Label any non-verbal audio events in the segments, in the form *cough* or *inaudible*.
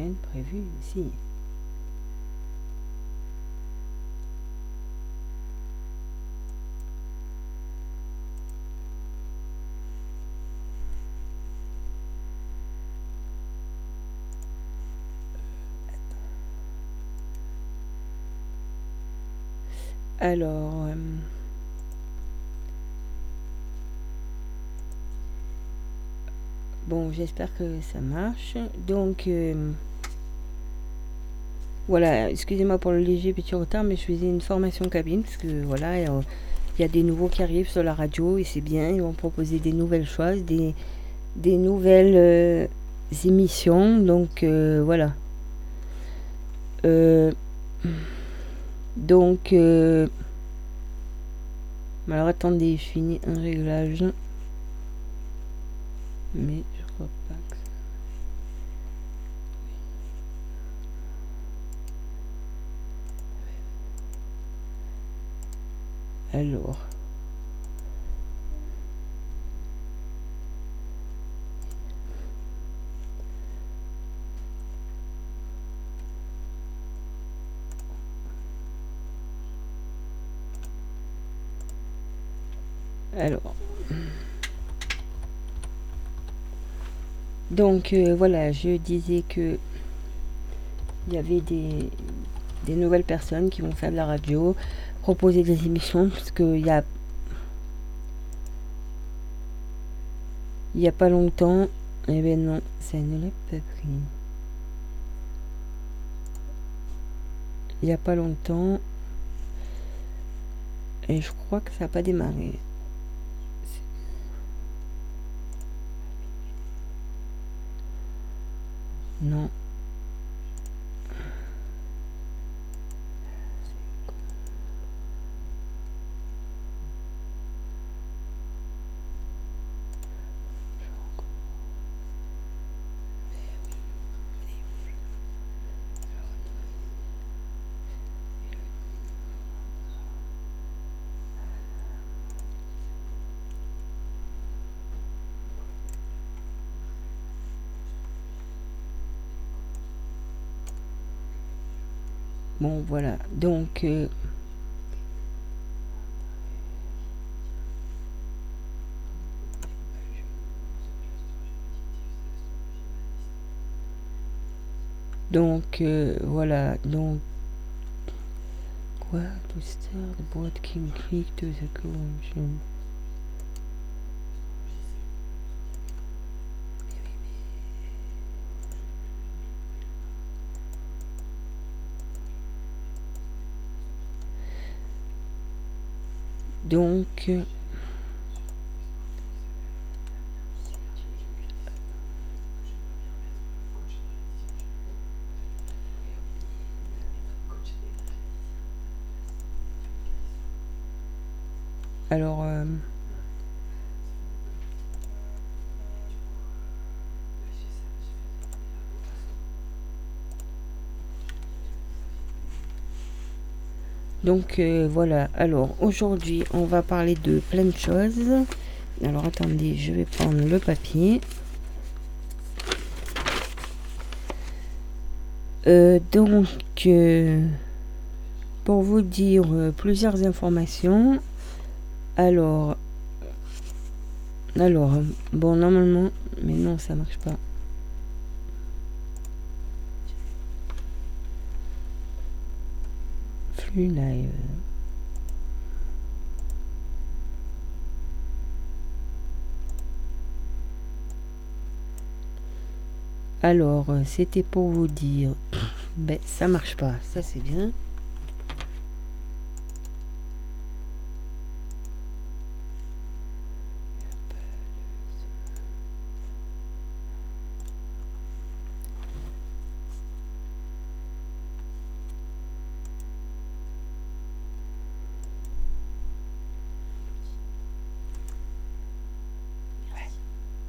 Rien de prévu ici. Alors, euh, bon, j'espère que ça marche. Donc, euh, voilà, excusez-moi pour le léger petit retard, mais je faisais une formation cabine parce que voilà, euh, il y a des nouveaux qui arrivent sur la radio et c'est bien. Ils vont proposer des nouvelles choses, des, des nouvelles euh, émissions. Donc, voilà. Donc, alors attendez, je finis un réglage. Mais je crois pas que ça- Alors. Alors. Donc euh, voilà, je disais que il y avait des, des nouvelles personnes qui vont faire de la radio, proposer des émissions, parce qu'il y a il y a pas longtemps, eh ben non, ça ne l'a pas pris. Il y a pas longtemps, et je crois que ça n'a pas démarré. Non. Voilà. Donc, euh, donc euh, voilà. Donc, quoi? To start the board King Creek to the convention. Donc, euh, alors, euh, donc euh, voilà. Alors, aujourd'hui, on va parler de plein de choses. Alors, attendez, je vais prendre le papier. Euh, donc, euh, pour vous dire plusieurs informations. Alors, alors, bon, normalement, mais non, ça marche pas. Live. Alors, euh, c'était pour vous dire. Ben, ça marche pas. Ça, c'est bien.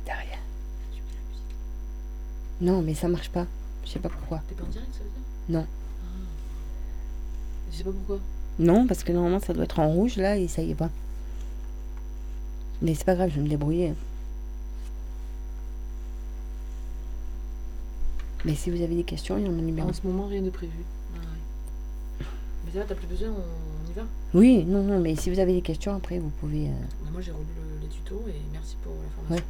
Derrière. Non, mais ça marche pas. Je sais pas pourquoi. T'es pas en direct, ça veut dire? Non. Je sais pas pourquoi. Non, parce que normalement, ça doit être en rouge là et ça y est pas. Mais c'est pas grave, je vais me débrouiller. Mais si vous avez des questions, il y a mon numéro. En ce moment, rien de prévu. Ouais. Mais ça va, t'as plus besoin, on, on y va? Oui, non, non, mais si vous avez des questions, après, vous pouvez. euh, Bah, Moi, j'ai relu le- les tutos et merci pour la formation. Ouais.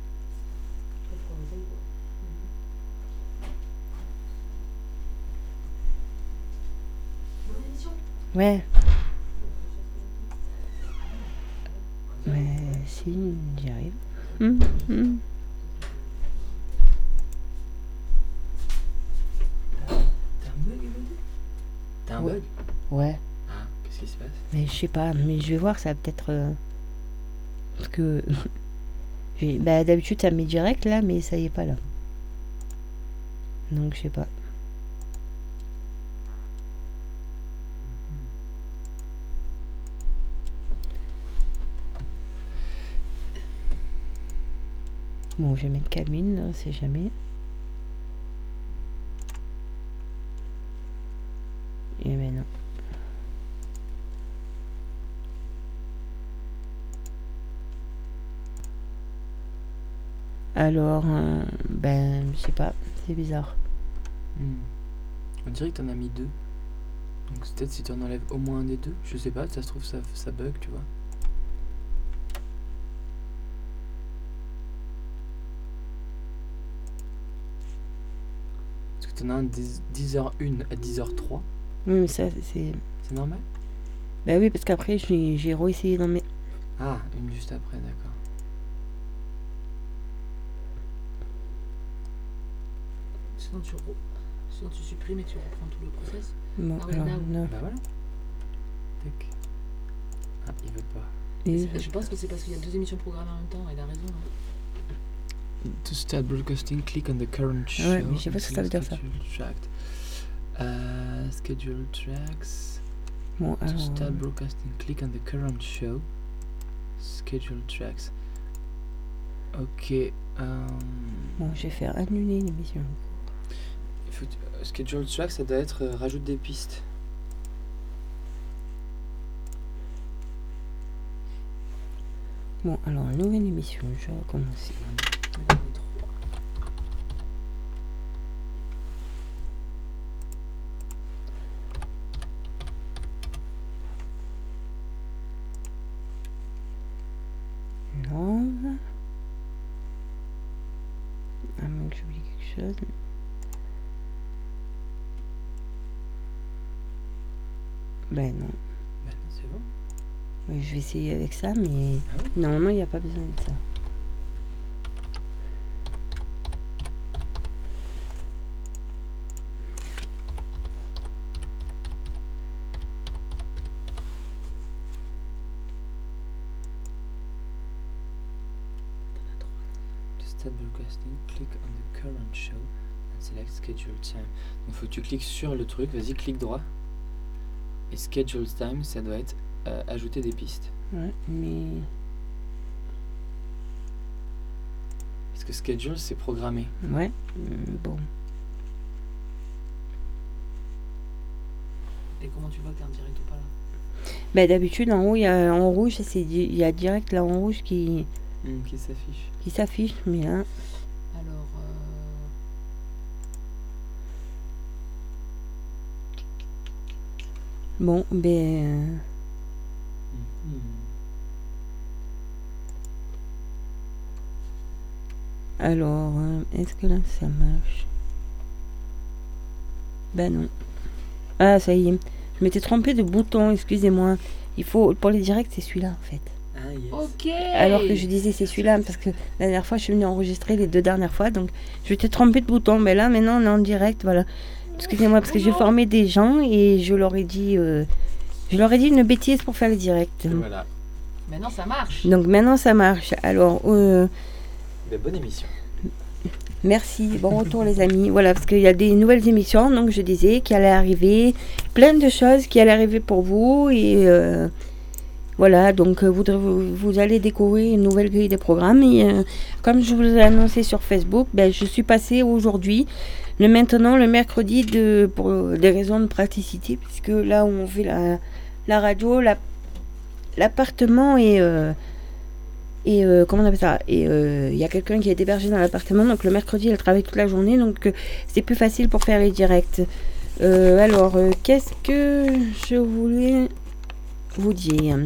Ouais. Mais si, j'y arrive. Hum, hum. T'as un bug, Elodie T'as un Ouais. bug Ouais. Ah, qu'est-ce qui se passe? Mais je sais pas, mais je vais voir, ça va peut-être. euh, Parce que. *laughs* j'ai- bah, d'habitude, ça met direct là, mais ça y est pas là. Donc, je sais pas. Bon, je vais mettre Camille, on sait jamais. Et maintenant. Alors, euh, ben, je sais pas, c'est bizarre. Hmm. On dirait que t'en as mis deux. Donc peut-être si tu en enlèves au moins un des deux. Je sais pas, ça se trouve ça bug, tu vois. Parce que t'en as un 10, 10h01 à 10h03. Oui, mais ça, c'est. C'est normal? Bah oui, parce qu'après, j'ai j'ai re-essayé d'en mettre. Ah, une juste après, d'accord. Sinon, tu, re- Sinon, tu supprimes et tu reprends tout le process. Bon, Ah alors, là. Bah voilà. Tac. Ah, il veut pas. Et- Je pense que c'est parce qu'il y a deux émissions programmées en même temps, il a raison. hein. To start broadcasting, click on the current show. Ouais, mais je sais pas ce que ça veut dire, ça. Euh, schedule tracks. Bon, To start broadcasting, click on the current show. Schedule tracks. Ok. euh, Bon, je vais faire annuler l'émission. faut, euh, schedule tracks, ça doit être euh, rajoute des pistes. Bon, alors, nouvelle émission, je vais recommencer. Mais non. À moins que j'oublie quelque chose. Ben non. Ben, c'est bon. Oui, je vais essayer avec ça, mais Ah oui normalement, il n'y a pas besoin de ça. To start broadcasting, click on the current show and select schedule time. Donc faut que tu cliques sur le truc, vas-y clique droit. Et schedule time, ça doit être euh, ajouter des pistes. Ouais, mais. Parce que schedule c'est programmé. Ouais, hum, bon. Et comment tu vois que t'es en direct ou pas là? Ben d'habitude, en haut, il y a en rouge, il y a direct là en rouge qui, Hmm, qui s'affiche. qui s'affiche, mais là. Bon, ben. euh. Alors, euh, est-ce que là ça marche? Ben non. Ah, ça y est. Je m'étais trompée de bouton, excusez-moi. Il faut, pour les directs, c'est celui-là en fait. Ah yes. Ok Alors que je disais c'est celui-là parce que la dernière fois je suis venue enregistrer les deux dernières fois donc je m'étais trompée de bouton mais là maintenant on est en direct voilà. Excusez-moi parce que j'ai formé des gens et je leur ai dit euh, je leur ai dit une bêtise pour faire le direct. Et voilà. Maintenant, ça marche Donc maintenant ça marche. Alors euh, Ben, bonne émission. merci, bon retour les amis. Voilà parce qu'il y a des nouvelles émissions donc je disais qu'il allait arriver plein de choses qui allaient arriver pour vous et euh, voilà, donc vous, allez découvrir une nouvelle grille de programmes. Et euh, comme je vous l'ai annoncé sur Facebook, ben, je suis passée aujourd'hui, le maintenant le mercredi, de, pour des raisons de praticité, puisque là où on fait la, la radio, la- l'appartement est, euh, Et euh, comment on appelle ça Et euh, il y a quelqu'un qui est hébergé dans l'appartement, donc le mercredi, elle travaille toute la journée, donc euh, c'est plus facile pour faire les directs. Euh, alors, euh, qu'est-ce que je voulais vous dire?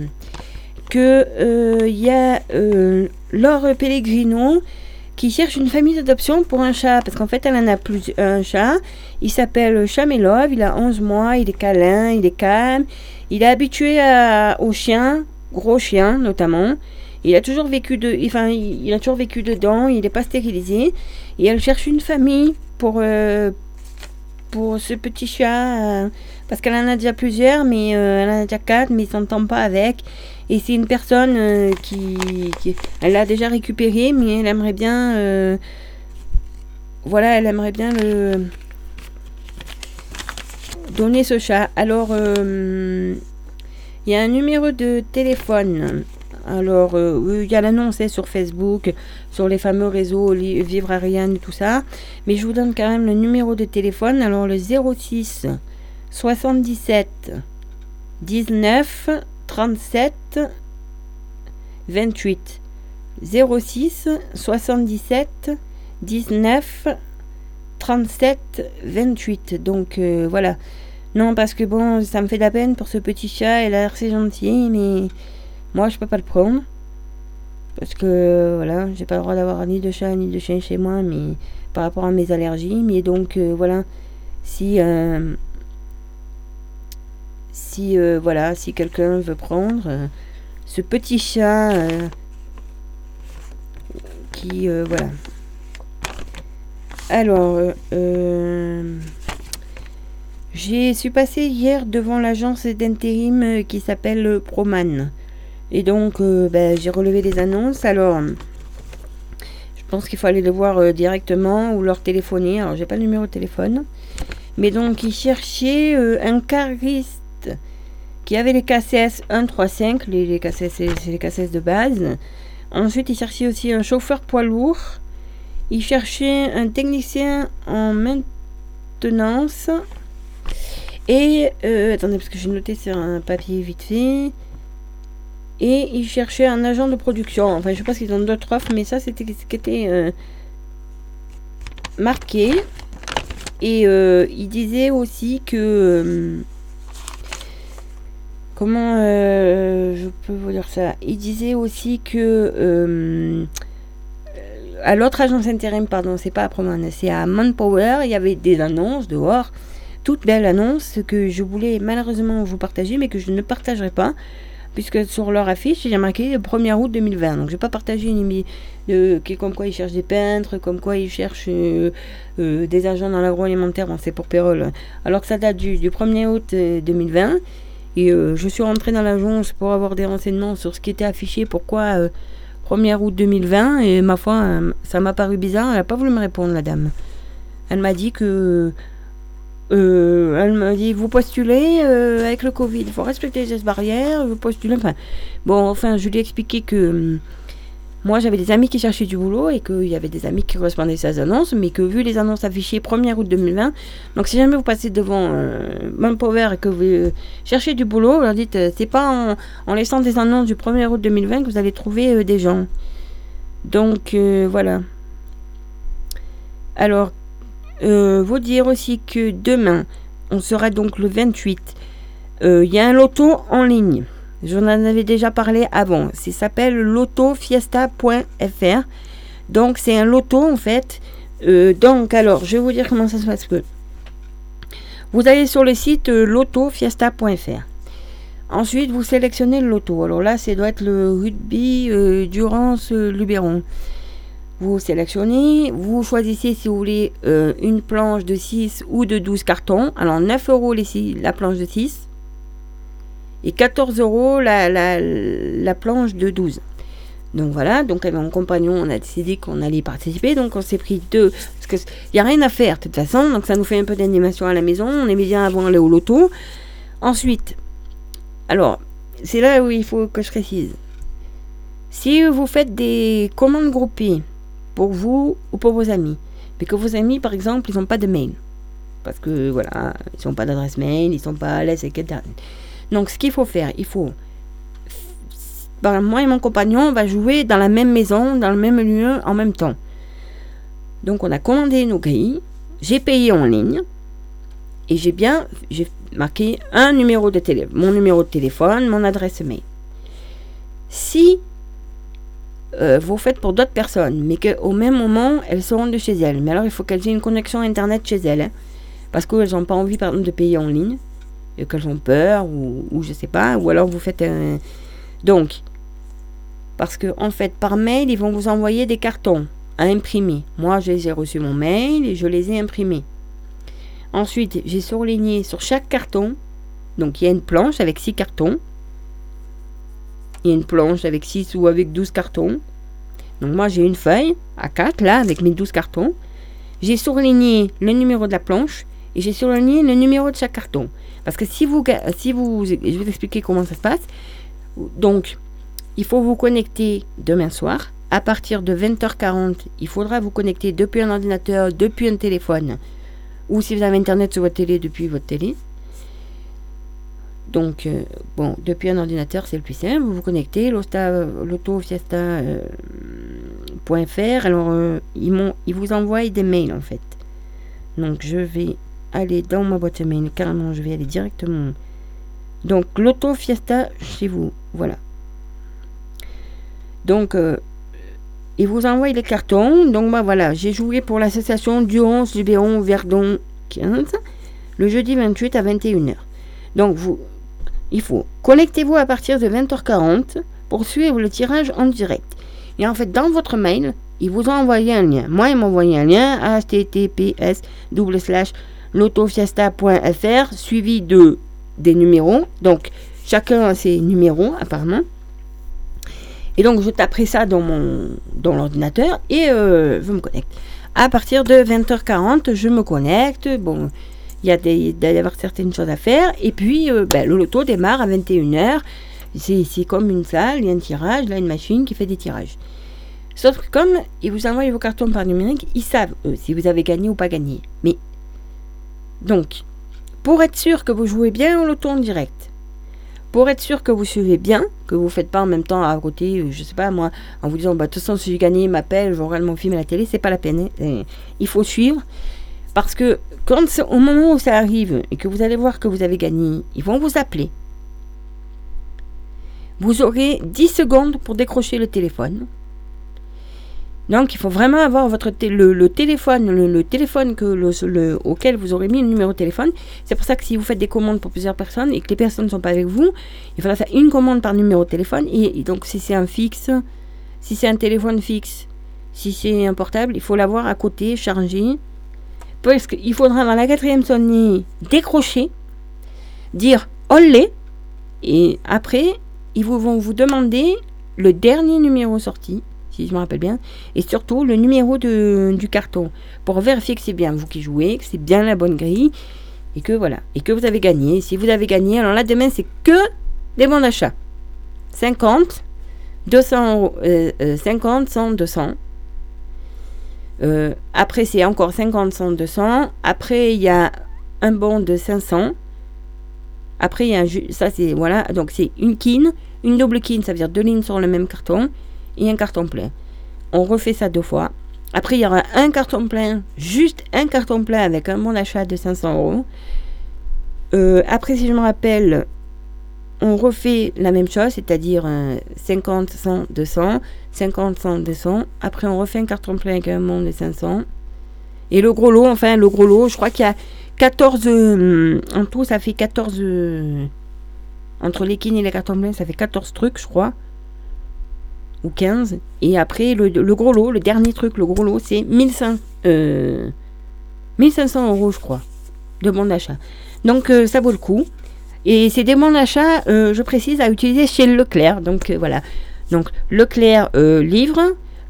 Que euh, il y a euh, Laure Pellegrino qui cherche une famille d'adoption pour un chat, parce qu'en fait, elle en a plus un chat. Il s'appelle Chamelov, il a 11 mois, il est câlin, il est calme, il est habitué à- aux chiens, gros chiens notamment. Il a toujours vécu de, enfin, il a toujours vécu dedans. Il n'est pas stérilisé. Et elle cherche une famille pour euh, pour ce petit chat euh, parce qu'elle en a déjà plusieurs, mais euh, elle en a déjà quatre, mais il s'entend pas avec. Et c'est une personne euh, qui, elle l'a déjà récupéré, mais elle aimerait bien, euh, voilà, elle aimerait bien le donner ce chat. Alors, euh, il y a un numéro de téléphone. Alors, il y a l'annonce hein, sur Facebook, sur les fameux réseaux Vivre Ariane tout ça. Mais je vous donne quand même le numéro de téléphone. Alors, le 06 77 19 37 28. 06 77 19 37 28. Donc, euh, voilà. Non, parce que bon, ça me fait de la peine pour ce petit chat. Il a l'air assez gentil, mais moi, je peux pas le prendre. Parce que, voilà, j'ai pas le droit d'avoir ni de chat ni de chien chez moi, mais par rapport à mes allergies. Mais donc, euh, voilà, si. euh, si, euh, voilà, si quelqu'un veut prendre euh, ce petit chat euh, qui. voilà. Alors, j'ai suis passé hier devant l'agence d'intérim qui s'appelle Proman. Et donc, ben, j'ai relevé les annonces. Alors, je pense qu'il faut aller le voir directement ou leur téléphoner. Alors, j'ai pas le numéro de téléphone. Mais donc, ils cherchaient un cariste qui avait les KCS 135. Les, les KCS, les KCS de base. Ensuite, ils cherchaient aussi un chauffeur poids lourd. Ils cherchaient un technicien en maintenance. Et, euh, attendez, parce que j'ai noté sur un papier vite fait. Et ils cherchaient un agent de production. Enfin, je sais pas s'ils ont d'autres offres, mais ça, c'était ce qui était euh, marqué. Et euh, il disait aussi que. Comment euh, je peux vous dire ça? Il disait aussi que. euh, à l'autre agence intérim, pardon, c'est pas à Proman, c'est à Manpower, il y avait des annonces dehors, toutes belles annonces que je voulais malheureusement vous partager, mais que je ne partagerai pas, puisque sur leur affiche, a marqué le 1er août 2020. Donc je vais pas partager une émi- de, comme quoi ils cherchent des peintres, comme quoi ils cherchent euh, des agents dans l'agroalimentaire, bon, c'est pour Pérol, alors que ça date du, du 1er août euh, 2020. Et euh, je suis rentrée dans l'agence pour avoir des renseignements sur ce qui était affiché, pourquoi euh, 1er août 2020, et ma foi, euh, ça m'a paru bizarre, elle n'a pas voulu me répondre, la dame. Elle m'a dit que. euh, elle m'a dit vous postulez euh, avec le Covid, il faut respecter les gestes barrières, vous postulez. Enfin, bon, enfin, je lui ai expliqué que moi j'avais des amis qui cherchaient du boulot et qu'il y avait des amis qui correspondaient à ces annonces, mais que vu les annonces affichées 1er août 2020, donc si jamais vous passez devant euh, Manpower et que vous euh, cherchez du boulot, vous leur dites euh, c'est pas en, laissant des annonces du 1er août 2020 que vous allez trouver des gens. Donc voilà. Alors, vous dire aussi que demain, on sera donc le 28. euh, Il y a un loto en ligne. J'en en avais déjà parlé avant. Ça s'appelle lotofiesta.fr. Donc c'est un loto en fait. Euh, donc alors, je vais vous dire comment ça se passe. Vous allez sur le site euh, lotofiesta.fr. Ensuite, vous sélectionnez le loto. Alors là, ça doit être le rugby euh, Durance Luberon. Vous sélectionnez, vous choisissez si vous voulez une planche de 6 ou de 12 cartons. Alors 9 euros la planche de 6 et 14 euros la, la, la planche de 12. Donc voilà, donc avec mon compagnon, on a décidé qu'on allait participer. Donc on s'est pris deux, parce qu'il n'y a rien à faire de toute façon. Donc ça nous fait un peu d'animation à la maison. On aimait bien avant aller au loto. Ensuite, alors, c'est là où il faut que je précise. Si vous faites des commandes groupées pour vous ou pour vos amis, mais que vos amis, par exemple, ils n'ont pas de mail, parce que voilà, ils n'ont pas d'adresse mail, ils sont pas à l'aise, etc. Donc, ce qu'il faut faire, il faut ben, moi et mon compagnon, on va jouer dans la même maison, dans le même lieu, en même temps. Donc on a commandé nos grilles, j'ai payé en ligne, et j'ai bien j'ai marqué un numéro de mon numéro de téléphone, mon adresse mail. Si euh, vous faites pour d'autres personnes, mais qu'au même moment, elles seront de chez elles. Mais alors, il faut qu'elles aient une connexion Internet chez elles. hein, parce qu'elles n'ont pas envie, par exemple, de payer en ligne. Qu'elles ont peur, ou, je sais pas. Ou alors, vous faites un... Donc, parce que, en fait, par mail, ils vont vous envoyer des cartons à imprimer. Moi, je les ai reçus mon mail et je les ai imprimés. Ensuite, j'ai surligné sur chaque carton. Donc, il y a une planche avec six cartons. Il y a une planche avec 6 ou avec 12 cartons. Donc moi j'ai une feuille à 4 là avec mes 12 cartons. J'ai surligné le numéro de la planche et j'ai surligné le numéro de chaque carton. Parce que si vous, si vous, je vais vous expliquer comment ça se passe. Donc, il faut vous connecter demain soir. À partir de 20h40, il faudra vous connecter depuis un ordinateur, depuis un téléphone, ou si vous avez Internet sur votre télé, depuis votre télé. Donc, euh, bon, depuis un ordinateur, c'est le plus simple. Vous vous connectez, l'autofiesta.fr. Alors, euh, ils, ils vous envoient des mails, en fait. Donc, je vais aller dans ma boîte mail. Carrément, je vais aller directement. Donc, l'autofiesta chez vous. Voilà. Donc, euh, ils vous envoient les cartons. Donc, moi, voilà, j'ai joué pour l'association du 11 Libéron Verdon 15 le jeudi 28 à 21h. Donc, vous, il faut connectez-vous à partir de 20h40 pour suivre le tirage en direct. Et en fait, dans votre mail, ils vous ont envoyé un lien. Moi, ils m'ont envoyé un lien https slash l'autofiesta.fr suivi de des numéros. Donc, chacun a ses numéros, apparemment. Et donc, je taperai ça dans mon dans l'ordinateur et euh, je me connecte. À partir de 20h40, je me connecte. Bon, il y a des, avoir certaines choses à faire. Et puis, euh, ben, le loto démarre à 21h. C'est c'est comme une salle, il y a un tirage, là, une machine qui fait des tirages. Sauf que comme ils vous envoient vos cartons par numérique, ils savent, si vous avez gagné ou pas gagné. Mais, donc, pour être sûr que vous jouez bien au loto en direct, pour être sûr que vous suivez bien, que vous ne faites pas en même temps à côté, euh, je sais pas moi, en vous disant, bah, de toute façon, si j'ai gagné, m'appelle, je regarde mon film à la télé, c'est pas la peine. hein. Euh, Il faut suivre. Parce que quand au moment où ça arrive et que vous allez voir que vous avez gagné, ils vont vous appeler. Vous aurez 10 secondes pour décrocher le téléphone. Donc il faut vraiment avoir votre le, téléphone, le, téléphone auquel vous aurez mis le numéro de téléphone. C'est pour ça que si vous faites des commandes pour plusieurs personnes et que les personnes ne sont pas avec vous, il faudra faire une commande par numéro de téléphone. Et, et donc si c'est un fixe, si c'est un téléphone fixe, si c'est un portable, il faut l'avoir à côté, chargé. Parce qu'il faudra dans la quatrième sonnerie décrocher, dire olé, et après, ils vous, vont vous demander le dernier numéro sorti, si je me rappelle bien, et surtout le numéro de, du carton, pour vérifier que c'est bien vous qui jouez, que c'est bien la bonne grille, et que voilà, et que vous avez gagné. Si vous avez gagné, alors là, demain, c'est que des bons d'achat. 50, 200 euros, euh, euh, 50, 100, 200. Euh, après, c'est encore 50, 100, 200. Après, il y a un bon de 500. Après, il y a un ça c'est voilà, donc c'est une kin, une double kin, ça veut dire deux lignes sur le même carton et un carton plein. On refait ça deux fois. Après, il y aura un carton plein, juste un carton plein avec un bon d'achat de 500 euros. Euh, après, si je me rappelle, on refait la même chose, c'est-à-dire euh, 50, 100, 200, 50, 100, 200. Après, on refait un carton plein avec un bon de 500. Et le gros lot, enfin, le gros lot, je crois qu'il y a 14. euh, en tout, ça fait 14. euh, entre les kines et les cartons pleins, ça fait 14 trucs, je crois. Ou 15. Et après, le, gros lot, le dernier truc, le gros lot, c'est 1500, euh, 1500 euros, je crois, de bon d'achat. Donc, euh, ça vaut le coup. Et c'est des bons d'achat, euh, je précise, à utiliser chez Leclerc. Donc, euh, voilà. Donc, Leclerc euh, livre,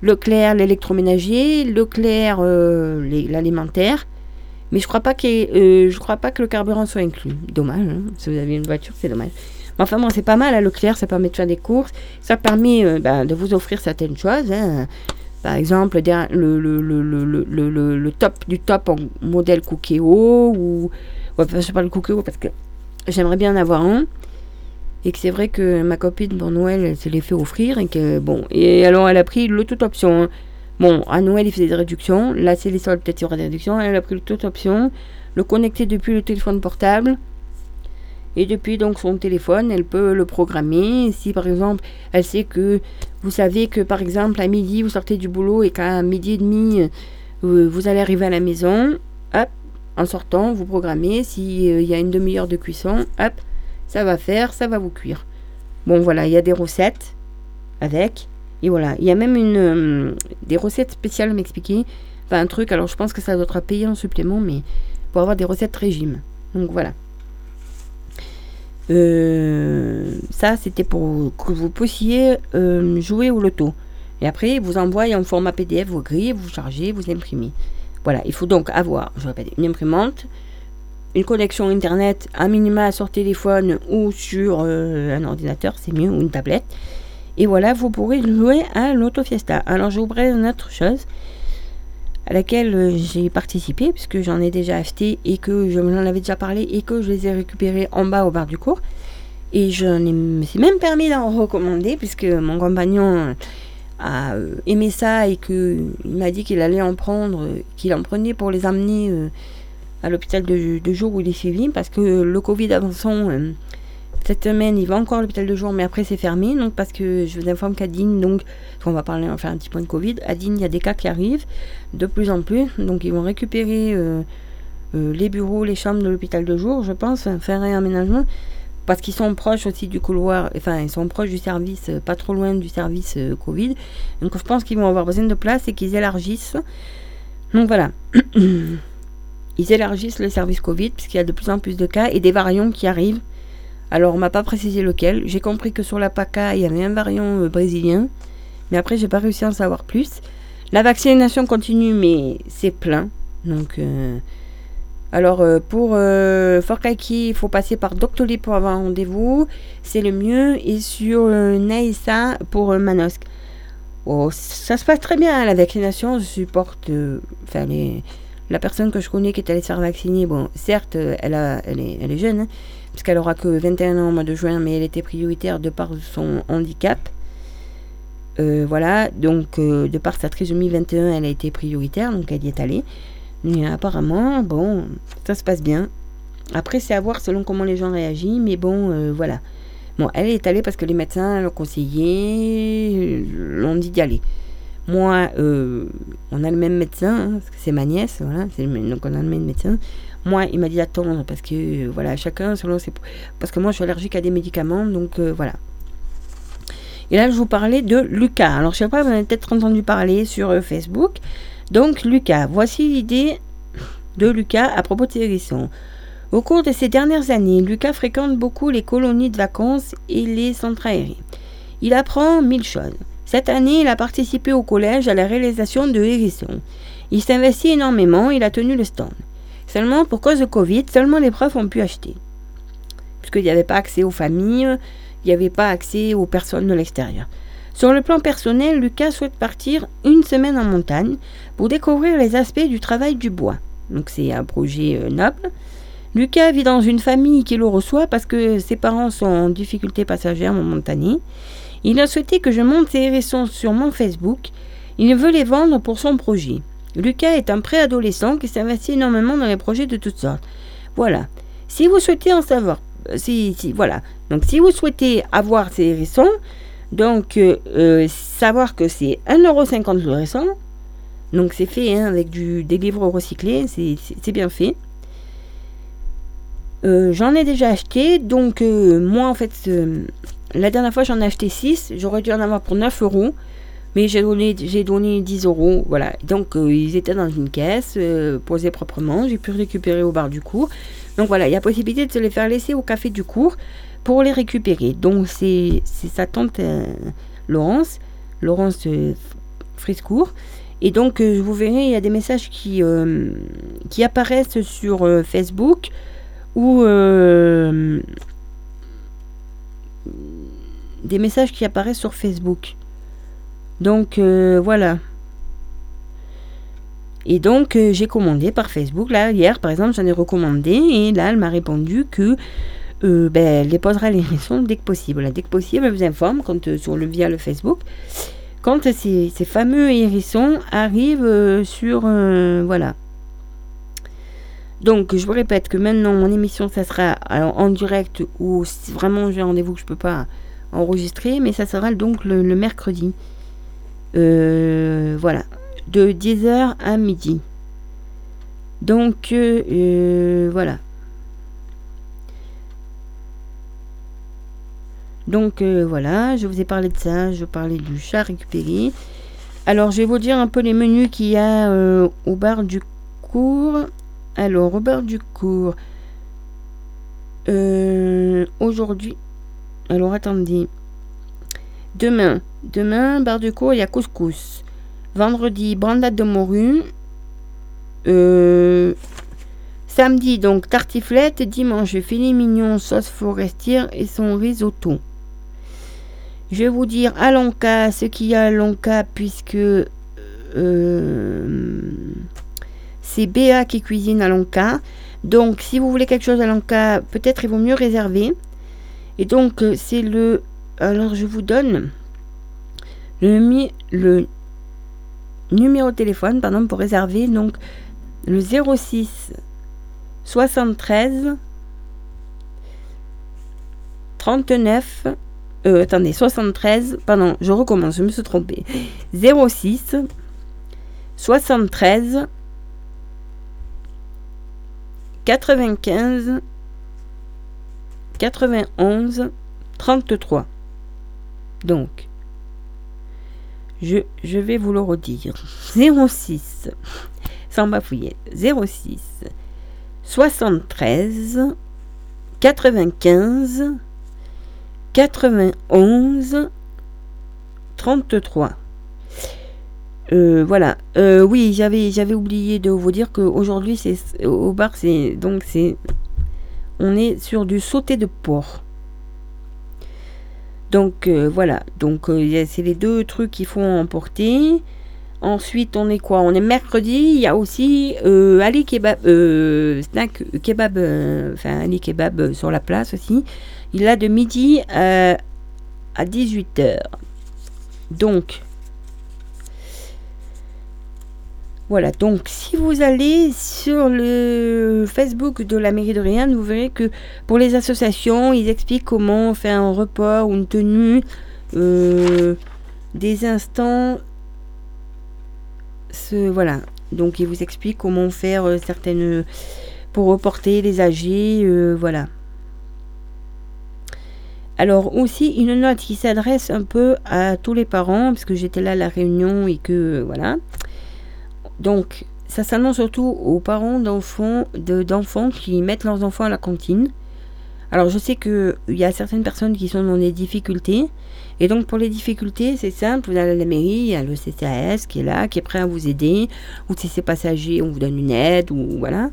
Leclerc l'électroménager, Leclerc euh, l'alimentaire. Mais je crois pas que euh, je crois pas que le carburant soit inclus. Dommage. hein. Si vous avez une voiture, c'est dommage. Enfin bon, c'est pas mal à Leclerc, ça permet de faire des courses, ça permet euh, ben, de vous offrir certaines choses. hein. Par exemple, le, le, top du top en modèle Cookéo ou ouais, je sais pas le Cookéo parce que j'aimerais bien en avoir un. Et que c'est vrai que ma copine pour Noël, elle se l'est fait offrir. Et que bon. Et alors elle a pris le toute option. hein. Bon, à Noël, il faisait des réductions. Là, c'est les soldes, peut-être il y aura des réductions. Elle a pris le toute option. Le connecter depuis le téléphone portable. Et depuis donc son téléphone, elle peut le programmer. Si par exemple, elle sait que vous savez que par exemple à midi vous sortez du boulot et qu'à midi et demi euh, vous allez arriver à la maison, hop, en sortant, vous programmez. S'il y a une demi-heure de cuisson, hop, ça va faire, ça va vous cuire. Bon voilà, il y a des recettes avec. Et voilà, il y a même une, euh, des recettes spéciales m'expliquer. Enfin un truc, alors je pense que ça doit être à payer en supplément, mais pour avoir des recettes régime. Donc voilà. Euh, ça, c'était pour que vous puissiez euh, jouer au loto. Et après, vous envoyez en format PDF vos grilles, vous chargez, vous imprimez. Voilà, il faut donc avoir, je répète, une imprimante, une connexion Internet, un minima sur téléphone ou sur euh, un ordinateur, c'est mieux, ou une tablette. Et voilà, vous pourrez jouer à l'Auto Fiesta. Alors, j'ouvrais une autre chose à laquelle euh, j'ai participé, puisque j'en ai déjà acheté et que je m'en avais déjà parlé et que je les ai récupérés en bas au bar du cours. Et je me suis même permis d'en recommander, puisque mon compagnon a euh, aimé ça et qu'il m'a dit qu'il allait en prendre, euh, qu'il en prenait pour les amener à l'hôpital de, de jour où il est suivi, parce que le Covid avançant, cette semaine, il va encore à l'hôpital de jour, mais après c'est fermé, donc parce que je vous informe qu'à Digne, donc, on va parler, un petit point de Covid, à Digne, il y a des cas qui arrivent de plus en plus, donc ils vont récupérer euh, euh, les bureaux, les chambres de l'hôpital de jour, je pense, faire un aménagement, parce qu'ils sont proches aussi du couloir, enfin ils sont proches du service, euh, pas trop loin du service Covid, donc je pense qu'ils vont avoir besoin de place et qu'ils élargissent. Donc voilà. *clears throat* Ils élargissent le service Covid puisqu'il y a de plus en plus de cas et des variants qui arrivent. Alors on m'a pas précisé lequel. J'ai compris que sur la PACA il y avait un variant euh, brésilien, mais après j'ai pas réussi à en savoir plus. La vaccination continue mais c'est plein. Donc euh, alors euh, pour euh, il faut passer par Doctolib pour avoir un rendez-vous, c'est le mieux. Et sur Naïssa pour Manosque. Oh, ça se passe très bien la vaccination. Je supporte, enfin les- la personne que je connais qui est allée se faire vacciner. Bon, certes, euh, elle, est, jeune, hein, puisqu'elle aura que 21 ans au mois de juin, mais elle était prioritaire de par son handicap. Euh, voilà, donc euh, de par sa trisomie 21, elle a été prioritaire, donc elle y est allée. Mais apparemment, bon, ça se passe bien. Après, c'est à voir selon comment les gens réagissent, mais bon, voilà. Bon, elle est allée parce que les médecins l'ont conseillé, l'ont dit d'y aller. Moi, euh, on a le même médecin, hein, parce que c'est ma nièce, voilà, donc on a le même médecin. Moi, il m'a dit d'attendre parce que, euh, voilà, chacun selon ses. Parce que moi, je suis allergique à des médicaments, donc euh, voilà. Et là, je vous parlais de Lucas. Alors, je sais pas, vous en avez peut-être entendu parler sur Facebook. Donc, Lucas, voici l'idée de Lucas à propos de ses hérissons. Au cours de ces dernières années, Lucas fréquente beaucoup les colonies de vacances et les centres aériens. Il apprend mille choses. Cette année, il a participé au collège à la réalisation de hérissons. Il s'investit énormément, il a tenu le stand. Seulement, pour cause de Covid, seulement les profs ont pu acheter. Puisqu'il n'y avait pas accès aux familles, il n'y avait pas accès aux personnes de l'extérieur. Sur le plan personnel, Lucas souhaite partir une semaine en montagne pour découvrir les aspects du travail du bois. Donc c'est un projet euh, noble. Lucas vit dans une famille qui le reçoit parce que ses parents sont en difficulté passagère momentanée. Il a souhaité que je monte ses hérissons sur mon Facebook. Il veut les vendre pour son projet. Lucas est un préadolescent qui s'investit énormément dans les projets de toutes sortes. Voilà. Si vous souhaitez en savoir, euh, si, voilà. Donc si vous souhaitez avoir ces hérissons, donc euh, euh, savoir que c'est 1,50€ le hérisson, donc c'est fait hein, avec du, des livres recyclés, c'est- bien fait. J'en ai déjà acheté, donc moi en fait, la dernière fois j'en ai acheté 6, j'aurais dû en avoir pour 9 euros, mais j'ai donné, j'ai donné 10 euros, voilà. Donc euh, ils étaient dans une caisse, euh, posés proprement, j'ai pu récupérer au bar du cours. Donc voilà, il y a possibilité de se les faire laisser au café du cours pour les récupérer. Donc c'est sa tante euh, Laurence, Laurence Friscourt. Et donc vous verrez, il y a des messages qui, apparaissent sur Facebook ou des messages qui apparaissent sur Facebook. Donc euh, voilà. Et donc euh, j'ai commandé par Facebook. Là hier par exemple j'en ai recommandé et là elle m'a répondu que euh, ben, elle les posera les hérissons dès que possible. Dès que possible, elle vous informe quand, sur le, via le Facebook quand ces, fameux hérissons arrivent sur... voilà. Donc, je vous répète que maintenant, mon émission, ça sera en direct ou si vraiment j'ai rendez-vous que je peux pas enregistrer, mais ça sera donc le, mercredi. Euh, voilà. De 10h à midi. Donc, euh, euh, voilà. Donc voilà, je vous ai parlé de ça, je parlais du chat récupéré. Alors je vais vous dire un peu les menus qu'il y a au bar du cours. Alors au bar du cours, aujourd'hui, alors attendez, demain, demain, bar du cours, il y a couscous. Vendredi, brandade de morue. Euh, samedi, donc tartiflette. Dimanche, filet mignon, sauce forestière et son risotto. Je vais vous dire à Lanka ce qu'il y a à Lanka puisque euh, c'est Béa qui cuisine à Lanka. Donc si vous voulez quelque chose à Lanka, peut-être il vaut mieux réserver. Et donc euh, c'est le... Alors je vous donne le, le numéro de téléphone pardon, pour réserver. Donc le 06 73 39 euh, attendez, 73, pardon, je recommence, je me suis trompée. 06 73 95 91 33. Donc, je, vais vous le redire. 06, sans bafouiller, 06 73 95 91 33. Euh, voilà. Euh, oui, j'avais oublié de vous dire qu'aujourd'hui c'est au bar c'est donc c'est on est sur du sauté de porc. Donc euh, voilà. Donc euh, c'est les deux trucs qu'il faut emporter. Ensuite, on est quoi? On est mercredi. Il y a aussi euh, Ali Kebab, snack kebab, enfin Ali Kebab sur la place aussi. Il a de midi à 18h. Donc, voilà. Donc, si vous allez sur le Facebook de la mairie de Rien, vous verrez que pour les associations, ils expliquent comment faire un report ou une tenue euh, des instants. Ce, voilà. Donc, ils vous expliquent comment faire euh, certaines. pour reporter les AG. euh, voilà. Alors aussi une note qui s'adresse un peu à tous les parents, parce que j'étais là à la réunion et que voilà. Donc ça s'annonce surtout aux parents d'enfants de- d'enfants qui mettent leurs enfants à la cantine. Alors je sais qu'il y a certaines personnes qui sont dans des difficultés. Et donc pour les difficultés, c'est simple, vous allez à la mairie, il y a le CCAS qui est là, qui est prêt à vous aider. Ou si c'est passager, on vous donne une aide, ou voilà.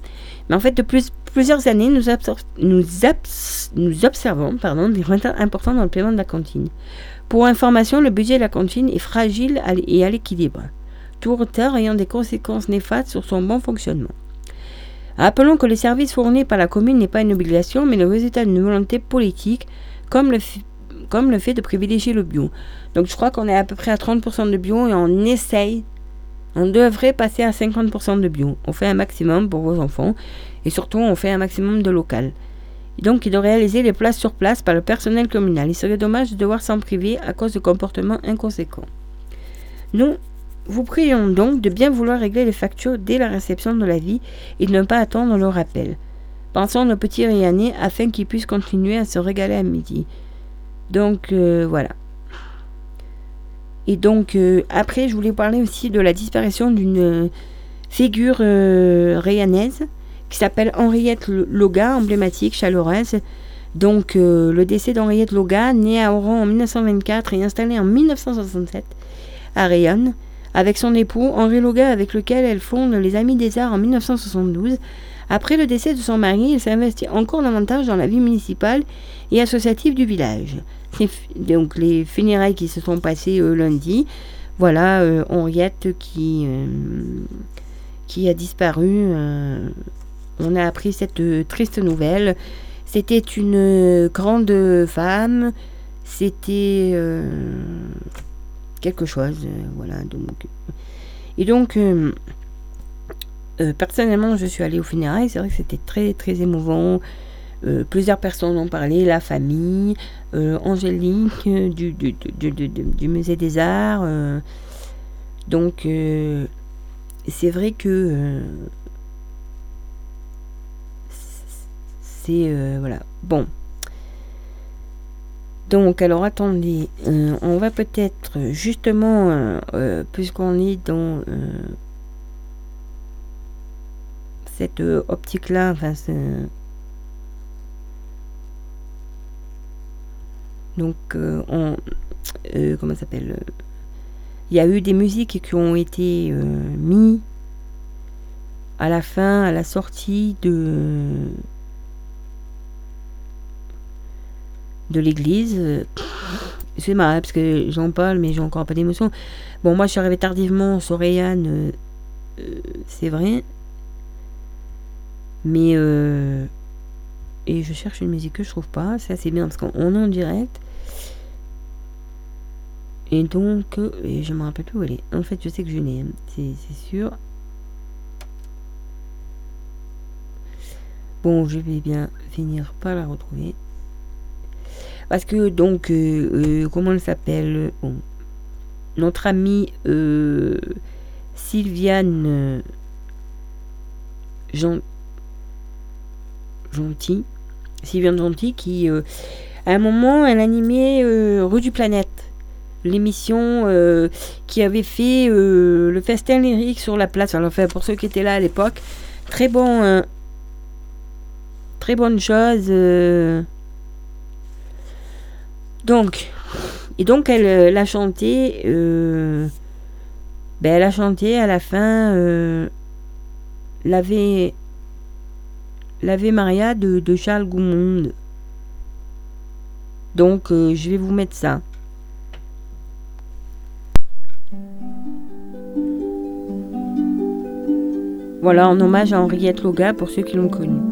Mais en fait, de plus, plusieurs années, nous, observons des retards importants dans le paiement de la cantine. Pour information, le budget de la cantine est fragile et à l'équilibre. Tout retard ayant des conséquences néfastes sur son bon fonctionnement. Rappelons que le service fourni par la commune n'est pas une obligation, mais le résultat d'une volonté politique, comme le, comme le fait de privilégier le bio. Donc je crois qu'on est à peu près à 30% de bio et on essaye, on devrait passer à 50% de bio. On fait un maximum pour vos enfants et surtout on fait un maximum de local. Donc il doit réaliser les places sur place par le personnel communal. Il serait dommage de devoir s'en priver à cause de comportements inconséquents. Nous vous prions donc de bien vouloir régler les factures dès la réception de l'avis et de ne pas attendre le rappel. Pensons nos petits Rianais afin qu'ils puissent continuer à se régaler à midi. Donc euh, voilà. Et donc euh, après, je voulais parler aussi de la disparition d'une euh, figure euh, qui s'appelle Henriette Loga, emblématique, chaleureuse. Donc le décès d'Henriette Loga, née à Oran en 1924 et installée en 1967 à Rayonne, avec son époux Henri Loga, avec lequel elle fonde les Amis des Arts en 1972. Après le décès de son mari, elle s'investit encore davantage dans la vie municipale et associative du village. Donc les funérailles qui se sont passées euh, lundi. Voilà euh, Henriette qui, euh, qui a disparu. on a appris cette triste nouvelle. C'était une grande femme. C'était quelque chose. euh, voilà. Donc, et donc, euh, euh, personnellement, je suis allée au funérailles. C'est vrai que c'était très, très émouvant. Euh, plusieurs personnes ont parlé, la famille, euh, Angélique euh, du, du, du, du- musée des arts. euh. donc, euh, c'est vrai que euh, c'est euh, voilà. Bon. Donc, alors attendez, euh, on va peut-être justement, euh, euh, puisqu'on est dans cette optique-là, enfin, donc, on, comment s'appelle Il y a eu des musiques qui ont été mises à la fin, à la sortie de de l'église. Euh, C'est marrant parce que j'en parle, mais j'ai encore pas d'émotion. Bon, moi, je suis arrivée tardivement sur euh, euh, c'est vrai. Mais et je cherche une musique que je trouve pas. C'est bien parce qu'on est en direct. Et donc, et je me rappelle plus où elle est. En fait, je sais que je l'ai, c'est sûr. Bon, je vais bien finir par la retrouver. Parce que, donc, euh, euh, comment elle s'appelle Bon, Notre amie euh, Sylviane euh, Gen- Gentil, Sylviane Gentil, qui, euh, à un moment, elle animait euh, Rue du Planète, l'émission euh, qui avait fait euh, le festin lyrique sur la place. Alors, enfin, pour ceux qui étaient là à l'époque, très bon, euh, très bonne chose. Donc, et donc elle euh, l'a chanté. euh, ben, a chanté à la fin euh, l'Ave Maria de, Charles Goumond. Donc, euh, je vais vous mettre ça. Voilà, en hommage à Henriette Loga pour ceux qui l'ont connue.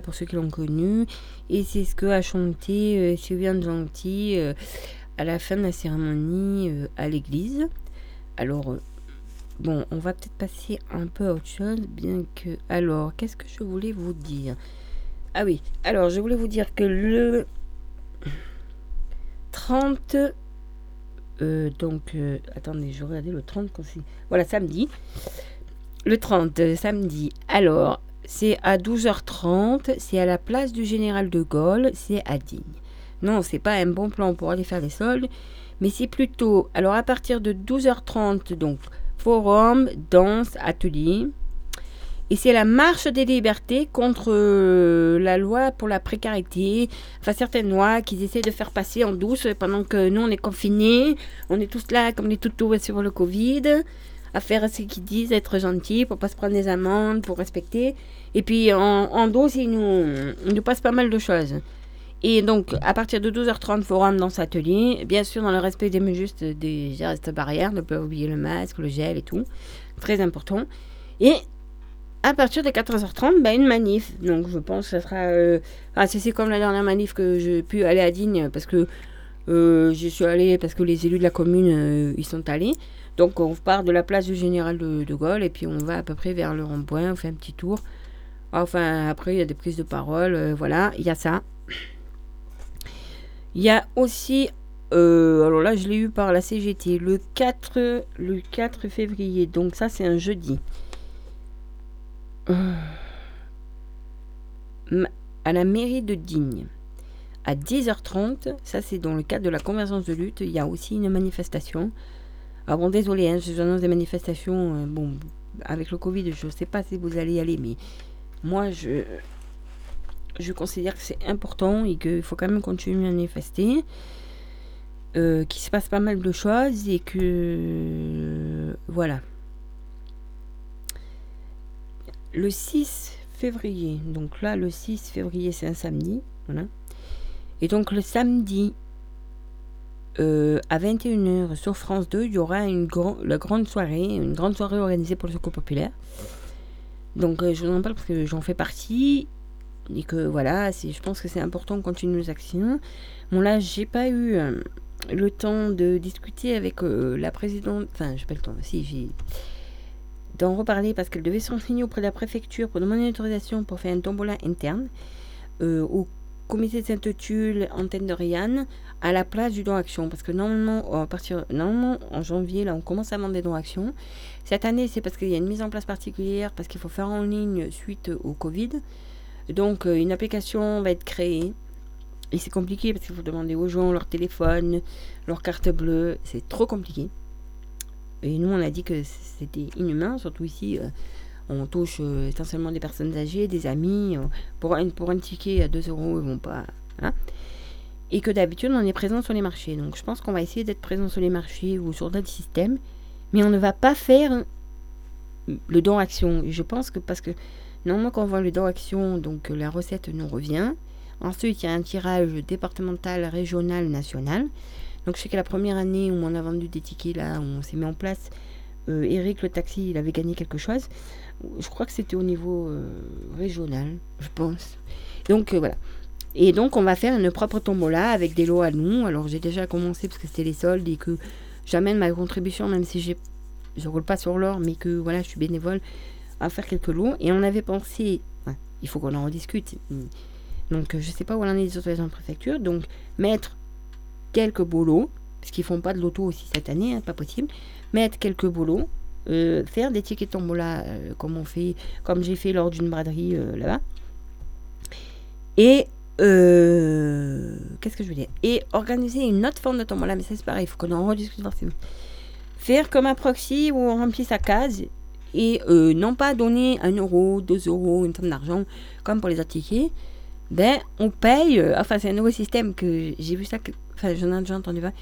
Pour ceux qui l'ont connue. Et c'est ce que a chanté euh, Sylviane Gentil euh, à la fin de la cérémonie euh, à l'église. Alors, bon, on va peut-être passer un peu à autre chose, bien que... Alors, qu'est-ce que je voulais vous dire? Ah oui, alors je voulais vous dire que le 30... euh, donc, attendez, je regardais le 30 quand c'est... Voilà, samedi. Le 30, euh, samedi. Alors, c'est à 12h30, c'est à la place du Général de Gaulle, c'est à Digne. Non, c'est pas un bon plan pour aller faire les soldes, mais c'est plutôt. Alors, à partir de 12h30, donc, forum, danse, atelier. Et c'est la marche des libertés contre euh, la loi pour la précarité, enfin certaines lois qu'ils essaient de faire passer en douce pendant que nous on est confinés, on est tous là comme des toutous sur le Covid, à faire ce qu'ils disent, être gentils pour pas se prendre des amendes, pour respecter. Et puis en, en douce, ils nous, ils nous passent pas mal de choses. Et donc, à partir de 12h30, forum dans cet atelier, bien sûr dans le respect des justes des gestes barrières, ne pas oublier le masque, le gel et tout, très important. Et à partir de 14h30, ben, une manif. Donc je pense que ça sera... Euh... C'est c'est comme la dernière manif que j'ai pu aller à Digne, parce que euh, je suis allée, parce que les élus de la commune, euh, ils sont allés. Donc on part de la place du général de, Gaulle, et puis on va à peu près vers le rond-point, on fait un petit tour. Enfin, après, il y a des prises de parole, euh, voilà, il y a ça. Il y a aussi, euh, alors là, je l'ai eu par la CGT, le 4, le 4 février. Donc ça, c'est un jeudi. Euh, à la mairie de Digne. À 10h30, ça c'est dans le cadre de la convergence de lutte, il y a aussi une manifestation. Ah bon, désolé, hein, je annonce des manifestations. euh, bon, avec le Covid, je ne sais pas si vous allez y aller, mais moi, je, je considère que c'est important et qu'il faut quand même continuer à manifester. euh, qu'il se passe pas mal de choses et que. voilà. Le 6 février, donc là, le 6 février, c'est un samedi. Voilà. Et donc, le samedi, euh, à 21h sur France 2, il y aura une la grande soirée, une grande soirée organisée pour le Secours Populaire. Donc, euh, je vous en parle parce que j'en fais partie. Et que voilà, je pense que c'est important de continuer nos actions. Bon, là, j'ai pas eu euh, le temps de discuter avec la présidente. Enfin, j'ai pas le temps, si, j'ai. d'en reparler parce qu'elle devait se renseigner auprès de la préfecture pour demander une autorisation pour faire un tombola interne au comité de Sainte-Tulle, antenne de Rianne, à la place du don action. Parce que normalement, à partir, normalement, en janvier, là, on commence à vendre des dons action. Cette année, c'est parce qu'il y a une mise en place particulière, parce qu'il faut faire en ligne suite au Covid. Donc, euh, une application va être créée. Et c'est compliqué parce qu'il faut demander aux gens leur téléphone, leur carte bleue. C'est trop compliqué. Et nous, on a dit que c'était inhumain, surtout ici. euh, on touche euh, essentiellement des personnes âgées, des amis. euh, pour, un, pour un ticket à 2 euros, ils vont pas. hein. Et que d'habitude, on est présent sur les marchés. Donc, je pense qu'on va essayer d'être présent sur les marchés ou sur d'autres systèmes. Mais on ne va pas faire le don action. Je pense que parce que normalement, quand on voit le don action, donc la recette nous revient. Ensuite, il y a un tirage départemental, régional, national. Donc, je sais que la première année où on a vendu des tickets, là, où on s'est mis en place, euh, Eric le taxi, il avait gagné quelque chose. Je crois que c'était au niveau euh, régional, je pense. Donc, euh, voilà. Et donc, on va faire une propre tombola avec des lots à nous. Alors, j'ai déjà commencé parce que c'était les soldes et que j'amène ma contribution, même si j'ai, je roule pas sur l'or, mais que voilà, je suis bénévole, à faire quelques lots. Et on avait pensé, il faut qu'on en rediscute. Donc, je sais pas où en est des autorisations de préfecture. Donc, mettre quelques beaux lots, parce qu'ils font pas de loto aussi cette année, hein, pas possible. Mettre quelques beaux lots, euh, faire des tickets tombola euh, comme on fait, comme j'ai fait lors d'une braderie euh, là-bas. Et qu'est-ce que je veux dire? Et organiser une autre forme de tombola, mais ça c'est pareil, il faut qu'on en rediscute forcément. Faire comme un proxy où on remplit sa case et non pas donner un euro, deux euros, une somme d'argent comme pour les autres tickets. Ben, on paye, enfin c'est un nouveau système que j'ai vu ça, que, enfin j'en ai déjà entendu parler.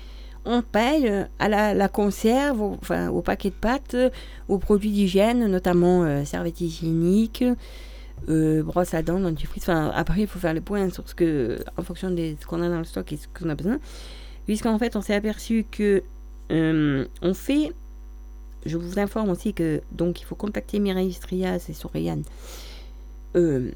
On paye euh, à la, conserve, au, enfin au paquet de pâtes, euh, aux produits d'hygiène, notamment euh, serviettes hygiéniques, euh, brosse à dents, dentifrice. Enfin, après, il faut faire les points sur ce que, en fonction de ce qu'on a dans le stock et ce qu'on a besoin. Puisqu'en fait, on s'est aperçu que euh, on fait je vous informe aussi que donc il faut contacter Mireille Strias et Soriane. Euh,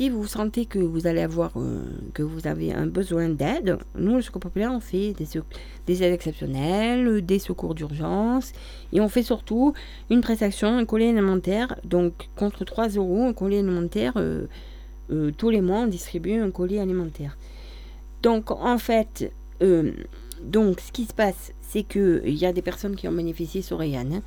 si vous sentez que vous allez avoir euh, que vous avez un besoin d'aide, nous le Secours populaire on fait des, aides exceptionnelles, des secours d'urgence et on fait surtout une prestation, un collier alimentaire. Donc contre 3 euros, un collier alimentaire, euh, euh, tous les mois on distribue un collier alimentaire. Donc en fait, donc ce qui se passe, c'est que il y a des personnes qui ont bénéficié sur Rayane.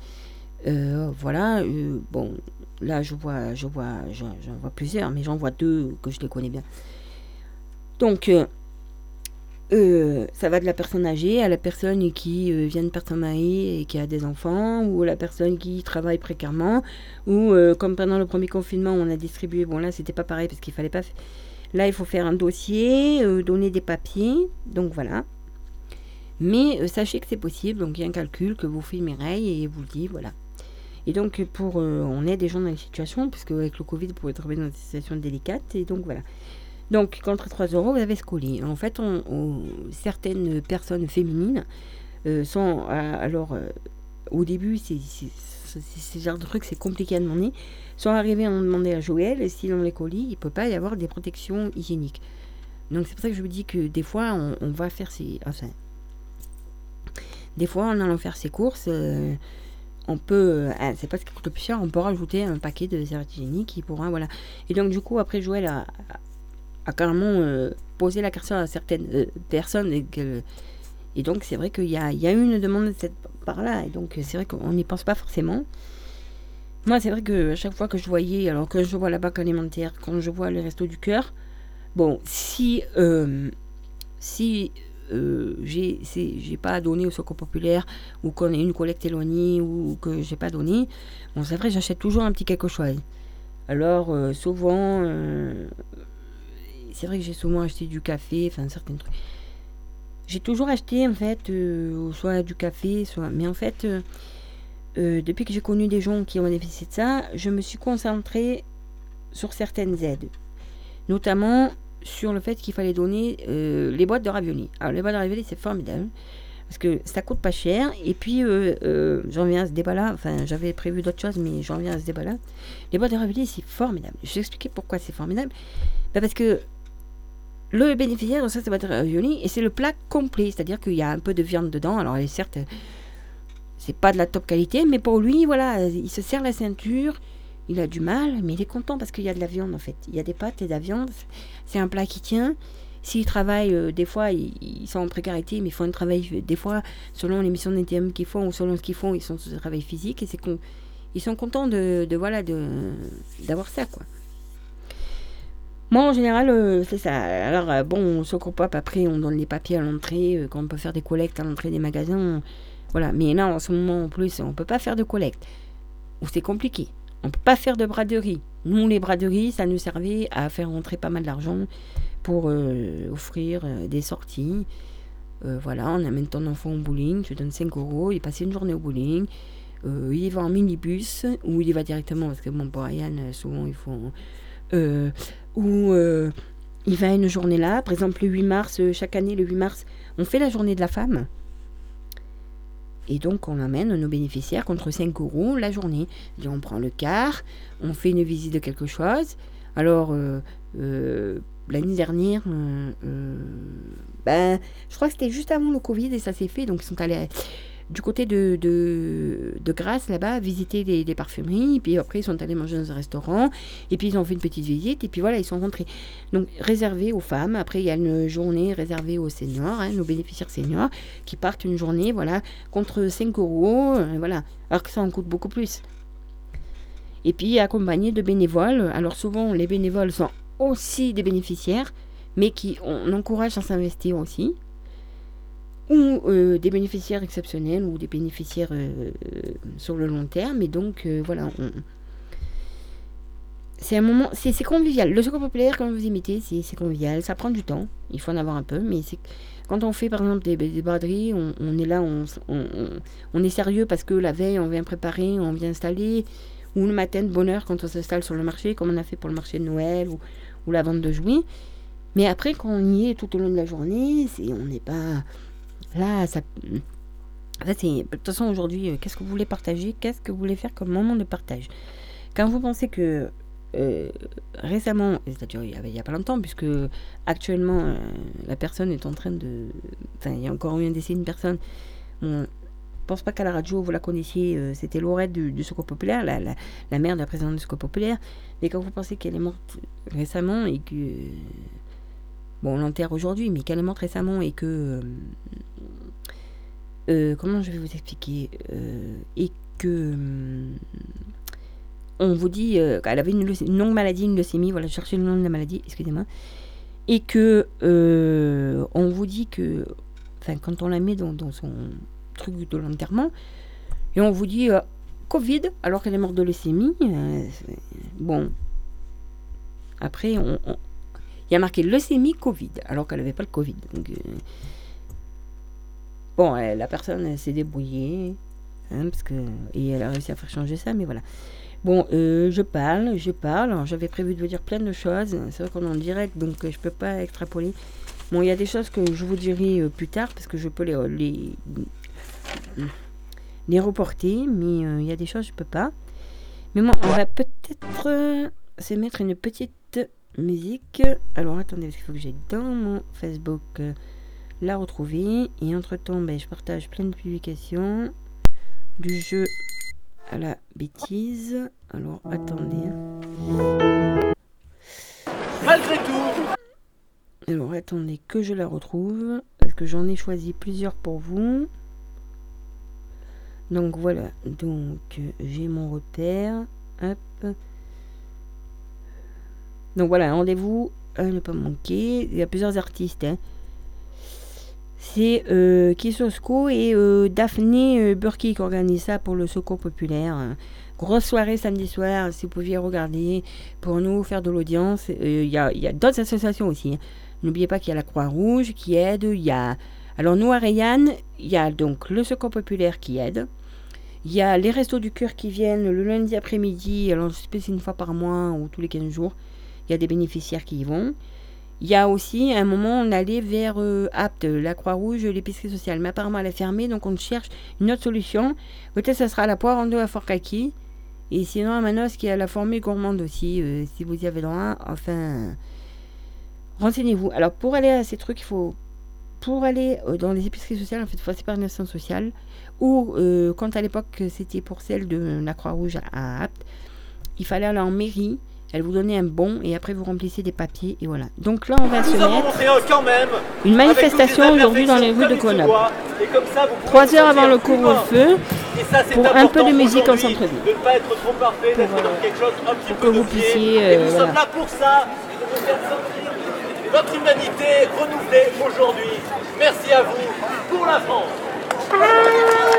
Euh, voilà, euh, bon, là je vois, je vois, j'en j'en vois plusieurs, mais j'en vois deux que je les connais bien. Donc, euh, ça va de la personne âgée à la personne qui vient de perdre son mari et qui a des enfants, ou la personne qui travaille précairement, ou comme pendant le premier confinement, on a distribué, bon là c'était pas pareil parce qu'il fallait pas. Là, il faut faire un dossier, donner des papiers, donc voilà. Mais sachez que c'est possible, donc il y a un calcul que vous fait Mireille et vous le dit, voilà. Et donc, pour, euh, on aide des gens dans les situations, puisque avec le Covid, vous pouvez trouver dans des situations délicates, et donc voilà. Donc, contre 3 euros, vous avez ce colis. En fait, certaines personnes féminines euh, sont, euh, alors, euh, au début, c'est ce genre de truc, c'est compliqué à demander, sont arrivées à en demander à Joël, si dans les colis, il ne peut pas y avoir des protections hygiéniques. Donc, c'est pour ça que je vous dis que des fois, on, va faire ces. Enfin, des fois, en allant faire ses courses, on peut, euh, ah, c'est pas ce qui coûte le plus on peut rajouter un paquet de serviettes qui pourra, voilà. Et donc, du coup, après, Joël a, carrément euh, posé la question à certaines euh, personnes. Et, donc, c'est vrai qu'il y a, il y a eu une demande de cette part-là. Et donc, c'est vrai qu'on n'y pense pas forcément. Moi, c'est vrai que à chaque fois que je voyais, alors que je vois la banque alimentaire, quand je vois les restos du cœur, bon, si, si euh, j'ai pas donné au secours populaire ou qu'on ait une collecte éloignée ou que j'ai pas donné, bon, c'est vrai, j'achète toujours un petit quelque chose. Alors, euh, souvent, euh, c'est vrai que j'ai souvent acheté du café, enfin, certains trucs. J'ai toujours acheté, en fait, euh, soit du café, soit. Mais en fait, depuis que j'ai connu des gens qui ont bénéficié de ça, je me suis concentrée sur certaines aides. Notamment sur le fait qu'il fallait donner euh, les boîtes de raviolis. Alors, les boîtes de raviolis, c'est formidable. Parce que ça coûte pas cher. Et puis, euh, euh, j'en viens à ce débat-là. Enfin, j'avais prévu d'autres choses, mais j'en viens à ce débat-là. Les boîtes de raviolis, c'est formidable. Je vais expliquer pourquoi c'est formidable. Ben, parce que le bénéficiaire ça, c'est boîte de raviolis. Et c'est le plat complet. C'est-à-dire qu'il y a un peu de viande dedans. Alors, elle est certes, c'est pas de la top qualité, mais pour lui, voilà, il se serre la ceinture. Il a du mal, mais il est content parce qu'il y a de la viande en fait. Il y a des pâtes et de la viande. C'est un plat qui tient. S'ils travaillent, euh, des fois, ils, sont en précarité, mais ils font un travail, euh, des fois, selon les missions d'ITM qu'ils font ou selon ce qu'ils font, ils sont sur un travail physique et c'est ils sont contents de, voilà, d'avoir ça, quoi. Moi, en général, euh, c'est ça. Alors, bon, on s'occupe pas, après, on donne les papiers à l'entrée, quand on peut faire des collectes à l'entrée des magasins, voilà. Mais là, en ce moment, en plus, on peut pas faire de collecte. Ou c'est compliqué. On peut pas faire de braderie. Nous, les braderies, ça nous servait à faire rentrer pas mal d'argent pour euh, offrir euh, des sorties. Euh, voilà, on amène ton enfant au bowling, je donne 5 euros, il passe une journée au bowling. Il va en minibus ou il y va directement parce que bon, pour euh, souvent il faut. Ou il va une journée là, par exemple le 8 mars, chaque année le 8 mars, on fait la journée de la femme. Et donc on amène nos bénéficiaires contre 5 euros la journée. Et on prend le car, on fait une visite de quelque chose. Alors, euh, euh, l'année dernière, euh, euh, ben, je crois que c'était juste avant le Covid et ça s'est fait. Donc, ils sont allés du côté de, de, Grasse, là-bas, visiter des, parfumeries. Puis après, ils sont allés manger dans un restaurant. Et puis, ils ont fait une petite visite. Et puis voilà, ils sont rentrés. Donc, réservé aux femmes. Après, il y a une journée réservée aux seniors, hein, nos bénéficiaires seniors, qui partent une journée, voilà, contre 5 euros. euh, voilà. Alors que ça en coûte beaucoup plus et puis accompagné de bénévoles. Alors souvent, les bénévoles sont aussi des bénéficiaires, mais qui on encourage à s'investir aussi. Ou euh, des bénéficiaires exceptionnels ou des bénéficiaires euh, sur le long terme. Et donc, euh, voilà. C'est un moment, c'est convivial. Le secours populaire, comme vous imitez, c'est convivial. Ça prend du temps. Il faut en avoir un peu, mais quand on fait par exemple des, des on, est là, on, on- est sérieux parce que la veille, on vient préparer, on vient installer ou le matin de bonne heure quand on s'installe sur le marché, comme on a fait pour le marché de Noël ou, la vente de jouets. Mais après, quand on y est tout au long de la journée, on n'est pas là. Ça, de toute façon, aujourd'hui, euh, qu'est-ce que vous voulez partager? Qu'est-ce que vous voulez faire comme moment de partage? Quand vous pensez que euh, récemment, c'est-à-dire il n'y a pas longtemps, puisque actuellement, euh, la personne est en train de... Enfin, il y a encore eu un décès d'une personne. On pense pas qu'à la radio, vous la connaissiez, c'était Laurette du, du Secours Populaire, la, la, la mère de la présidente du Secours Populaire. Mais quand vous pensez qu'elle est morte récemment et que... Bon, on l'enterre aujourd'hui, mais qu'elle est morte récemment et que... euh, euh, comment je vais vous expliquer Euh, Et que... on vous dit qu'elle avait une, longue maladie, une leucémie, voilà, je cherchais le nom de la maladie, excusez-moi. Et que on vous dit que... Enfin, quand on la met dans, dans son truc de l'enterrement, et on vous dit Covid, alors qu'elle est morte de leucémie, bon... Après, on- il y a marqué leucémie Covid, alors qu'elle n'avait pas le Covid. Donc, euh, Bon, euh, la personne s'est débrouillée, hein, parce que, et elle a réussi à faire changer ça, mais voilà. Bon, euh, je parle, je parle. J'avais prévu de vous dire plein de choses. C'est vrai qu'on est en direct, donc je peux pas extrapoler. Bon, il y a des choses que je vous dirai plus tard, parce que je peux les, les, reporter, mais il y a des choses que je peux pas. Mais moi, on va peut-être se mettre une petite musique. Alors, attendez, parce qu'il faut que j'aille dans mon Facebook. euh, la retrouver. Et entre-temps, ben, je partage plein de publications du jeu à la bêtise. Alors, attendez. hein. Malgré tout, Alors, attendez que je la retrouve. Parce que j'en ai choisi plusieurs pour vous. Donc, voilà. Donc, euh, j'ai mon repère. Hop. Donc, voilà. Rendez-vous à ne pas manquer. Il y a plusieurs artistes. hein. C'est euh, et euh, Daphné euh, Burki qui organisent ça pour le Secours Populaire. Euh, Grosse soirée samedi soir, si vous pouviez regarder pour nous faire de l'audience. Euh, Il y a, d'autres associations aussi. hein. N'oubliez pas qu'il y a la Croix-Rouge qui aide. Y a. Alors, nous à Rayanne, il y a donc le Secours Populaire qui aide. Il y a les Restos du Cœur qui viennent le lundi après-midi. Alors, je sais une fois par mois ou tous les 15 jours. Il y a des bénéficiaires qui y vont. Il y a aussi un moment, on allait vers euh, Apt, la Croix-Rouge, l'épicerie sociale. Mais apparemment, elle est fermée, donc on cherche une autre solution. Peut-être ce sera la poire en deux à Fort Kaki. Et sinon, à Manos, qui a la formule gourmande aussi, euh, si vous y avez droit. Enfin, renseignez-vous. Alors, pour aller à ces trucs, il faut. Pour aller euh, dans les épiceries sociales, en fait, il faut passer par une assistance sociale. Ou, euh, quand à l'époque, c'était pour celle de la Croix-Rouge à Apt, il fallait aller en mairie. Elle vous donnait un bon et après vous remplissez des papiers et voilà. Donc là on va se nous avons mettre quand même. une manifestation aujourd'hui dans les rues de Grenoble. se Trois heures avant le couvre-feu pour un peu de musique en centre-ville. Pour, que vous puissiez, Et euh, nous voilà. sommes là pour ça, et de vous faire sentir notre humanité renouvelée aujourd'hui. Merci à vous pour la France.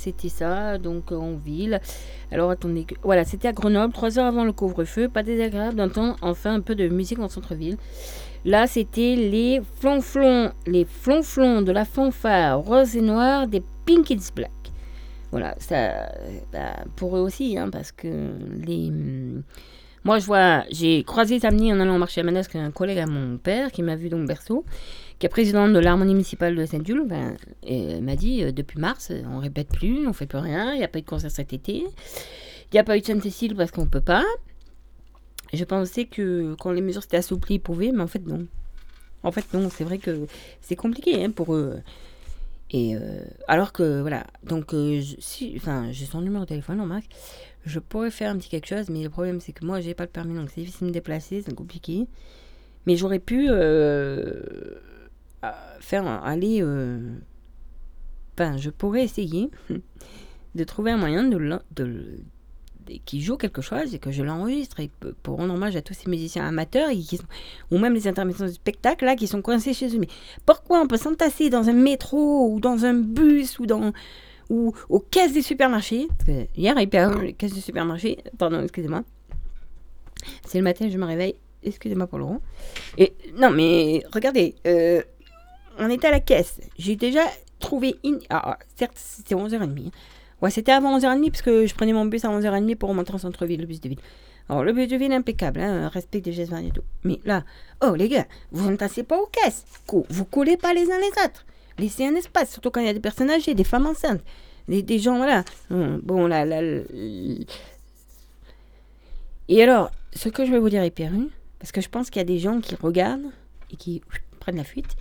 C'était ça, donc euh, en ville. Alors attendez, que- voilà, c'était à Grenoble, trois heures avant le couvre-feu, pas désagréable d'entendre enfin un peu de musique en centre-ville. Là, c'était les flonflons, les flonflons de la fanfare rose et noire des Pink It's Black. Voilà, ça, bah, pour eux aussi, hein, parce que les... hum, Moi, je vois, j'ai croisé samedi en allant au marché à Manosque un collègue à mon père qui m'a vu donc berceau, qui est président de l'harmonie municipale de Saint-Jules, ben, et elle m'a dit euh, depuis mars, euh, on répète plus, on fait plus rien, il n'y a pas eu de concert cet été, il n'y a pas eu de Sainte-Cécile parce qu'on peut pas. Je pensais que quand les mesures s'étaient assouplies, ils pouvaient, mais en fait non. En fait non, c'est vrai que c'est compliqué hein, pour eux. Et euh, alors que voilà, donc euh, si, enfin, j'ai son numéro de téléphone, remarque, je pourrais faire un petit quelque chose, mais le problème c'est que moi j'ai pas le permis, donc c'est difficile de me déplacer, c'est compliqué. Mais j'aurais pu euh, faire aller, euh, enfin, je pourrais essayer *laughs* de trouver un moyen de, de, de- qui joue quelque chose et que je l'enregistre et pour rendre hommage à tous ces musiciens amateurs et qui sont, ou même les intermittents du spectacle là qui sont coincés chez eux. Mais pourquoi on peut s'entasser dans un métro ou dans un bus ou dans ou aux caisses des supermarchés? Parce que hier, il y les caisses des supermarchés. Pardon, excusez-moi. C'est le matin, je me réveille. Excusez-moi pour le rond. Et non, mais regardez, euh, on était à la caisse. J'ai déjà trouvé. in- Ah, ah, certes, c'était 11h30. hein. Ouais, c'était avant 11h30 parce que je prenais mon bus à 11h30 pour remonter en centre-ville, le bus de ville. Alors, le bus de ville impeccable, hein, respect des gestes et tout. Mais là, oh les gars, vous ne tassez pas aux caisses. Vous collez pas les uns les autres. Laissez un espace, surtout quand il y a des personnes âgées, des femmes enceintes, des, des gens, voilà. Hum, Bon, là, là. Et alors, ce que je vais vous dire est perru, parce que je pense qu'il y a des gens qui regardent et qui prennent la fuite.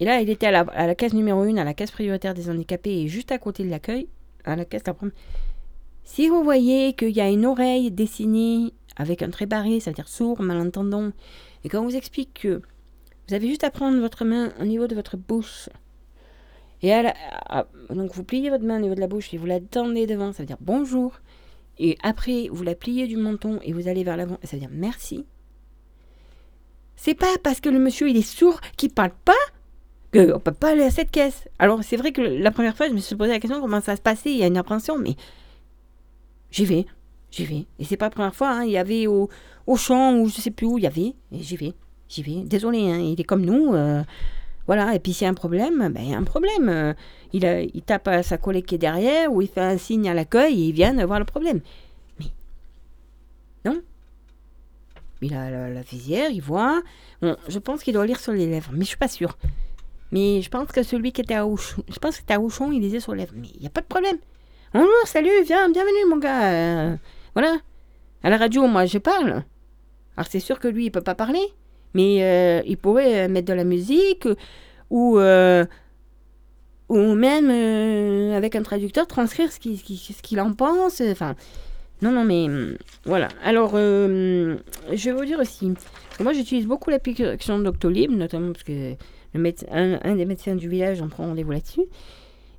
Et là, il était à la, case numéro 1, à la case prioritaire des handicapés, et juste à côté de l'accueil, à la case première. Si vous voyez qu'il y a une oreille dessinée avec un trait barré, ça veut dire sourd, malentendant, et qu'on vous explique que vous avez juste à prendre votre main au niveau de votre bouche, et donc vous pliez votre main au niveau de la bouche et vous la tendez devant, ça veut dire bonjour, et après vous la pliez du menton et vous allez vers l'avant, ça veut dire merci. C'est pas parce que le monsieur il est sourd qu'il parle pas qu'on peut pas aller à cette caisse. Alors c'est vrai que la première fois je me suis posé la question comment ça se passait, il y a une appréhension, mais j'y vais, j'y vais. Et c'est pas la première fois, hein, il y avait au, au champ ou je sais plus où, il y avait, et j'y vais, j'y vais. Désolé, hein, il est comme nous, euh, voilà. Et puis s'il y a un problème, ben un problème. Euh, il, a- tape à sa collègue qui est derrière ou il fait un signe à l'accueil et ils viennent voir le problème. Mais non. Il a la, la visière, il voit. Bon, je pense qu'il doit lire sur les lèvres, mais je suis pas sûre. Mais je pense que celui qui était à Auchon, je pense que à il lisait sur lèvres. Mais il n'y a pas de problème. Bonjour, salut, viens, bienvenue mon gars. Euh, voilà. À la radio, moi, je parle. Alors c'est sûr que lui, il peut pas parler. Mais euh, il pourrait euh, mettre de la musique ou, ou même avec un traducteur transcrire ce qu'il en pense. Enfin, non, non, mais hum, voilà. Alors, je vais vous dire aussi, moi j'utilise beaucoup l'application Doctolib, notamment parce que un, des médecins du village en prend rendez-vous là-dessus.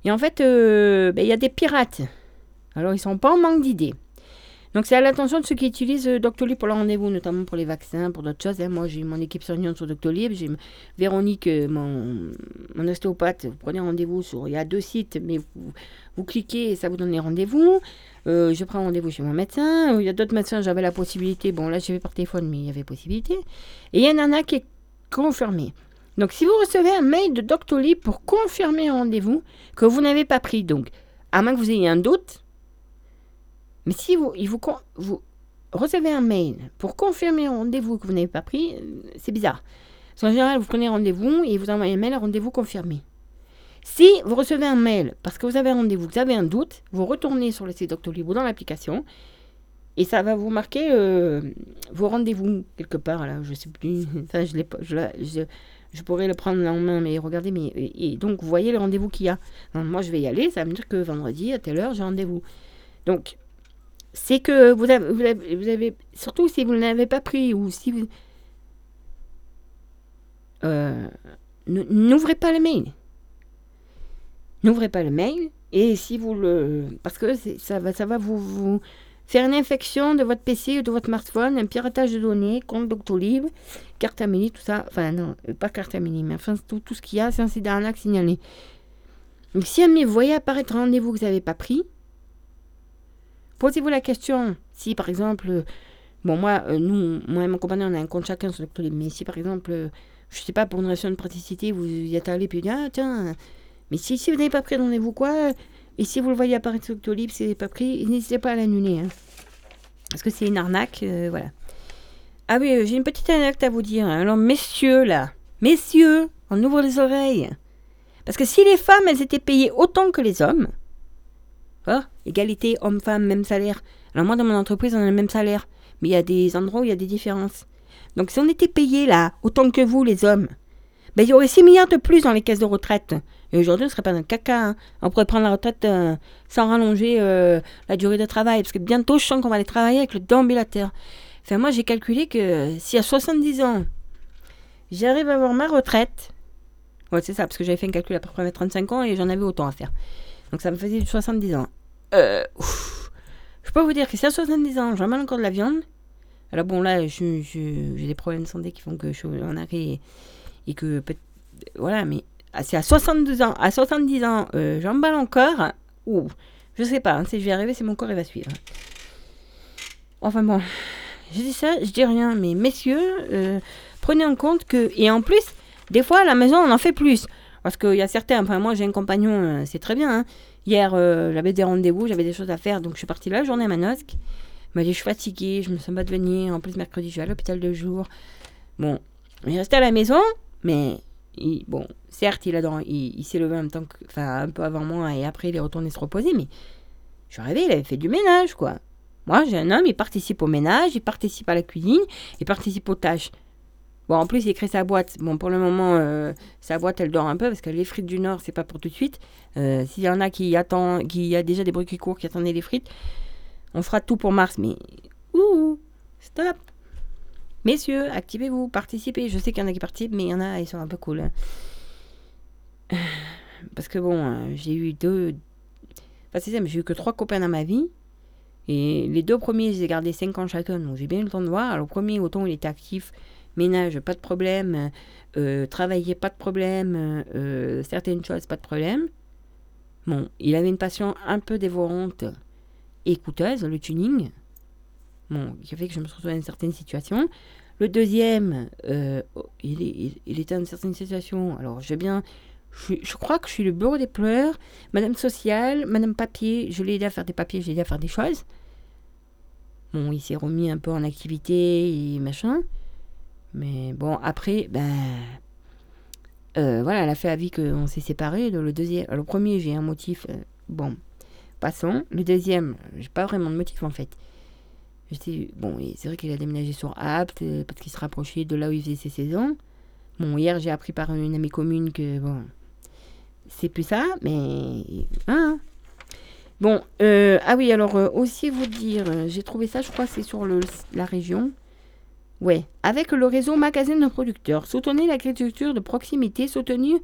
Et en fait, euh, ben, il y a des pirates. Alors, ils sont pas en manque d'idées. Donc, c'est à l'attention de ceux qui utilisent euh, Doctolib pour leur rendez-vous, notamment pour les vaccins, pour d'autres choses. hein. Moi, j'ai mon équipe soignante sur Doctolib. J'ai Véronique, euh, mon, mon ostéopathe. Vous prenez rendez-vous sur. Il y a deux sites, mais vous, cliquez et ça vous donne les rendez-vous. Je prends rendez-vous chez mon médecin. Il y a d'autres médecins, j'avais la possibilité. Bon, là, j'ai fait par téléphone, mais il y avait possibilité. Et il y en a qui est confirmé. Donc, si vous recevez un mail de Doctolib pour confirmer un rendez-vous que vous n'avez pas pris, donc, à moins que vous ayez un doute, mais si vous, il vous, vous recevez un mail pour confirmer un rendez-vous que vous n'avez pas pris, euh, c'est bizarre. Parce qu'en général, vous prenez rendez-vous et vous envoyez un mail, un rendez-vous confirmé. Si vous recevez un mail parce que vous avez un rendez-vous, vous avez un doute, vous retournez sur le site Doctolib ou dans l'application et ça va vous marquer euh, vos rendez-vous quelque part là, je sais plus. *laughs* Enfin, je l'ai pas, je pourrais le prendre en main, mais regardez, mais et, donc vous voyez le rendez-vous qu'il y a. Moi, je vais y aller, ça va me dire que vendredi à telle heure j'ai rendez-vous. Donc c'est que vous avez, vous avez, surtout si vous ne l'avez pas pris ou si vous euh, n'ouvrez pas le mail. N'ouvrez pas le mail et si vous le parce que ça va ça va vous faire une infection de votre PC ou de votre smartphone, un piratage de données, compte Doctolib, carte Amélie, tout ça. Enfin non, pas carte Amélie, mais enfin tout, ce qu'il y a, c'est un d'arnaque signalé. Donc si admis, vous voyez apparaître un rendez-vous que vous n'avez pas pris, posez-vous la question. Si par exemple, bon moi, euh, nous, moi et mon compagnon, on a un compte chacun sur Doctolib, mais si par exemple, euh, je sais pas, pour une raison de praticité, vous y êtes allé puis vous dites, ah tiens, mais si, si vous n'avez pas pris de rendez-vous quoi, et si vous le voyez apparaître sur Doctolib, si vous n'avez pas pris, n'hésitez pas à l'annuler. hein. Parce que c'est une arnaque, euh, voilà. Ah oui, euh, j'ai une petite anecdote à vous dire. hein. Alors, messieurs, là, messieurs, on ouvre les oreilles. Parce que si les femmes, elles étaient payées autant que les hommes, hein, égalité homme-femme, même salaire. Alors moi, dans mon entreprise, on a le même salaire. Mais il y a des endroits où il y a des différences. Donc si on était payés, là, autant que vous, les hommes, ben, il y aurait 6 milliards de plus dans les caisses de retraite. Et aujourd'hui, on ne serait pas dans le caca. hein. On pourrait prendre la retraite euh, sans rallonger euh, la durée de travail. Parce que bientôt, je sens qu'on va aller travailler avec le déambulateur. Enfin, moi, j'ai calculé que si à 70 ans, j'arrive à avoir ma retraite, ouais, c'est ça, parce que j'avais fait un calcul à peu près à 35 ans et j'en avais autant à faire. Donc ça me faisait du 70 ans. Euh, ouf. je peux vous dire que si à 70 ans, j'en mange encore de la viande, alors bon, là, j'ai des problèmes de santé qui font que je suis en arrêt et, et que Voilà, mais ah, si à 62 ans, à 70 ans, euh, j'emballe encore, ou je sais pas, hein, si je vais arriver, c'est mon corps, il va suivre. Enfin bon, je dis ça, je dis rien, mais messieurs, euh, prenez en compte que. Et en plus, des fois, à la maison, on en fait plus. Parce qu'il y a certains, enfin, moi, j'ai un compagnon, euh, c'est très bien. hein. Hier, euh, j'avais des rendez-vous, j'avais des choses à faire, donc je suis partie la journée à Manosque. Il m'a dit, je suis fatiguée, je me sens pas de venir. En plus, mercredi, je vais à l'hôpital de jour. Bon, il est resté à la maison, mais bon, certes, il, a dans- il, s'est levé en même temps un peu avant moi, et après, il est retourné se reposer, mais je suis arrivée, il avait fait du ménage, quoi. Moi, j'ai un homme, il participe au ménage, il participe à la cuisine, il participe aux tâches. Bon, en plus, il crée sa boîte. Bon, pour le moment, euh, sa boîte, elle dort un peu parce que les frites du Nord, c'est pas pour tout de suite. Euh, S'il y en a qui attendent, qui a déjà des bruits qui courent, qui attendaient les frites, on fera tout pour mars. Mais, ouh, stop. Messieurs, activez-vous, participez. Je sais qu'il y en a qui participent, mais il y en a, ils sont un peu cool. hein. *sighs* Parce que bon, euh, j'ai eu deux. Enfin, c'est ça, mais j'ai eu que trois copains dans ma vie. Et les deux premiers, je les ai gardés 5 ans chacun, donc j'ai bien eu le temps de voir. Alors, le premier, autant il était actif, ménage, pas de problème. Euh, travailler, pas de problème. euh, certaines choses, pas de problème. Bon, il avait une passion un peu dévorante et coûteuse, le tuning. Bon, qui a fait que je me suis retrouvée dans une certaine situation. Le deuxième, euh, oh, il, est- il- était dans une certaine situation. Alors, j'ai bien. Je, crois que je suis le bureau des pleurs, Madame Sociale, Madame Papier. Je l'ai aidé à faire des papiers, je l'ai aidé à faire des choses. Bon, il s'est remis un peu en activité et machin. Mais bon, après, ben. euh, voilà, elle a fait avis qu'on s'est séparés. Le, le deuxième, le premier, j'ai un motif. euh, bon, passons. Le deuxième, j'ai pas vraiment de motif en fait. Bon, c'est vrai qu'il a déménagé sur Apt euh, parce qu'il se rapprochait de là où il faisait ses saisons. Bon, hier, j'ai appris par une amie commune que, bon, c'est plus ça, mais. Hein. Bon, euh, ah oui, alors euh, aussi vous dire, j'ai trouvé ça, je crois, c'est sur le, la région. Ouais, avec le réseau magasin de producteurs, soutenez l'agriculture de proximité soutenue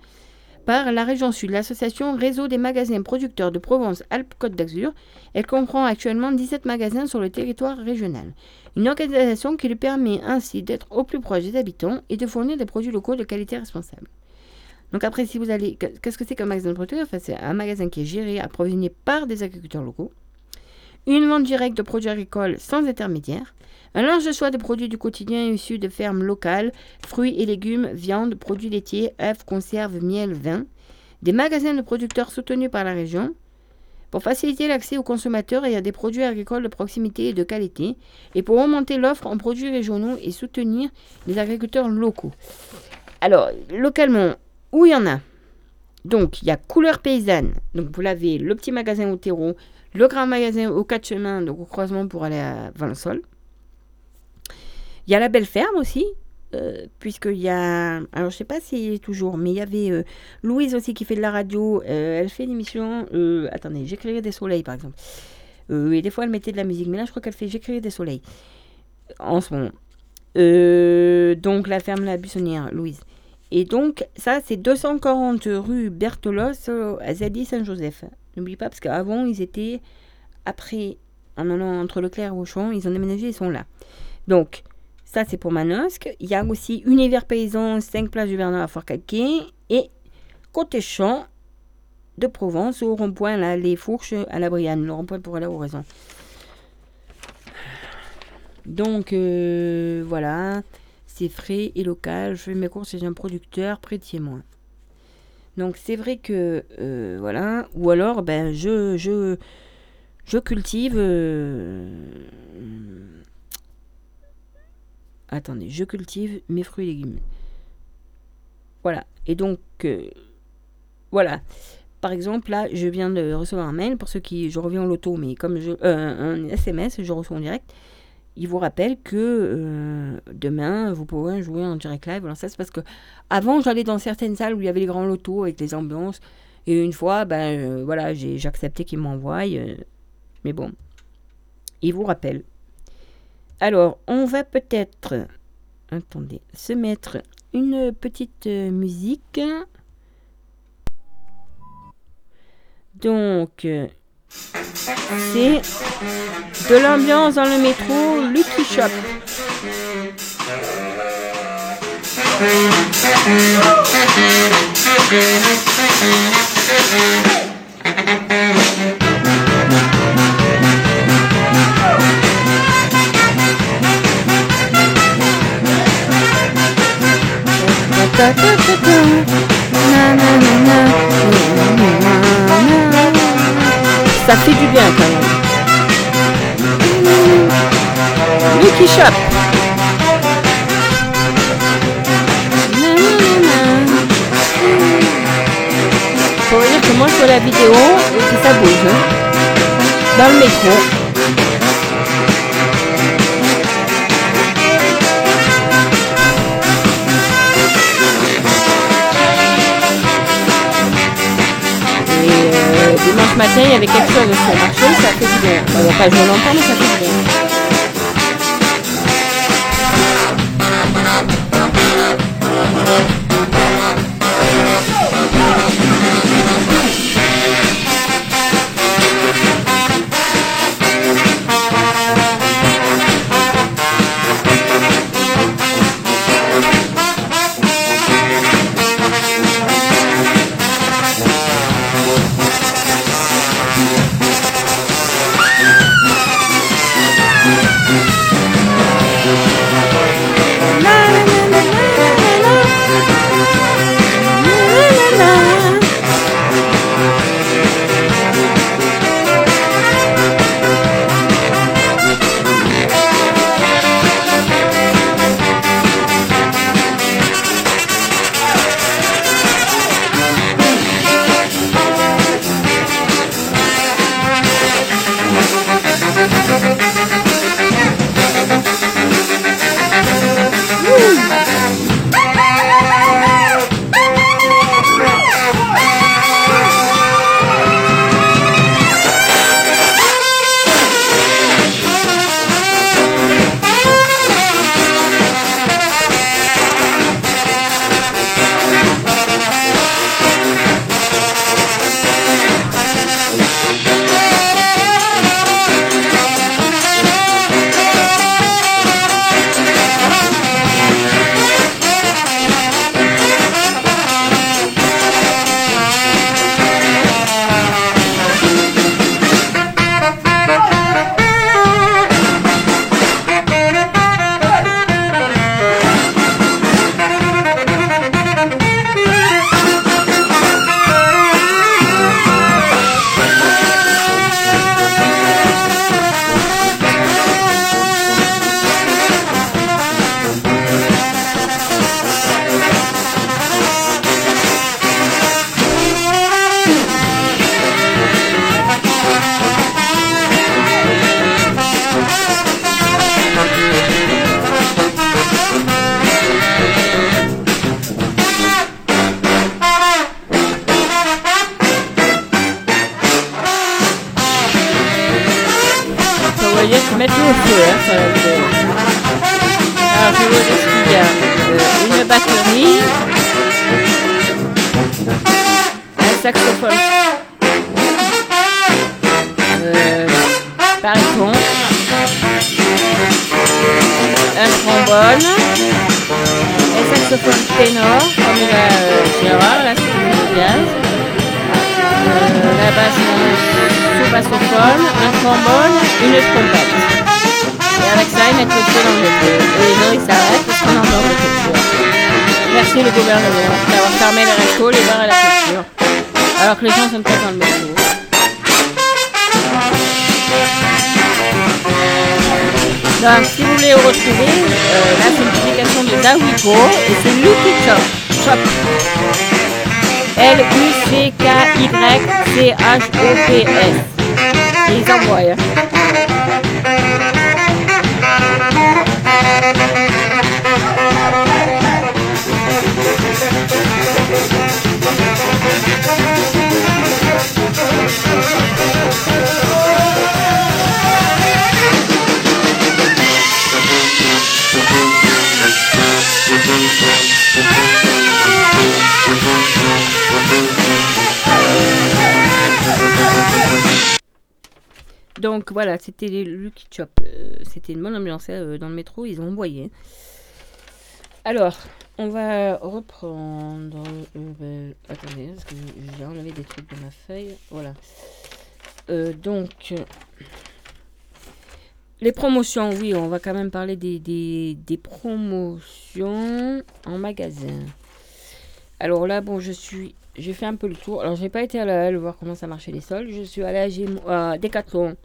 par la région Sud, l'association Réseau des magasins producteurs de Provence-Alpes-Côte d'Azur. Elle comprend actuellement 17 magasins sur le territoire régional. Une organisation qui lui permet ainsi d'être au plus proche des habitants et de fournir des produits locaux de qualité responsable. Donc après, si vous allez... Qu'est-ce que c'est qu'un magasin de producteurs? Enfin, C'est un magasin qui est géré, approvisionné par des agriculteurs locaux. Une vente directe de produits agricoles sans intermédiaire. Un large choix de produits du quotidien issus de fermes locales, fruits et légumes, viande, produits laitiers, œufs, conserves, miel, vin. Des magasins de producteurs soutenus par la région pour faciliter l'accès aux consommateurs et à des produits agricoles de proximité et de qualité, et pour augmenter l'offre en produits régionaux et soutenir les agriculteurs locaux. Alors, localement, où il y en a? Donc, il y a Couleur Paysanne, donc vous l'avez, le petit magasin au terreau, le grand magasin au quatre chemins, donc au croisement pour aller à Valençol. Il y a la Belle Ferme aussi, euh, puisqu'il y a. Alors, je sais pas si toujours, mais il y avait euh, Louise aussi qui fait de la radio. euh, elle fait une émission. euh, attendez, J'écrirai des soleils par exemple. Et des fois, elle mettait de la musique, mais là, je crois qu'elle fait J'écrirai des soleils. En ce moment. Donc, la ferme La Buissonnière, Louise. Et donc, ça, c'est 240 rue Bertholos euh, à Zadi Saint-Joseph. N'oublie pas, parce qu'avant, ils étaient. Après, en allant entre Leclerc et Auchan, ils ont déménagé, ils sont là. Donc, ça, c'est pour Manosque. Il y a aussi Univers Paysan, 5 places du Vernon à Fort-Calquier. Et côté champ, de Provence, au rond-point, là, les fourches à la Brianne, le rond-point pour aller au raison. Donc, euh, voilà, c'est frais et local. Je fais mes courses chez un producteur près de chez moi. Donc, c'est vrai que, euh, voilà, ou alors, ben, je, je, je cultive. euh, attendez, je cultive mes fruits et légumes. Voilà. Et donc, euh, voilà. Par exemple, là, je viens de recevoir un mail pour ceux qui. Je reviens en loto, mais comme je. euh, un SMS, je reçois en direct. Il vous rappelle que euh, demain, vous pourrez jouer en direct live. Alors, c'est parce que avant, j'allais dans certaines salles où il y avait les grands lotos avec les ambiances. Et une fois, ben voilà, j'ai accepté qu'ils m'envoient. mais bon, il vous rappelle. Alors, on va peut-être. Attendez, se mettre une petite euh, musique. Donc, euh, c'est de l'ambiance dans le métro Lucky Shop. Ça fait du bien quand même. Lucky Shop. Faut dire que moi je vois la vidéo et que ça bouge. hein. Dans le métro. Dimanche matin, il y avait quelque chose sur le marché, ça fait du bien. Bon, pas joué longtemps, mais ça fait du bien. Donc voilà, c'était les Lucky Chop. Euh, c'était une bonne ambiance euh, dans le métro, ils ont envoyé. Alors, on va reprendre. euh, ben, attendez, parce que j'ai enlevé des trucs de ma feuille. Voilà. Donc, les promotions, oui, on va quand même parler des, promotions en magasin. Alors là, bon, je suis. J'ai fait un peu le tour. Alors, j'ai pas été à la halle voir comment ça marchait les soldes. Je suis allée à, Gémo- à Decathlon.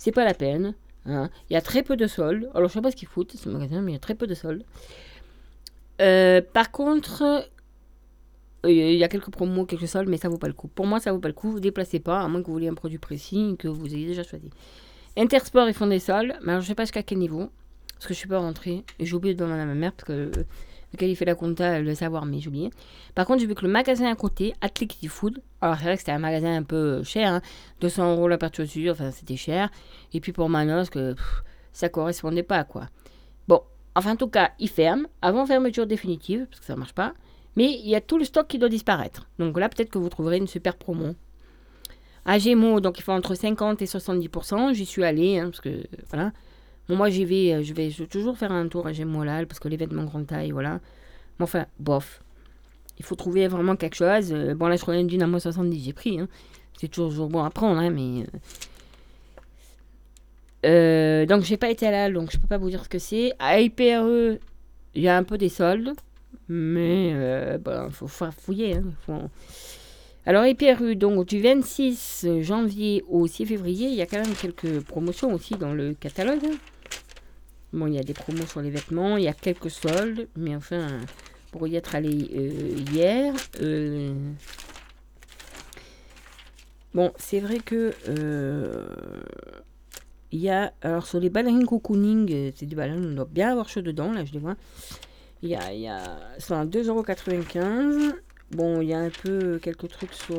C'est pas la peine. hein. Il y a très peu de soldes. Alors, je sais pas ce qu'ils foutent, ce magasin, mais il y a très peu de soldes. Euh, par contre, euh, il y a quelques promos, quelques soldes, mais ça vaut pas le coup. Pour moi, ça vaut pas le coup. Vous déplacez pas, à moins que vous vouliez un produit précis que vous ayez déjà choisi. Intersport, ils font des soldes, mais alors je sais pas jusqu'à quel niveau. Parce que je suis pas rentrée. Et j'ai oublié de demander à ma mère, parce que euh, qu'elle y fait la compta, elle le savoir, mais j'ai. Par contre, j'ai vu que le magasin à côté, Athletic Food, alors c'est vrai que c'était un magasin un peu cher, hein, 200 euros la purchasure, enfin c'était cher. Et puis pour Manos, que pff, ça correspondait pas, quoi. Bon, enfin en tout cas, ils ferment, avant fermeture définitive, parce que ça marche pas. Mais il y a tout le stock qui doit disparaître. Donc là, peut-être que vous trouverez une super promo. À Gémeaux, donc il faut entre 50 et 70%. J'y suis allée, hein, parce que voilà. Moi, j'y vais, euh, je vais je vais toujours faire un tour à là, parce que les vêtements grande taille, voilà. Mais enfin, bof. Il faut trouver vraiment quelque chose. Euh, bon, là, je prenais une Dynamo 70, j'ai pris. hein. C'est toujours bon à prendre, hein, mais. euh, euh, donc, j'ai pas été à la halle, donc je peux pas vous dire ce que c'est. À IPRE, il y a un peu des soldes, mais euh, ben, faut, fouiller. hein, Alors, IPRU, donc du 26 janvier au 6 février, il y a quand même quelques promotions aussi dans le catalogue. Bon, il y a des promos sur les vêtements, il y a quelques soldes, mais enfin, pour y être allé euh, hier, euh, bon, c'est vrai que euh, il y a, alors sur les ballerines cocooning, c'est des ballerines, on doit bien avoir chaud dedans, là je les vois. Il y a, y a, sont à 2,95€. Bon, il y a un peu quelques trucs sur.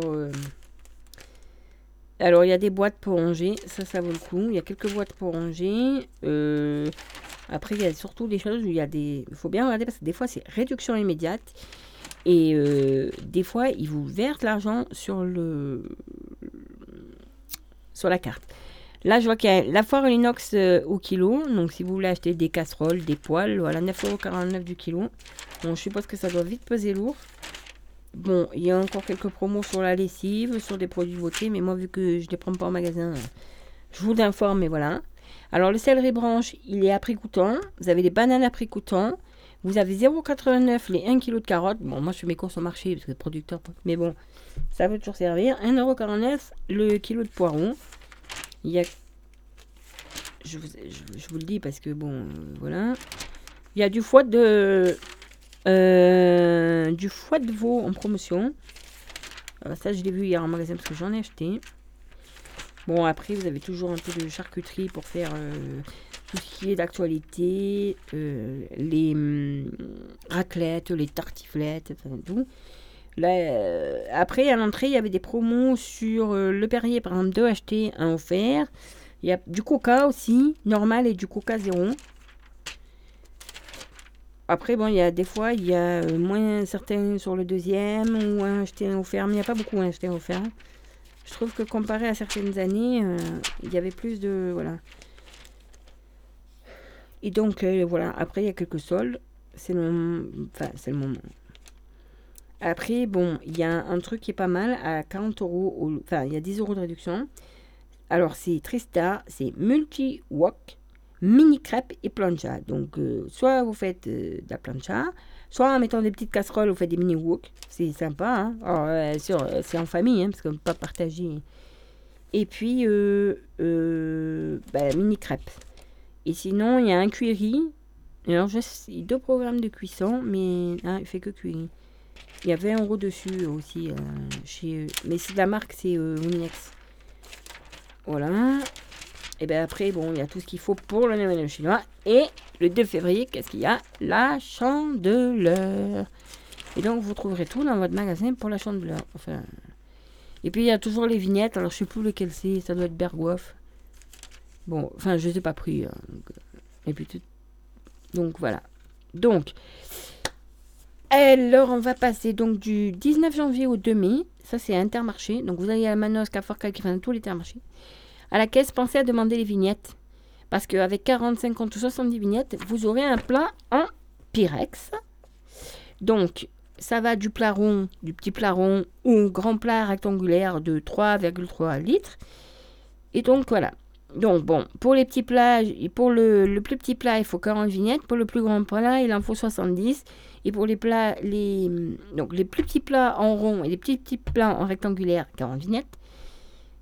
Alors, il y a des boîtes pour ranger, ça, ça vaut le coup. Il y a quelques boîtes pour ranger. Euh, Après, il y a surtout des choses où il y a des. Il faut bien regarder parce que des fois, c'est réduction immédiate. Et euh, des fois, ils vous versent l'argent sur le. sur la carte. Là, je vois qu'il y a la foire l'inox euh, au kilo. Donc, si vous voulez acheter des casseroles, des poêles, voilà, 9,49€ du kilo. Bon, je suppose que ça doit vite peser lourd. Bon, il y a encore quelques promos sur la lessive, sur des produits beauté, mais moi, vu que je ne les prends pas en magasin, je vous informe, mais voilà. Alors, le céleri branche, il est à prix coûtant. Vous avez les bananes à prix coûtant. Vous avez 0,89 les 1 kg de carottes. Bon, moi, je fais mes courses au marché parce que producteur, mais bon, ça peut toujours servir. 1,49€ le kilo de poireaux. Il y a. Je vous, je vous le dis parce que bon, euh, voilà. Il y a du foie de. Euh, du foie de veau en promotion. Alors ça, je l'ai vu hier en magasin parce que j'en ai acheté. Bon, après, vous avez toujours un peu de charcuterie pour faire euh, tout ce qui est d'actualité. euh, les hum, raclettes, les tartiflettes, enfin, tout. Euh, après, à l'entrée, il y avait des promos sur euh, le Perrier, par exemple, deux achetés, un offert. Il y a du coca aussi, normal, et du coca zéro. Après, bon, il y a des fois, il y a euh, moins certains sur le deuxième, ou un un offert, mais il n'y a pas beaucoup un offert. Je trouve que comparé à certaines années, euh, il y avait plus de... Voilà. Et donc, euh, voilà, après, il y a quelques soldes. C'est le, c'est le moment. Après, bon, il y a un truc qui est pas mal à 40 euros. au- Enfin, il y a 10 euros de réduction. Alors, c'est Trista, c'est multi-wok, mini crêpes et plancha. Donc, euh, soit vous faites euh, de la plancha, soit en mettant des petites casseroles, vous faites des mini-wok. C'est sympa, hein. Euh, c'est en famille, hein, parce qu'on ne peut pas partager. Et puis, bah, mini crêpes. Et sinon, il y a un cuiri. Alors, je deux programmes de cuisson, mais hein, il fait que cuiri. Il y a 20 euros dessus aussi. chez, mais c'est de la marque, c'est Uninex. Voilà. Et bien après, bon, il y a tout ce qu'il faut pour le Nouvel An chinois. Et le 2 février, qu'est-ce qu'il y a? La chandeleur. Et donc, vous trouverez tout dans votre magasin pour la chandeleur. Enfin. Et puis, il y a toujours les vignettes. Alors, je sais plus lequel c'est. Ça doit être Berghoff. Bon, enfin, je ne ai pas pris. et puis, tout. Donc, voilà. Donc, alors, on va passer donc du 19 janvier au 2 mai. Ça, c'est Intermarché. Donc, vous allez à Manos, Carrefour, Calcul, enfin, tous les intermarchés. À la caisse, pensez à demander les vignettes. Parce qu'avec 40, 50 ou 70 vignettes, vous aurez un plat en Pyrex. Donc, ça va du plat rond, du petit plat rond au grand plat rectangulaire de 3,3 litres. Et donc, voilà. Donc, bon, pour les petits plats, pour le, le plus petit plat, il faut 40 vignettes. Pour le plus grand plat, il en faut 70. Et pour les plats, les, donc les plus petits plats en rond et les petits, petits plats en rectangulaire, 40 vignettes.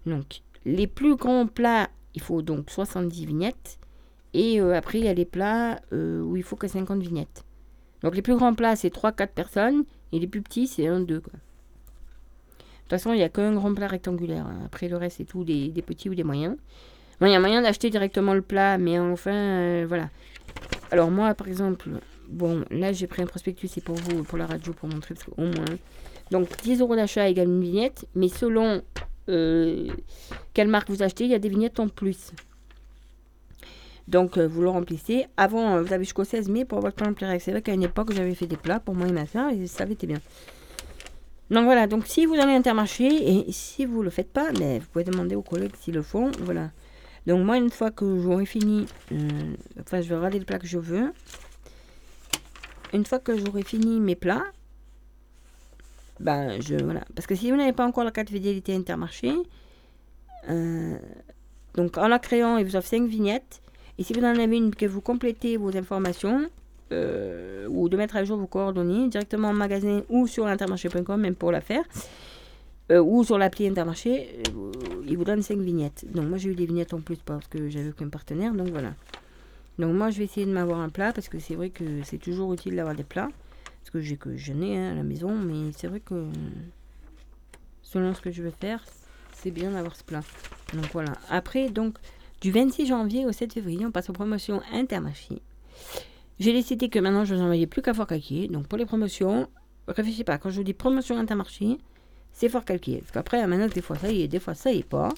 Donc, les plus grands plats, il faut donc 70 vignettes. Et euh, après, il y a les plats euh, où il faut que 50 vignettes. Donc, les plus grands plats, c'est 3-4 personnes. Et les plus petits, c'est 1-2. De toute façon, il n'y a qu'un grand plat rectangulaire. hein. Après, le reste, c'est tout des, petits ou des moyens. Il y a moyen d'acheter directement le plat, mais enfin, euh, voilà. Alors, moi, par exemple, bon, là, j'ai pris un prospectus, c'est pour vous, pour la radio, pour montrer, qu'au moins. Donc, 10 euros d'achat égale une vignette, mais selon quelle marque vous achetez, il y a des vignettes en plus. Donc, euh, vous le remplissez. Avant, euh, vous avez jusqu'au 16 mai pour votre plan Pyrex. C'est vrai qu'à une époque, j'avais fait des plats pour moi et ma soeur et ça avait été bien. Donc voilà, donc si vous allez à Intermarché et si vous le faites pas, mais vous pouvez demander aux collègues s'ils le font. Voilà. Donc moi, une fois que j'aurai fini, euh, enfin, je vais regarder le plat que je veux. Une fois que j'aurai fini mes plats, ben je voilà. Parce que si vous n'avez pas encore la carte fidélité Intermarché, euh, donc en la créant, il vous offre 5 vignettes. Et si vous en avez une que vous complétez vos informations, euh, ou de mettre à jour vos coordonnées directement en magasin ou sur intermarché.com, même pour la faire, euh, ou sur l'appli Intermarché, euh, il vous donne 5 vignettes. Donc moi j'ai eu des vignettes en plus parce que j'avais aucun partenaire, donc voilà. Donc moi je vais essayer de m'avoir un plat parce que c'est vrai que c'est toujours utile d'avoir des plats. Parce que j'ai que je hein, à la maison, mais c'est vrai que selon ce que je veux faire, c'est bien d'avoir ce plat. Donc voilà. Après, donc, du 26 janvier au 7 février, on passe aux promotions Intermarché. J'ai décidé que maintenant je vous envoyais plus qu'à Fort Calquier. Donc pour les promotions, réfléchissez pas. Quand je vous dis promotion Intermarché, c'est Fort Calquier. Parce qu'après, maintenant, des fois ça y est, des fois ça y est pas.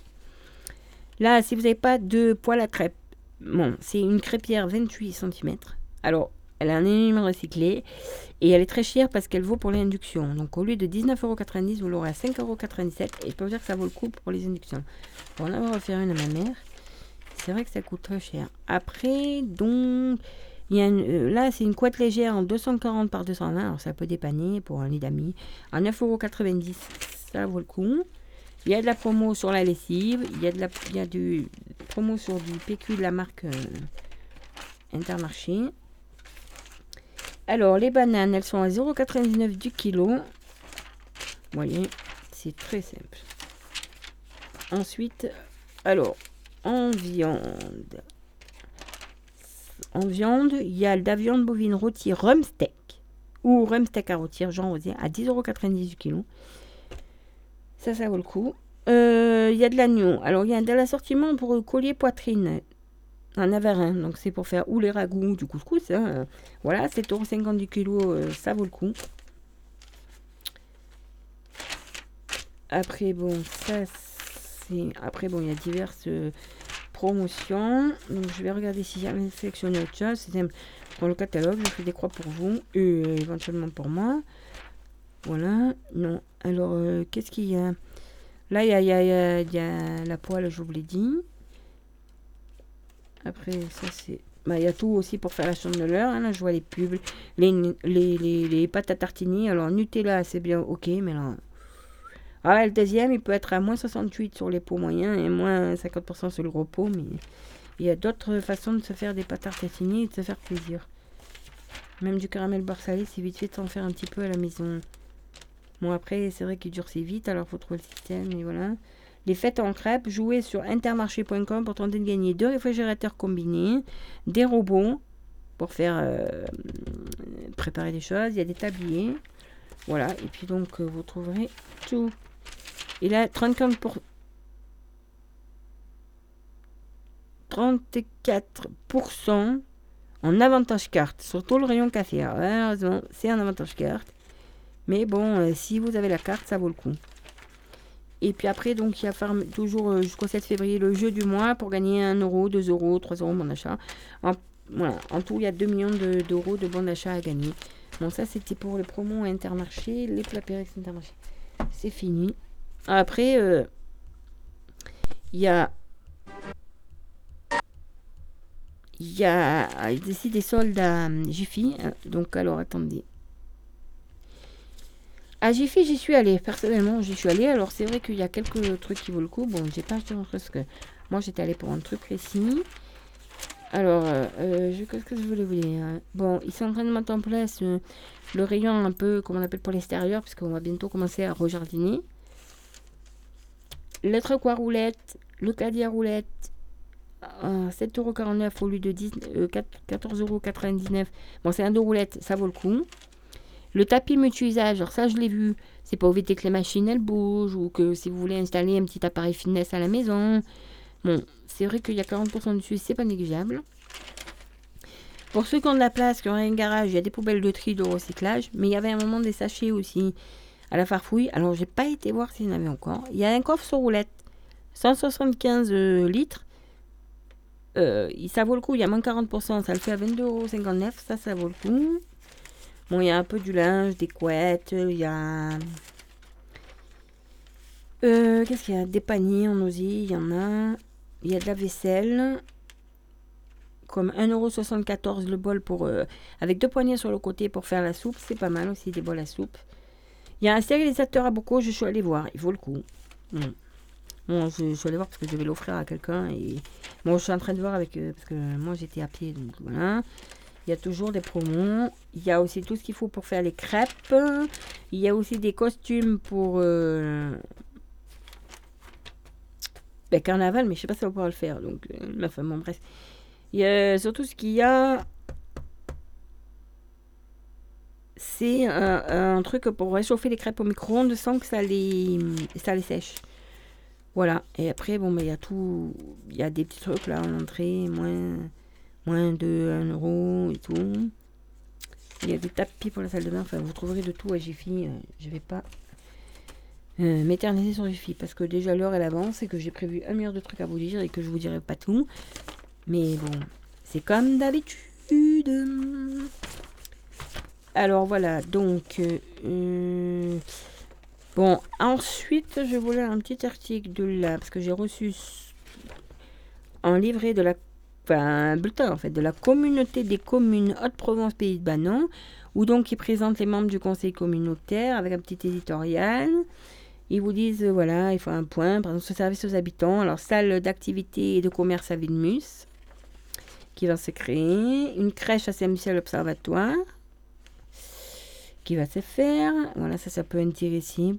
Là, si vous n'avez pas de poêle à crêpes, bon, c'est une crêpière 28 cm. Alors, elle a un élément recyclé et elle est très chère parce qu'elle vaut pour l'induction. Donc au lieu de 19,90€, vous l'aurez à 5,97€ et je peux vous dire que ça vaut le coup pour les inductions. Pour en avoir une à ma mère, c'est vrai que ça coûte très cher. Après, donc, y a euh, là c'est une couette légère en 240 par 220, alors ça peut dépanner pour un lit d'amis. À 9,90€, ça vaut le coup. Il y a de la promo sur la lessive, il y a de la y a du promo sur du PQ de la marque euh, Intermarché. Alors, les bananes, elles sont à 0,99 du kilo. Vous voyez, c'est très simple. Ensuite, alors, en viande. En viande, il y a de la viande bovine rôtie rumsteak ou rumsteak à rôtir, Jean Rosier, à 10,90€ du kilo. Ça, ça vaut le coup. Euh, Il y a de l'agneau. Alors, il y a de l'assortiment pour collier poitrine en avarin. Donc, c'est pour faire ou les ragoûts ou du couscous. hein. Voilà, 7,50€ du kilo, euh, ça vaut le coup. Après, bon, ça, c'est... Après, bon, il y a diverses euh, promotions. Je vais regarder si j'avais sélectionné autre chose. C'est simple. Dans le catalogue, je fais des croix pour vous et euh, éventuellement pour moi. Voilà. Non. Alors, euh, qu'est-ce qu'il y a? Là, il y a, y a- y a la poêle, je vous l'ai dit. Après, ça, c'est bah, il y a tout aussi pour faire la chandeleur. Hein, là, je vois les pubs, les, les, les, les pâtes à tartiner. Alors, Nutella, c'est bien, ok, mais là. Ah, le deuxième, il peut être à moins 68 sur les pots moyens et moins 50% sur le gros pot, mais il y a d'autres façons de se faire des pâtes à tartiner et de se faire plaisir. Même du caramel beurre salé, c'est vite fait de s'en faire un petit peu à la maison. Bon, après, c'est vrai qu'il durcit vite, alors faut trouver le système, et voilà. Les fêtes en crêpes, jouez sur intermarché.com pour tenter de gagner deux réfrigérateurs combinés, des robots pour faire euh, préparer des choses, il y a des tabliers. Voilà, et puis donc euh, vous trouverez tout. Et là, 34 pour 34% en avantage carte, surtout le rayon café. Alors, heureusement, c'est un avantage carte. Mais bon, euh, si vous avez la carte, ça vaut le coup. Et puis après, donc, il y a toujours euh, jusqu'au 7 février le jeu du mois pour gagner 1 euro, 2 euros, 3 euros bon d'achat. En, voilà, en tout, il y a 2 millions d'euros de, bons d'achat à gagner. Bon, ça, c'était pour les promos Intermarché, les plats Intermarché. C'est fini. Après, euh, il y a. Il y a ici des soldes à Jiffy. Donc, alors, attendez. À Jiffy, j'y suis allée. Personnellement, j'y suis allée. Alors, c'est vrai qu'il y a quelques trucs qui vaut le coup. Bon, j'ai pas acheté parce que moi, j'étais allée pour un truc précis. Alors, euh, euh, qu'est-ce que je voulais vous dire Bon, ils sont en train de mettre en place euh, le rayon un peu, comme on appelle pour l'extérieur, puisqu'on va bientôt commencer à rejardiner. Le truc à roulette, le caddie à roulette, 7,49€ au lieu de 14,99€. Bon, c'est un de roulette, ça vaut le coup. Le tapis multi-usage, alors ça je l'ai vu, c'est pour éviter que les machines elles bougent ou que si vous voulez installer un petit appareil fitness à la maison. Bon, c'est vrai qu'il y a 40% dessus, c'est pas négligeable. Pour ceux qui ont de la place, qui ont un garage, il y a des poubelles de tri de recyclage, mais il y avait un moment des sachets aussi à la farfouille. Alors j'ai pas été voir s'il y en avait encore. Il y a un coffre sur roulette, 175 euh, litres. Euh, ça vaut le coup, il y a moins 40%, ça le fait à 22,59€, ça, ça vaut le coup. Bon, il y a un peu du linge, des couettes, il y a... Euh, Qu'est-ce qu'il y a? Des paniers en osier, il y en a. Il y a de la vaisselle. Comme 1,74€ le bol pour... Euh, avec deux poignées sur le côté pour faire la soupe. C'est pas mal aussi, des bols à soupe. Il y a un stérilisateur à beaucoup, je suis allée voir. Il vaut le coup. Bon, je, suis allée voir parce que je vais l'offrir à quelqu'un. Et bon, je suis en train de voir avec... Euh, parce que moi, j'étais à pied, donc voilà. Il y a toujours des promos. Il y a aussi tout ce qu'il faut pour faire les crêpes. Il y a aussi des costumes pour euh, ben, carnaval, mais je sais pas si on pouvoir le faire. Donc, euh, enfin, bon, bref. Il y a surtout ce qu'il y a. C'est un, truc pour réchauffer les crêpes au micro-ondes sans que ça les, ça les sèche. Voilà. Et après, bon, mais il y a tout. Il y a des petits trucs là en entrée, moins moins de 1 euro et tout. Il y a des tapis pour la salle de bain. Enfin, vous trouverez de tout à Jiffy. Euh, je vais pas euh, m'éterniser sur Jiffy parce que déjà l'heure elle avance et que j'ai prévu un milliard de trucs à vous dire et que je vous dirai pas tout. Mais bon, c'est comme d'habitude. Alors voilà, donc. Euh, bon, ensuite, je voulais un petit article de là parce que j'ai reçu un livret de la un bulletin en fait de la communauté des communes Haute-Provence Pays de Banon, où donc ils présentent les membres du conseil communautaire avec un petit éditorial. Ils vous disent euh, voilà, il faut un point, par exemple, ce service aux habitants, alors salle d'activité et de commerce à Vilmus, qui va se créer, une crèche à Saint-Michel Observatoire, qui va se faire, voilà, ça, ça peut intéresser.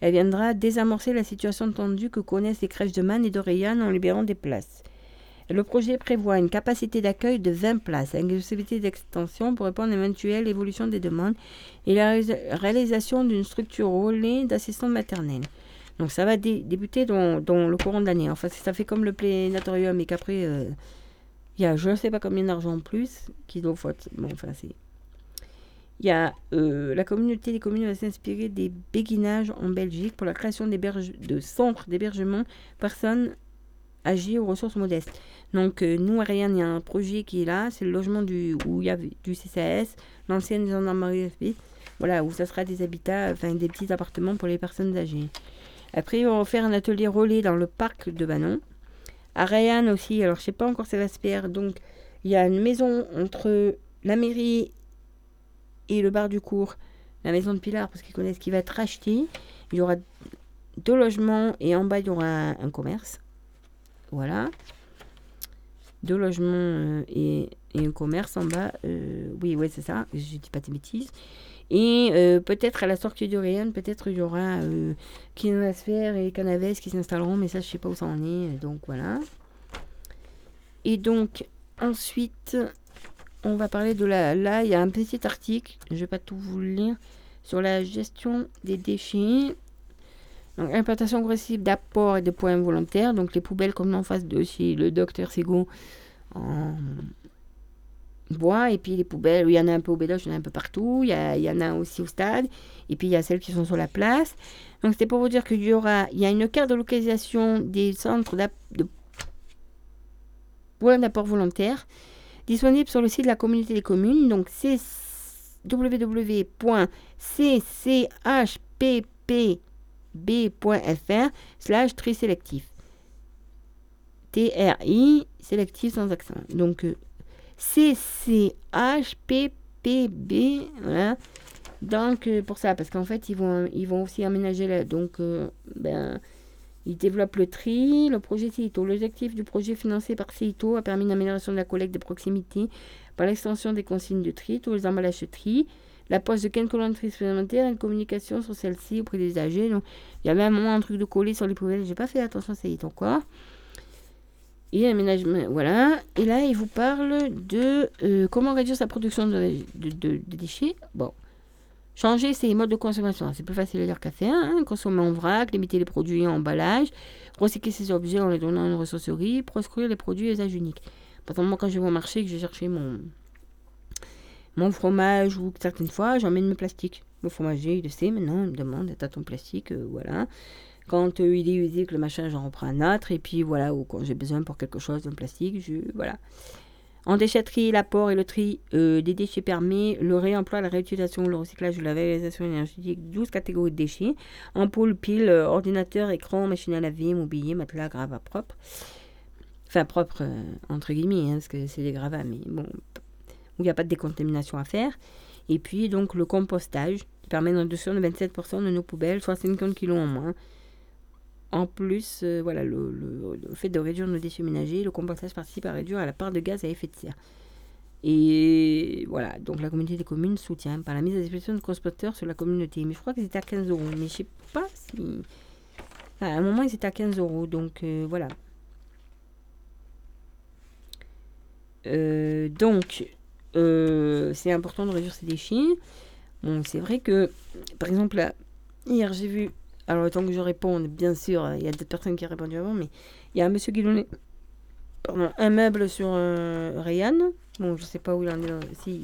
Elle viendra désamorcer la situation tendue que connaissent les crèches de Man et d'Oreillan en libérant des places. Le projet prévoit une capacité d'accueil de 20 places, une possibilité d'extension pour répondre à l'éventuelle évolution des demandes et la réalisation d'une structure relais d'assistance maternelle. Donc ça va débuter dans, le courant de l'année. Enfin, ça fait comme le plénatorium et qu'après, euh, il y a je ne sais pas combien d'argent en plus qui doit. Bon, enfin, c'est... Il y a euh, la communauté des communes va s'inspirer des béguinages en Belgique pour la création de centres d'hébergement personnes âgées aux ressources modestes. Donc, euh, nous, à Rayanne, il y a un projet qui est là, c'est le logement du, où il y a du CCAS, l'ancienne gendarmerie voilà, où ça sera des habitats, enfin des petits appartements pour les personnes âgées. Après, on va faire un atelier relais dans le parc de Banon. À Rayanne aussi, alors je sais pas encore c'est va donc Il y a une maison entre la mairie et le bar du cours, la maison de Pilar, parce qu'ils connaissent, qui va être rachetée. Il y aura deux logements et en bas, il y aura un commerce. Voilà. Deux logements euh, et, un commerce en bas. Euh, oui, ouais, c'est ça. Je dis pas de bêtises. Et euh, peut-être à la sortie du Réan, peut-être il y aura euh, et Canaves qui s'installeront, mais ça, je sais pas où ça en est. Donc voilà. Et donc, ensuite, on va parler de la. Là, il y a un petit article, je vais pas tout vous lire, sur la gestion des déchets. Donc, implantation progressive d'apports et de points volontaires. Donc, les poubelles, comme en face de chez le docteur Sego en bois. Et puis, les poubelles, il y en a un peu au Bédoche, il y en a un peu partout. Il y, en a aussi au stade. Et puis, il y a celles qui sont sur la place. Donc, c'était pour vous dire qu'il y aura. Il y a une carte de localisation des centres de points d'apport volontaire disponible sur le site de la communauté des communes. Donc, c'est www.cchppb.fr slash tri sélectif. T-R-I sélectif sans accent. Donc, euh, CCHPPB, voilà. Donc, euh, pour ça, parce qu'en fait, ils vont, ils vont aussi aménager, donc, euh, ben, ils développent le tri, le projet CITO. L'objectif du projet financé par CITO a permis une amélioration de la collecte de proximité par l'extension des consignes de tri, tous les emballages de tri, la poste de tri supplémentaires et une communication sur celle-ci auprès des usagers. Donc, il y un moment un truc de coller sur les poubelles, j'ai pas fait attention à CITO encore. Et aménagement, voilà. Et là, il vous parle de euh, comment réduire sa production de, de- déchets. Bon, changer ses modes de consommation. C'est plus facile à dire qu'à faire. hein. Consommer en vrac, limiter les produits en emballage, recycler ses objets en les donnant à une ressourcerie, proscrire les produits à usage unique. Par exemple, moi, quand je vais au marché et que je vais chercher mon, mon fromage ou certaines fois, j'emmène mes plastiques. Le fromager, il le sait maintenant, il me demande, t'as ton plastique, euh, voilà. Quand euh, il est usé, que le machin, j'en reprends un autre. Et puis voilà, ou quand j'ai besoin pour quelque chose d'un plastique, je. Voilà. En déchetterie, l'apport et le tri euh, des déchets permet le réemploi, la réutilisation, le recyclage la valorisation énergétique, 12 catégories de déchets. Ampoule, pile, ordinateur, écran, machine à laver, mobilier, matelas, gravats propres. Enfin, propre entre guillemets, hein, parce que c'est des gravats, mais bon, où il n'y a pas de décontamination à faire. Et puis, donc, le compostage, qui permet une réduction de 27% de nos poubelles, soit 50 kg en moins. En plus, euh, voilà, le, le- fait de réduire nos déchets ménagers, le compostage participe à réduire la part de gaz à effet de serre. Et voilà, donc la communauté des communes soutient par la mise à disposition de transporteurs sur la communauté. Mais je crois qu'ils étaient à 15 euros. Mais je sais pas si. À un moment, ils étaient à 15 euros. Donc euh, voilà. Euh, donc, euh, c'est important de réduire ces déchets. Bon, c'est vrai que, par exemple, là, hier, j'ai vu alors, le que je réponde, bien sûr, il y a d'autres personnes qui ont répondu avant, mais il y a un monsieur qui donnait pardon, un meuble sur euh, Rayan. Bon, je sais pas où il en est. dans- Si,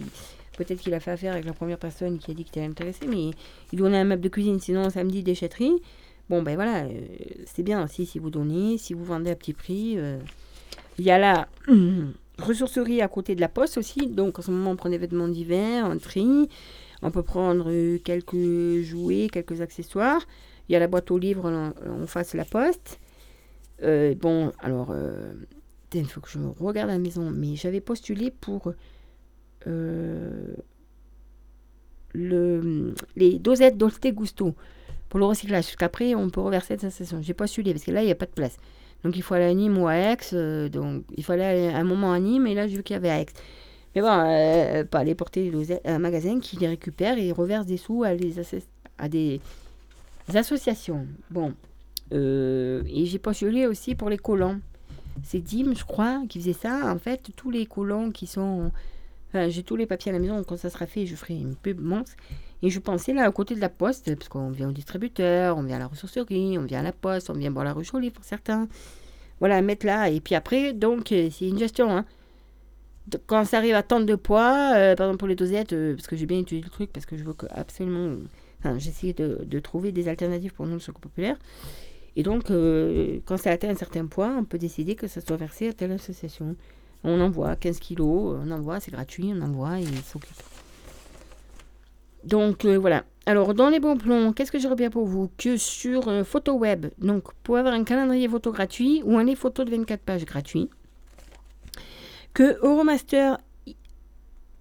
Peut-être qu'il a fait affaire avec la première personne qui a dit qu'il était intéressé, mais il donnait un meuble de cuisine, sinon samedi déchetterie. Bon, ben voilà, euh, c'est bien aussi si vous donnez, si vous vendez à petit prix. euh. Il y a la *clears throat* ressourcerie à côté de la poste aussi, donc en ce moment on prend des vêtements d'hiver, un tri. On peut prendre euh, quelques jouets, quelques accessoires. Il y a la boîte aux livres en, en face la poste. Euh, bon, alors, euh, il faut que je regarde la maison, mais j'avais postulé pour euh, le, les dosettes Dolce Gusto pour le recyclage. Parce qu'après, on peut reverser cette sensation. J'ai postulé parce que là, il n'y a pas de place. Donc, il faut aller à Nîmes ou à Aix. euh, donc, il fallait aller à un moment à Nîmes et là, vu qu'il y avait Aix. Mais bon, euh, pas aller porter à un magasin qui les récupère et reverse des sous à, des associations. Bon. Euh, et j'ai postulé aussi pour les collants. C'est Dim, je crois, qui faisait ça. En fait, tous les collants qui sont. Enfin, j'ai tous les papiers à la maison. Quand ça sera fait, je ferai une pub monstre. Et je pensais là, à côté de la poste, parce qu'on vient au distributeur, on vient à la ressourcerie, on vient à la poste, on vient boire la rue Cholet pour certains. Voilà, mettre là. Et puis après, donc, euh, c'est une gestion. Hein. Quand ça arrive à tant de poids, euh, par exemple pour les dosettes, euh, parce que j'ai bien étudié le truc, parce que je veux que absolument. Enfin, j'ai essayé de, de trouver des alternatives pour nous, le Secours populaire. Et donc, quand ça atteint un certain poids, on peut décider que ça soit versé à telle association. On envoie 15 kilos, on envoie, c'est gratuit, on envoie et ils s'occupent. Donc euh, voilà. Alors dans les bons plans, qu'est-ce que j'aurais bien pour vous? Que sur euh, photo web, donc pour avoir un calendrier photo gratuit ou un les photos de 24 pages gratuit. que Euromaster,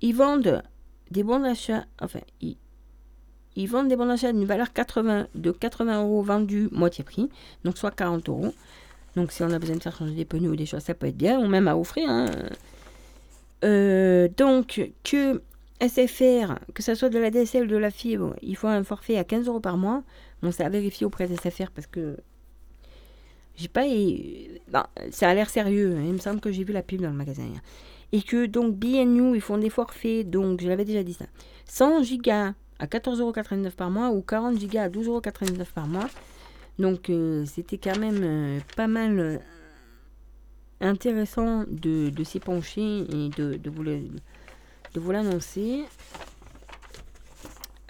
ils vendent des bons d'achat, enfin, ils, vendent des bons d'achat d'une valeur 80, de 80 euros vendus moitié prix, donc soit 40 euros. Donc si on a besoin de faire changer des pneus ou des choses, ça peut être bien, ou même à offrir. hein. Euh, donc que SFR, que ce soit de la DSL ou de la fibre, il faut un forfait à 15 euros par mois. Bon, ça a vérifié auprès de SFR parce que j'ai pas. bon, ça a l'air sérieux. hein. Il me semble que j'ai vu la pub dans le magasin. Et que donc BNU, ils font des forfaits. Donc, je l'avais déjà dit ça. 100 gigas à 14,99€ par mois ou 40 gigas à 12,99€ par mois. Donc, euh, c'était quand même euh, pas mal euh, intéressant de, de s'y pencher et de, de vous le- de vous l'annoncer.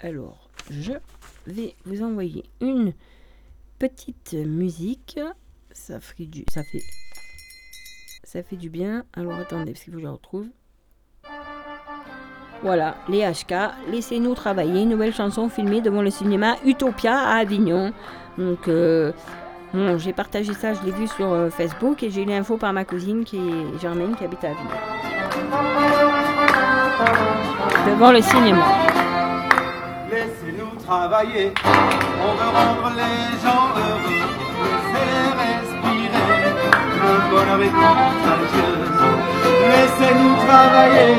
Alors, je vais vous envoyer une petite musique. Ça fait du, ça fait, ça fait du bien. Alors attendez, parce que je la retrouve. Voilà, les HK, laissez-nous travailler. Nouvelle chanson filmée devant le cinéma Utopia à Avignon. Donc, euh, bon, j'ai partagé ça, je l'ai vu sur euh, Facebook et j'ai eu l'info par ma cousine qui est Germaine qui habite à Avignon. Devant le cinéma. Laissez-nous travailler, on veut rendre les gens heureux, laissez-les respirer, le bonheur est contagieux. Laissez-nous travailler,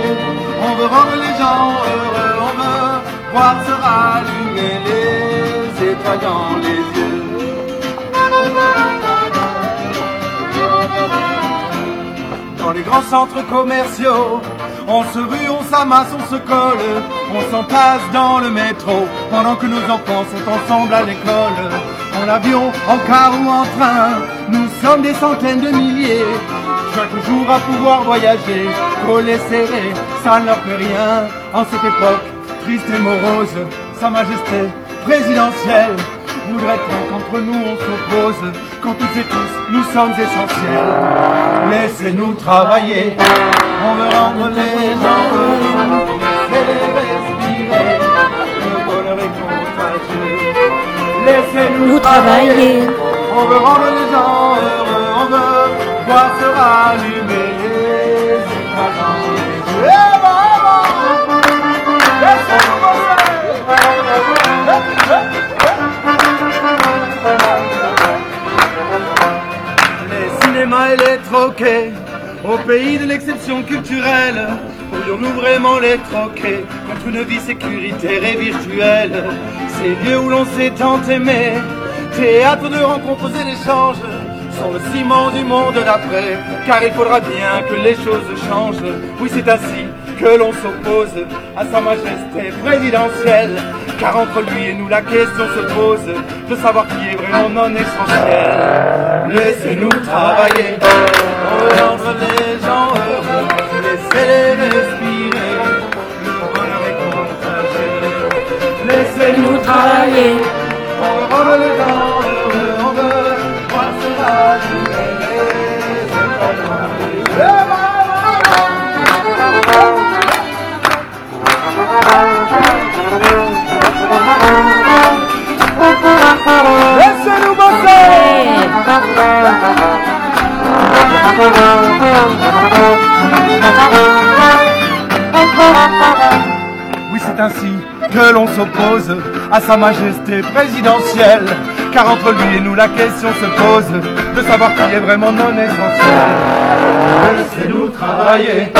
on veut rendre les gens heureux, on veut voir se rallumer les étoiles dans les yeux. Dans les grands centres commerciaux, on se rue, on s'amasse, on se colle, on s'entasse dans le métro, pendant que nos enfants sont ensemble à l'école. En avion, en car ou en train, nous sommes des centaines de milliers, chaque jour à pouvoir voyager, collés serrés, ça ne leur fait rien. En cette époque, triste et morose, Sa Majesté présidentielle voudrait bien qu'entre nous on s'oppose, quand toutes et tous nous sommes essentiels. Laissez-nous travailler, on veut rendre les gens heureux, respirer, le bonheur est contagieux. Laissez-nous Nous travailler. on veut rendre les gens heureux, on veut voir se rallumer les Les troquets, au pays de l'exception culturelle, pourrions-nous vraiment les troquer contre une vie sécuritaire et virtuelle? Ces lieux où l'on s'est tant aimé, théâtre de rencontres et d'échanges, sont le ciment du monde d'après, car il faudra bien que les choses changent. Oui, c'est ainsi que l'on s'oppose à sa majesté présidentielle, car entre lui et nous la question se pose de savoir qui est vraiment non essentiel. Laissez-nous travailler, veut rendre les gens heureux, laissez-les à sa majesté présidentielle. Car entre lui et nous, la question se pose de savoir qui est vraiment non essentiel. Laissez-nous travailler,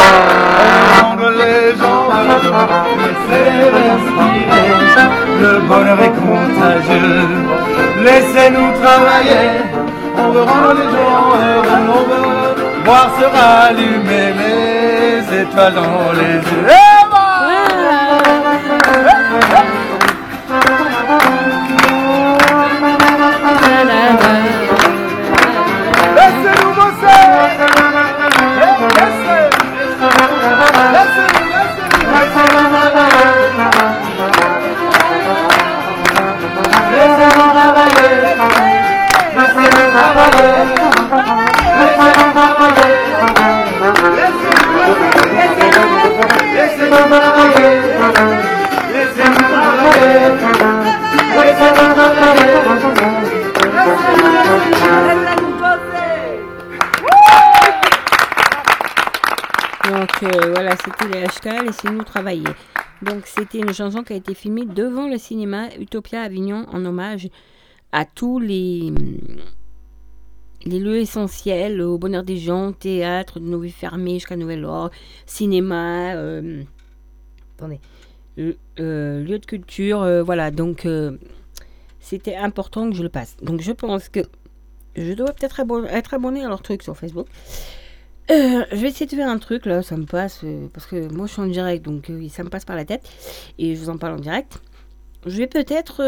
rendre les gens laissez-les respirer. Le bonheur est contagieux. Laissez-nous travailler, on veut rendre les gens heureux, on veut voir se rallumer les étoiles dans les yeux. Les HK, Laissez-nous travailler. Donc c'était une chanson qui a été filmée devant le cinéma Utopia Avignon en hommage à tous les, les lieux essentiels au bonheur des gens, théâtre, de nos vies fermées jusqu'à Nouvel-Ordre, cinéma, euh, attendez, euh, lieu de culture, euh, voilà. Donc c'était important que je le passe. Donc je pense que je dois peut-être être abonné à leur truc sur Facebook. Euh, je vais essayer de faire un truc là, ça me passe euh, parce que moi je suis en direct donc euh, ça me passe par la tête et je vous en parle en direct. Je vais peut-être,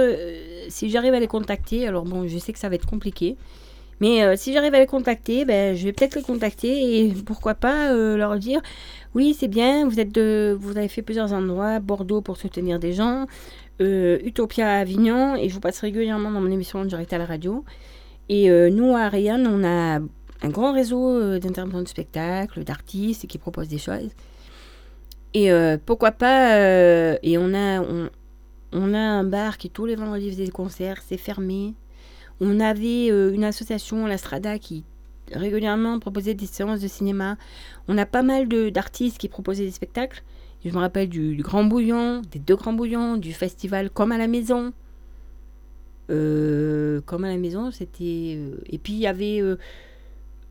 si j'arrive à les contacter, alors bon, je sais que ça va être compliqué, mais si j'arrive à les contacter, ben, je vais peut-être les contacter et pourquoi pas leur dire oui, c'est bien, vous, êtes de, vous avez fait plusieurs endroits, Bordeaux pour soutenir des gens, Utopia à Avignon, et je vous passe régulièrement dans mon émission en direct à la radio. Et nous, à Ariane, on a un grand réseau euh, d'intervenants de spectacles, d'artistes qui proposent des choses. Et euh, pourquoi pas, euh, et on a, un bar qui tous les vendredis faisait des concerts, c'est fermé. On avait une association, la Strada, qui régulièrement proposait des séances de cinéma. On a pas mal d'artistes qui proposaient des spectacles. Je me rappelle du, du Grand Bouillon, des deux Grands Bouillons, du festival Comme à la Maison. Comme à la Maison, c'était. et puis il y avait.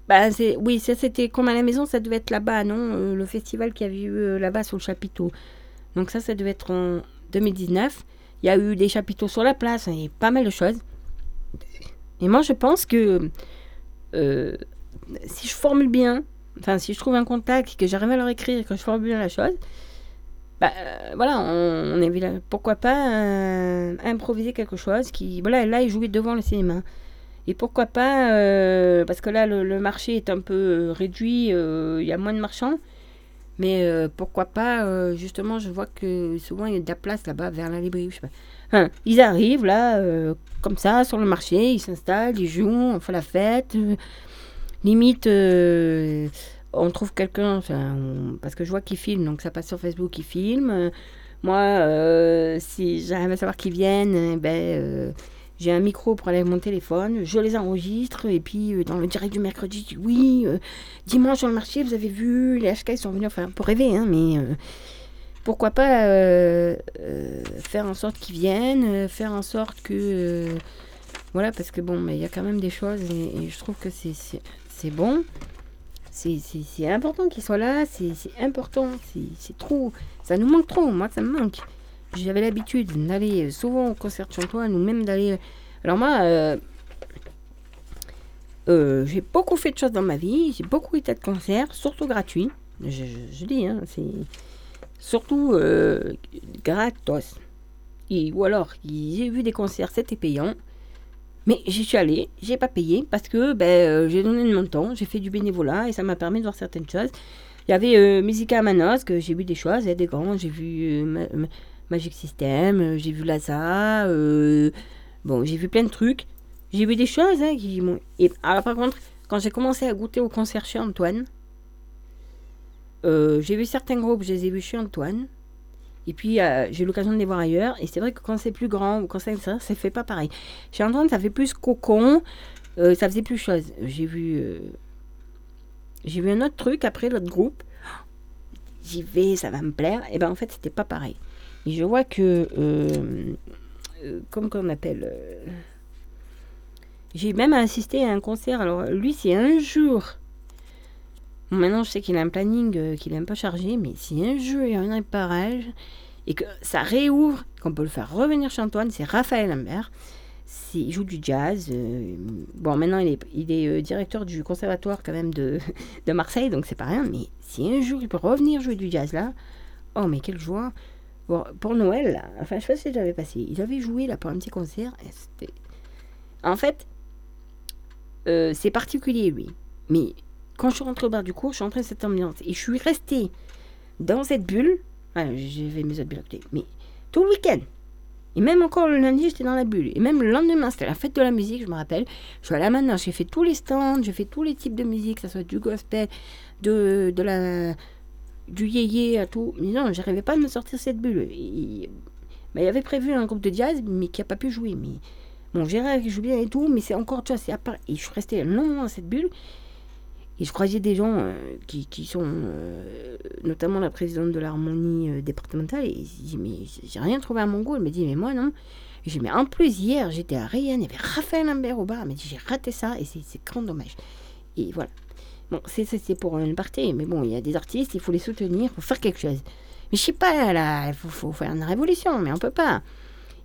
Bah, oui, ça c'était Comme à la Maison, ça devait être là-bas, non Euh, Le festival qu'il y avait eu euh, là-bas sur le chapiteau. Donc ça, ça devait être en 2019. Il y a eu des chapiteaux sur la place, et pas mal de choses. Et moi, je pense que euh, si je formule bien, enfin, si je trouve un contact, que j'arrive à leur écrire, que je formule bien la chose, bah, voilà, on, on est pourquoi pas improviser quelque chose qui, voilà, là, ils jouaient devant le cinéma. Et pourquoi pas, euh, parce que là, le, marché est un peu euh, réduit, euh, il y a moins de marchands, mais pourquoi pas, justement, je vois que souvent il y a de la place là-bas vers la librairie, je sais pas. Enfin, ils arrivent là, comme ça, sur le marché, ils s'installent, ils jouent, on fait la fête. limite, on trouve quelqu'un, parce que je vois qu'ils filment, donc ça passe sur Facebook, ils filment. Moi, si j'arrive à savoir qu'ils viennent, eh ben, j'ai un micro pour aller avec mon téléphone, je les enregistre, et puis euh, dans le direct du mercredi, oui, euh, dimanche sur le marché, vous avez vu, les HK sont venus, enfin, pour rêver, hein, mais euh, pourquoi pas faire en sorte qu'ils viennent, faire en sorte que. voilà, parce que bon, mais il y a quand même des choses, et, et je trouve que c'est- bon. C'est- important qu'ils soient là, c'est important, c'est trop. Ça nous manque trop, moi ça me manque. J'avais l'habitude d'aller souvent au concert de Chantoine ou même d'aller. Alors moi, euh, euh, j'ai beaucoup fait de choses dans ma vie, j'ai beaucoup été de concerts, surtout gratuits. Je, dis, hein, c'est surtout euh, gratos. Ou alors, j'ai vu des concerts, c'était payant. Mais j'y suis allée, j'ai pas payé parce que ben, j'ai donné de mon temps, j'ai fait du bénévolat et ça m'a permis de voir certaines choses. Il y avait Musica Manos, que j'ai vu des choses, il y a des grands, j'ai vu Magic System, euh, j'ai vu Laza, euh, bon, j'ai vu plein de trucs. J'ai vu des choses hein, qui m'ont. Alors, par contre, quand j'ai commencé à goûter au concert chez Antoine, euh, j'ai vu certains groupes, je les ai vus chez Antoine. Et puis, j'ai eu l'occasion de les voir ailleurs. Et c'est vrai que quand c'est plus grand ou quand c'est ça, ça fait pas pareil. Chez Antoine, ça fait plus cocon. euh, ça faisait plus chose. J'ai vu. j'ai vu un autre truc après l'autre groupe. J'y vais, ça va me plaire. Et ben en fait, c'était pas pareil. Et je vois que. euh, euh, comme qu'on appelle. euh, j'ai même assisté à un concert. Alors, lui, c'est un jour. Bon, maintenant, je sais qu'il a un planning qu'il est un peu chargé, mais si un jour il y a un réparage et que ça réouvre, qu'on peut le faire revenir chez Antoine, c'est Raphaël Lambert. Il joue du jazz. bon, maintenant, il est, directeur du conservatoire quand même de, *laughs* de Marseille, donc c'est pas rien. Mais si un jour il peut revenir jouer du jazz là, oh, mais quelle joie! Pour Noël, enfin, je sais pas si j'avais passé. Il avait joué là pour un petit concert. et En fait, euh, c'est particulier lui. Mais quand je suis rentrée au bar du cours, je suis rentrée dans cette ambiance. Et je suis restée dans cette bulle. Ah, j'avais mes autres bulles. Mais tout le week-end. Et même encore le lundi, j'étais dans la bulle. Et même le lendemain, c'était la fête de la musique, je me rappelle. Je suis allée maintenant, j'ai fait tous les stands, j'ai fait tous les types de musique, que ce soit du gospel, de, de la, du yéyé, à tout. Mais non, j'arrivais pas à me sortir cette bulle. Il y avait prévu un groupe de jazz, mais qui n'a pas pu jouer. Mais bon, Gérard joue bien et tout, mais c'est encore, tu vois, c'est à part. Et je suis restée longtemps dans cette bulle. Et je croisais des gens euh, qui, qui sont, euh, notamment la présidente de l'harmonie euh, départementale, et ils disent, mais j'ai rien trouvé à mon goût. Elle me dit, mais moi non. Et j'ai dit, mais en plus, hier, j'étais à Rayen, il y avait Raphaël Lambert au bar. Elle m'a dit, j'ai raté ça, et c'est grand dommage. Et voilà. Bon, c'est pour une partie, mais bon, il y a des artistes, il faut les soutenir, il faut faire quelque chose. Mais je sais pas, là, il faut, faire une révolution, mais on peut pas.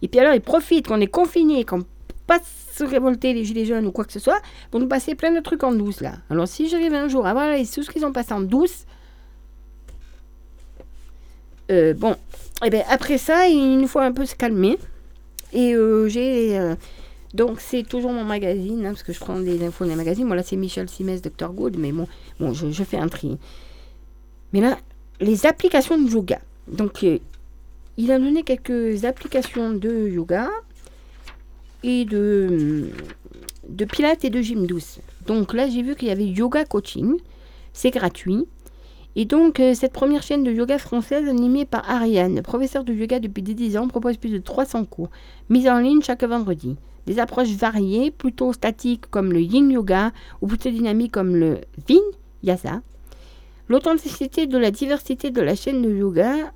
Et puis alors, ils profitent qu'on est confinés, qu'on pas se révolter les gilets jaunes ou quoi que ce soit, pour nous passer plein de trucs en douce, là. Alors, si j'arrive un jour à voir les ce qu'ils ont passé en douce, euh, bon, et ben après ça, il nous faut un peu se calmer. Et euh, j'ai. euh, donc, c'est toujours mon magazine, hein, parce que je prends des infos les magazines. Bon, là, c'est Michel Simès, Dr. Good, mais bon, bon je, fais un tri. Mais là, les applications de yoga. Donc, euh, il a donné quelques applications de yoga et de, de pilates et de gym douce. Donc là, j'ai vu qu'il y avait yoga coaching. C'est gratuit. Et donc, euh, cette première chaîne de yoga française animée par Ariane, professeure de yoga depuis 10 ans, propose plus de 300 cours, mis en ligne chaque vendredi. Des approches variées, plutôt statiques comme le yin yoga ou plutôt dynamiques comme le vinyasa. L'authenticité de la diversité de la chaîne de yoga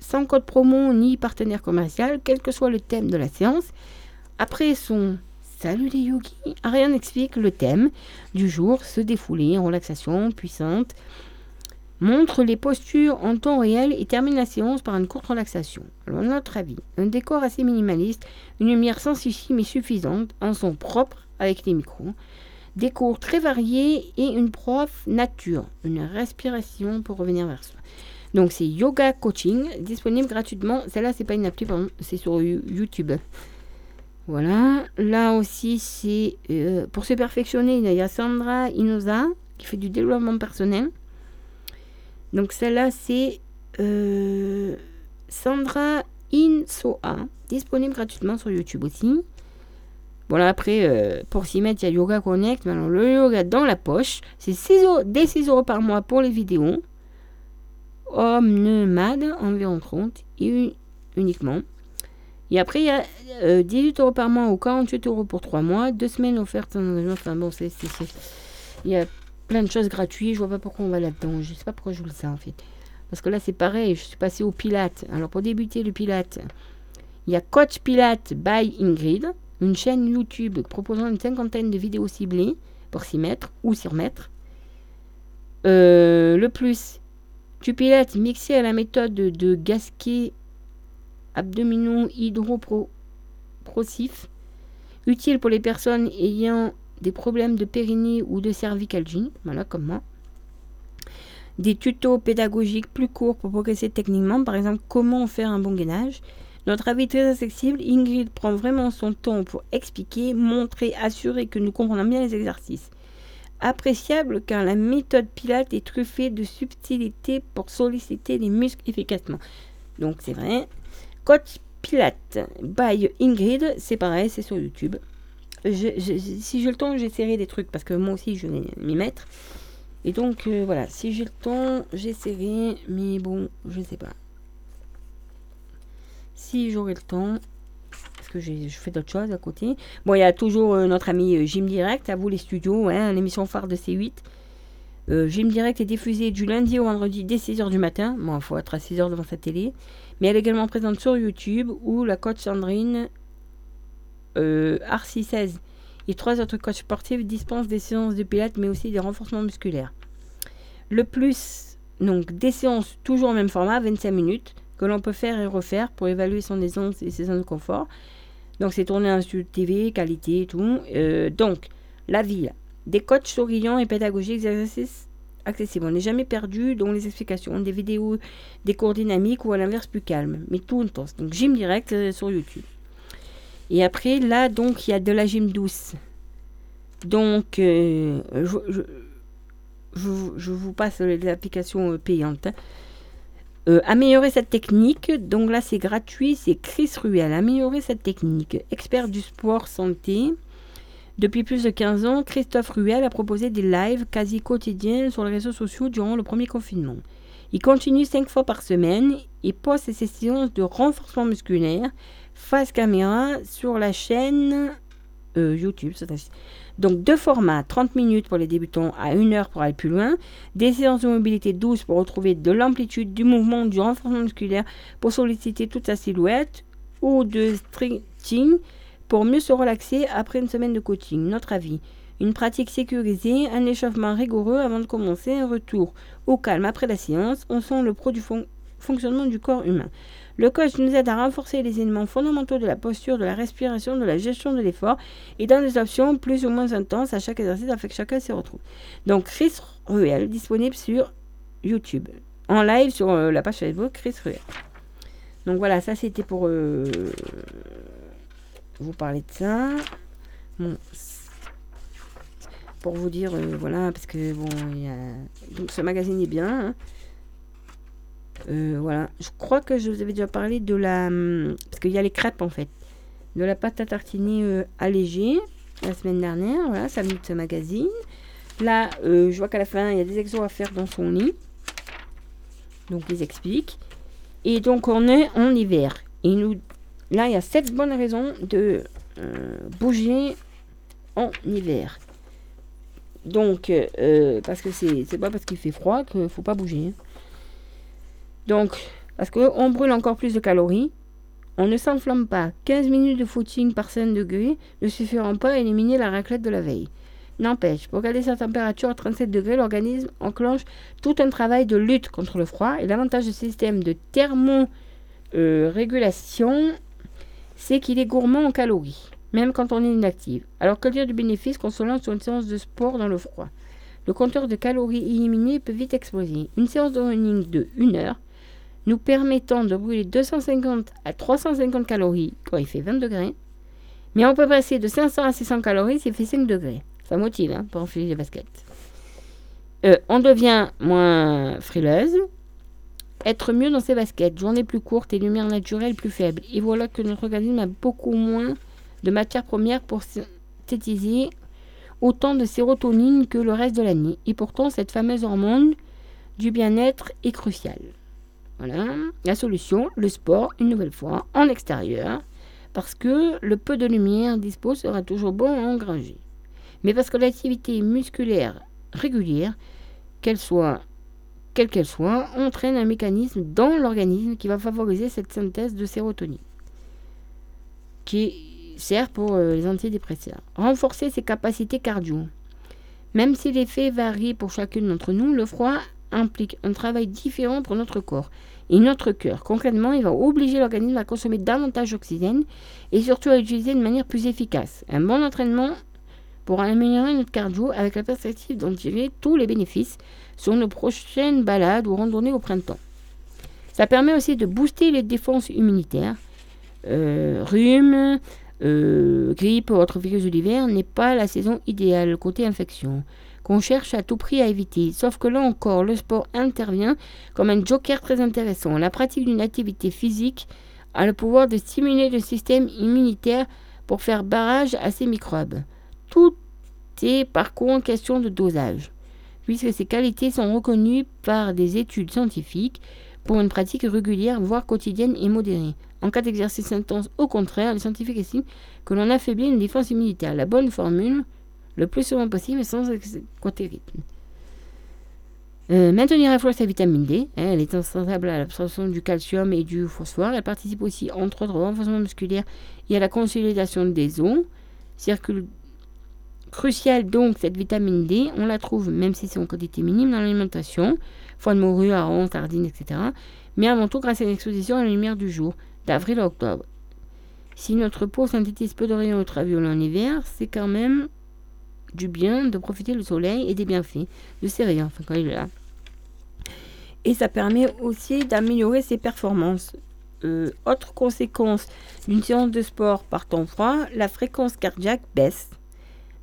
sans code promo ni partenaire commercial, quel que soit le thème de la séance. Après son Salut les yogis, Ariane explique le thème du jour, se défouler en relaxation puissante, montre les postures en temps réel et termine la séance par une courte relaxation. Alors, à notre avis, un décor assez minimaliste, une lumière souci mais suffisante, un son propre avec les micros, des cours très variés et une prof nature, une respiration pour revenir vers soi. Donc c'est Yoga Coaching, disponible gratuitement. Celle-là, c'est pas une appli, pardon, c'est sur You- YouTube. Voilà. Là aussi, c'est euh, pour se perfectionner. Il y a Sandra Inoza qui fait du développement personnel. Donc celle-là, c'est euh, Sandra Insoa, disponible gratuitement sur YouTube aussi. Voilà, après, euh, pour s'y mettre, il y a Yoga Connect. Le yoga dans la poche, c'est 6 euros- des 6 euros par mois pour les vidéos. Homme nomade, environ 30, et uni- uniquement. Et après, il y a euh, 18 euros par mois ou 48 euros pour 3 mois. Deux semaines offertes. en- Enfin bon, c'est- Il y a plein de choses gratuites. Je vois pas pourquoi on va là-dedans. Je sais pas pourquoi je le ça en fait. Parce que là, c'est pareil. Je suis passée au Pilate. Alors, pour débuter le Pilate, il y a Coach Pilate by Ingrid, une chaîne YouTube proposant une cinquantaine de vidéos ciblées pour s'y mettre ou s'y remettre. Euh, le plus, du Pilate mixé à la méthode de, Gasquet abdominaux hydroprocifs, utile pour les personnes ayant des problèmes de périnée ou de cervicalgie, voilà comme moi. Des tutos pédagogiques plus courts pour progresser techniquement, par exemple comment faire un bon gainage. Notre avis très accessible, Ingrid prend vraiment son temps pour expliquer, montrer, assurer que nous comprenons bien les exercices. Appréciable car la méthode Pilate est truffée de subtilité pour solliciter les muscles efficacement. Donc c'est vrai, Coach Pilate by Ingrid, c'est pareil, c'est sur YouTube. Si j'ai le temps, j'essaierai des trucs parce que moi aussi je vais m'y mettre. Et donc euh, voilà, si j'ai le temps, j'essaierai, mais bon, je sais pas. Si j'aurai le temps, parce que je fais d'autres choses à côté. Bon, il y a toujours euh, notre ami euh, Gym Direct, à vous les studios, hein, l'émission phare de C8. Euh, Gym Direct est diffusé du lundi au vendredi dès 6h du matin. Bon, il faut être à 6h devant sa télé. Mais elle est également présente sur YouTube où la coach Sandrine euh, RC16 et trois autres coachs sportifs dispensent des séances de pilates mais aussi des renforcements musculaires. Le plus, donc des séances toujours au même format, 25 minutes, que l'on peut faire et refaire pour évaluer son aisance et ses zones de confort. Donc c'est tourné en TV, qualité et tout. Euh, donc, la ville, des coachs souriants et pédagogiques, exercices accessibles. On n'est jamais perdu dans les explications, des vidéos, des cours dynamiques ou à l'inverse plus calmes, mais tout intense. Donc gym direct euh, sur YouTube. Et après, là, donc, il y a de la gym douce. Donc, euh, je, vous- passe les applications euh, payantes. hein. Euh, améliorer cette technique, donc là c'est gratuit, c'est Chris Ruel. Améliorer cette technique, expert du sport santé. Depuis plus de 15 ans, Christophe Ruel a proposé des lives quasi quotidiens sur les réseaux sociaux durant le premier confinement. Il continue 5 fois par semaine et poste ses séances de renforcement musculaire face caméra sur la chaîne euh, YouTube. Donc deux formats, 30 minutes pour les débutants à 1 heure pour aller plus loin, des séances de mobilité douce pour retrouver de l'amplitude, du mouvement, du renforcement musculaire pour solliciter toute sa silhouette, ou de stretching pour mieux se relaxer après une semaine de coaching. Notre avis. Une pratique sécurisée, un échauffement rigoureux avant de commencer, un retour au calme après la séance. On sent le pro du fon- fonctionnement du corps humain. Le coach nous aide à renforcer les éléments fondamentaux de la posture, de la respiration, de la gestion de l'effort et dans des options plus ou moins intenses à chaque exercice afin que chacun s'y retrouve. Donc Chris Ruel, disponible sur YouTube. En live sur euh, la page Facebook Chris Ruel. Donc voilà, ça c'était pour euh, vous parler de ça. Pour vous dire, euh, voilà, parce que bon. Donc ce magazine est bien. hein. Euh, voilà, je crois que je vous avais déjà parlé de la... hum, Parce qu'il y a les crêpes en fait. De la pâte à tartiner euh, allégée la semaine dernière. Voilà, ça de ce magazine. Là, euh, je vois qu'à la fin, il y a des exos à faire dans son lit. Donc, ils expliquent. Et donc, on est en hiver. Et nous, là, il y a sept bonnes raisons de bouger en hiver. Donc, parce que c'est pas parce qu'il fait froid qu'il faut pas bouger. Donc, parce qu'on brûle encore plus de calories. On ne s'enflamme pas. 15 minutes de footing par 5 degrés ne suffiront pas à éliminer la raclette de la veille. N'empêche, pour garder sa température à 37 degrés, l'organisme enclenche tout un travail de lutte contre le froid. Et l'avantage du système de thermorégulation, c'est qu'il est gourmand en calories, même quand on est inactif. Alors que dire du bénéfice qu'on se lance sur une séance de sport dans le froid? Le compteur de calories éliminées peut vite exploser. Une séance de running de 1 heure nous permettant de brûler 250 à 350 calories quand il fait 20 degrés. Mais on peut passer de 500 à 600 calories s'il fait 5 degrés. Ça motive hein, pour enfiler les baskets. Euh, on devient moins frileuse, être mieux dans ses baskets, journée plus courte et lumière naturelle plus faible. Et voilà que notre organisme a beaucoup moins de matières premières pour synthétiser autant de sérotonine que le reste de l'année. Et pourtant, cette fameuse hormone du bien-être est cruciale. Voilà. La solution, le sport, une nouvelle fois, en extérieur, parce que le peu de lumière dispo sera toujours bon à engranger. Mais parce que l'activité musculaire régulière, qu'elle soit quelle qu'elle soit, entraîne un mécanisme dans l'organisme qui va favoriser cette synthèse de sérotonine, qui sert pour euh, les antidépresseurs. Renforcer ses capacités cardio. Même si l'effet varie pour chacune d'entre nous, le froid implique un travail différent pour notre corps et notre cœur. Concrètement, il va obliger l'organisme à consommer davantage d'oxygène et surtout à l'utiliser de manière plus efficace. Un bon entraînement pour améliorer notre cardio avec la perspective d'en tirer tous les bénéfices sur nos prochaines balades ou randonnées au printemps. Ça permet aussi de booster les défenses immunitaires. Euh, rhume, euh, grippe ou autre virus de l'hiver n'est pas la saison idéale côté infection qu'on cherche à tout prix à éviter. Sauf que là encore, le sport intervient comme un joker très intéressant. La pratique d'une activité physique a le pouvoir de stimuler le système immunitaire pour faire barrage à ces microbes. Tout est par contre question de dosage, puisque ces qualités sont reconnues par des études scientifiques pour une pratique régulière, voire quotidienne et modérée. En cas d'exercice intense, au contraire, les scientifiques estiment que l'on affaiblit une défense immunitaire. La bonne formule, le plus souvent possible sans côté rythme. Euh, maintenir à flot sa vitamine D, hein, elle est indispensable à l'absorption du calcium et du phosphore. Elle participe aussi, entre autres, au renforcement musculaire et à la consolidation des os. Circule crucial donc cette vitamine D, on la trouve, même si c'est en quantité minime, dans l'alimentation, foie de morue, hareng, sardines, etc. Mais avant tout grâce à l'exposition à la lumière du jour, d'avril à octobre. Si notre peau synthétise peu de rayons ultraviolets en hiver, c'est quand même du bien de profiter du soleil et des bienfaits de ces rayons, enfin quand il est. Et ça permet aussi d'améliorer ses performances. Euh, autre conséquence d'une séance de sport par temps froid, la fréquence cardiaque baisse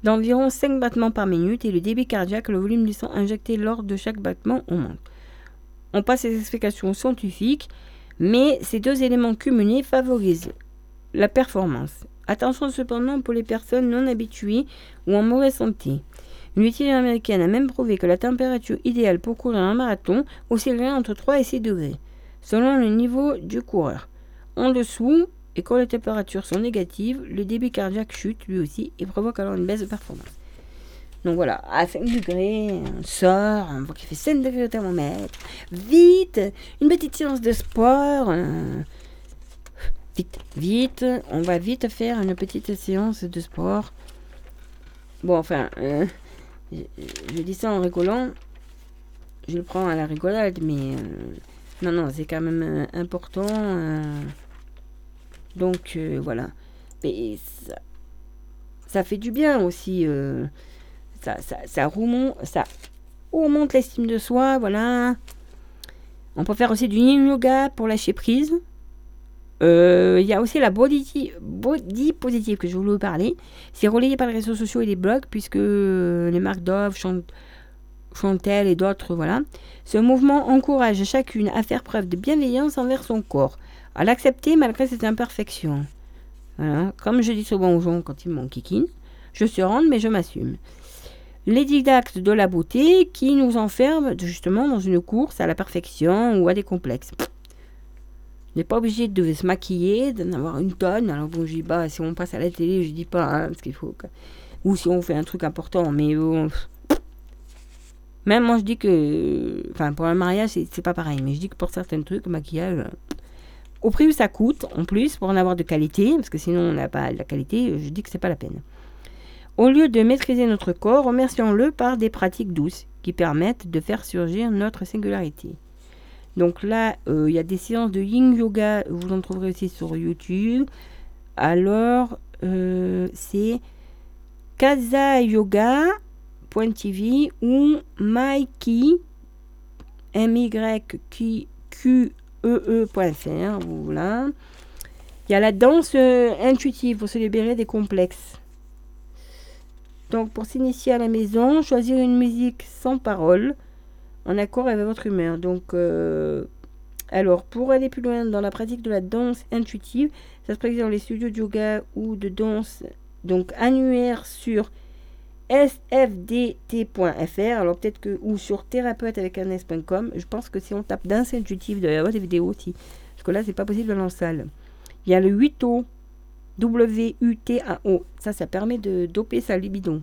d'environ 5 battements par minute et le débit cardiaque, le volume du sang injecté lors de chaque battement augmente. On passe ces explications scientifiques, mais ces deux éléments cumulés favorisent la performance. Attention cependant pour les personnes non habituées ou en mauvaise santé. Une étude américaine a même prouvé que la température idéale pour courir un marathon oscillerait entre 3 et 6 degrés, selon le niveau du coureur. En dessous, et quand les températures sont négatives, le débit cardiaque chute lui aussi et provoque alors une baisse de performance. Donc voilà, à 5 degrés, on sort, on voit qu'il fait 5 degrés au thermomètre. Vite, une petite séance de sport. Vite, vite, on va vite faire une petite séance de sport. Bon, enfin, euh, je, dis ça en rigolant. Je le prends à la rigolade, mais euh, non, non, c'est quand même euh, important. donc voilà. Mais ça, fait du bien aussi. ça, ça, ça, remonte, ça l'estime de soi, voilà. On peut faire aussi du yoga pour lâcher prise. Euh, Il y a aussi la body, body positive que je voulais vous parler. C'est relayé par les réseaux sociaux et les blogs, puisque les marques Dove, Chant- Chantel et d'autres, voilà. Ce mouvement encourage chacune à faire preuve de bienveillance envers son corps, à l'accepter malgré ses imperfections. Comme je dis souvent aux gens quand ils m'enquiquinent, je suis rende mais je m'assume. Les didactes de la beauté qui nous enferment justement dans une course à la perfection ou à des complexes. On n'est pas obligé de se maquiller, d'en avoir une tonne. Alors bon, je dis pas, si on passe à la télé, je dis pas hein, ce qu'il faut. Ou si on fait un truc important, mais bon. Même moi, je dis que. Enfin, pour un mariage, c'est pas pareil. Mais je dis que pour certains trucs, maquillage. Au prix où ça coûte, en plus, pour en avoir de qualité, parce que sinon on n'a pas de la qualité, je dis que c'est pas la peine. Au lieu de maîtriser notre corps, remercions-le par des pratiques douces qui permettent de faire surgir notre singularité. Donc là, euh, il y a des séances de yin yoga, vous en trouverez aussi sur YouTube. Alors, euh, c'est kazayoga.tv ou Mikey, m y q q e e.fr, voilà. Il y a la danse euh, intuitive pour se libérer des complexes. Donc, pour s'initier à la maison, choisir une musique sans parole, en accord avec votre humeur. Donc, euh, alors, pour aller plus loin dans la pratique de la danse intuitive, ça se pratique dans les studios de yoga ou de danse, donc annuaire sur sfdt.fr, alors peut-être que, ou sur thérapeute avec. Je pense que si on tape danse intuitive, il doit y avoir des vidéos aussi. Parce que là, c'est pas possible d'aller en salle. Il y a le 8O, W-U-T-A-O. Ça, ça permet de doper sa libido.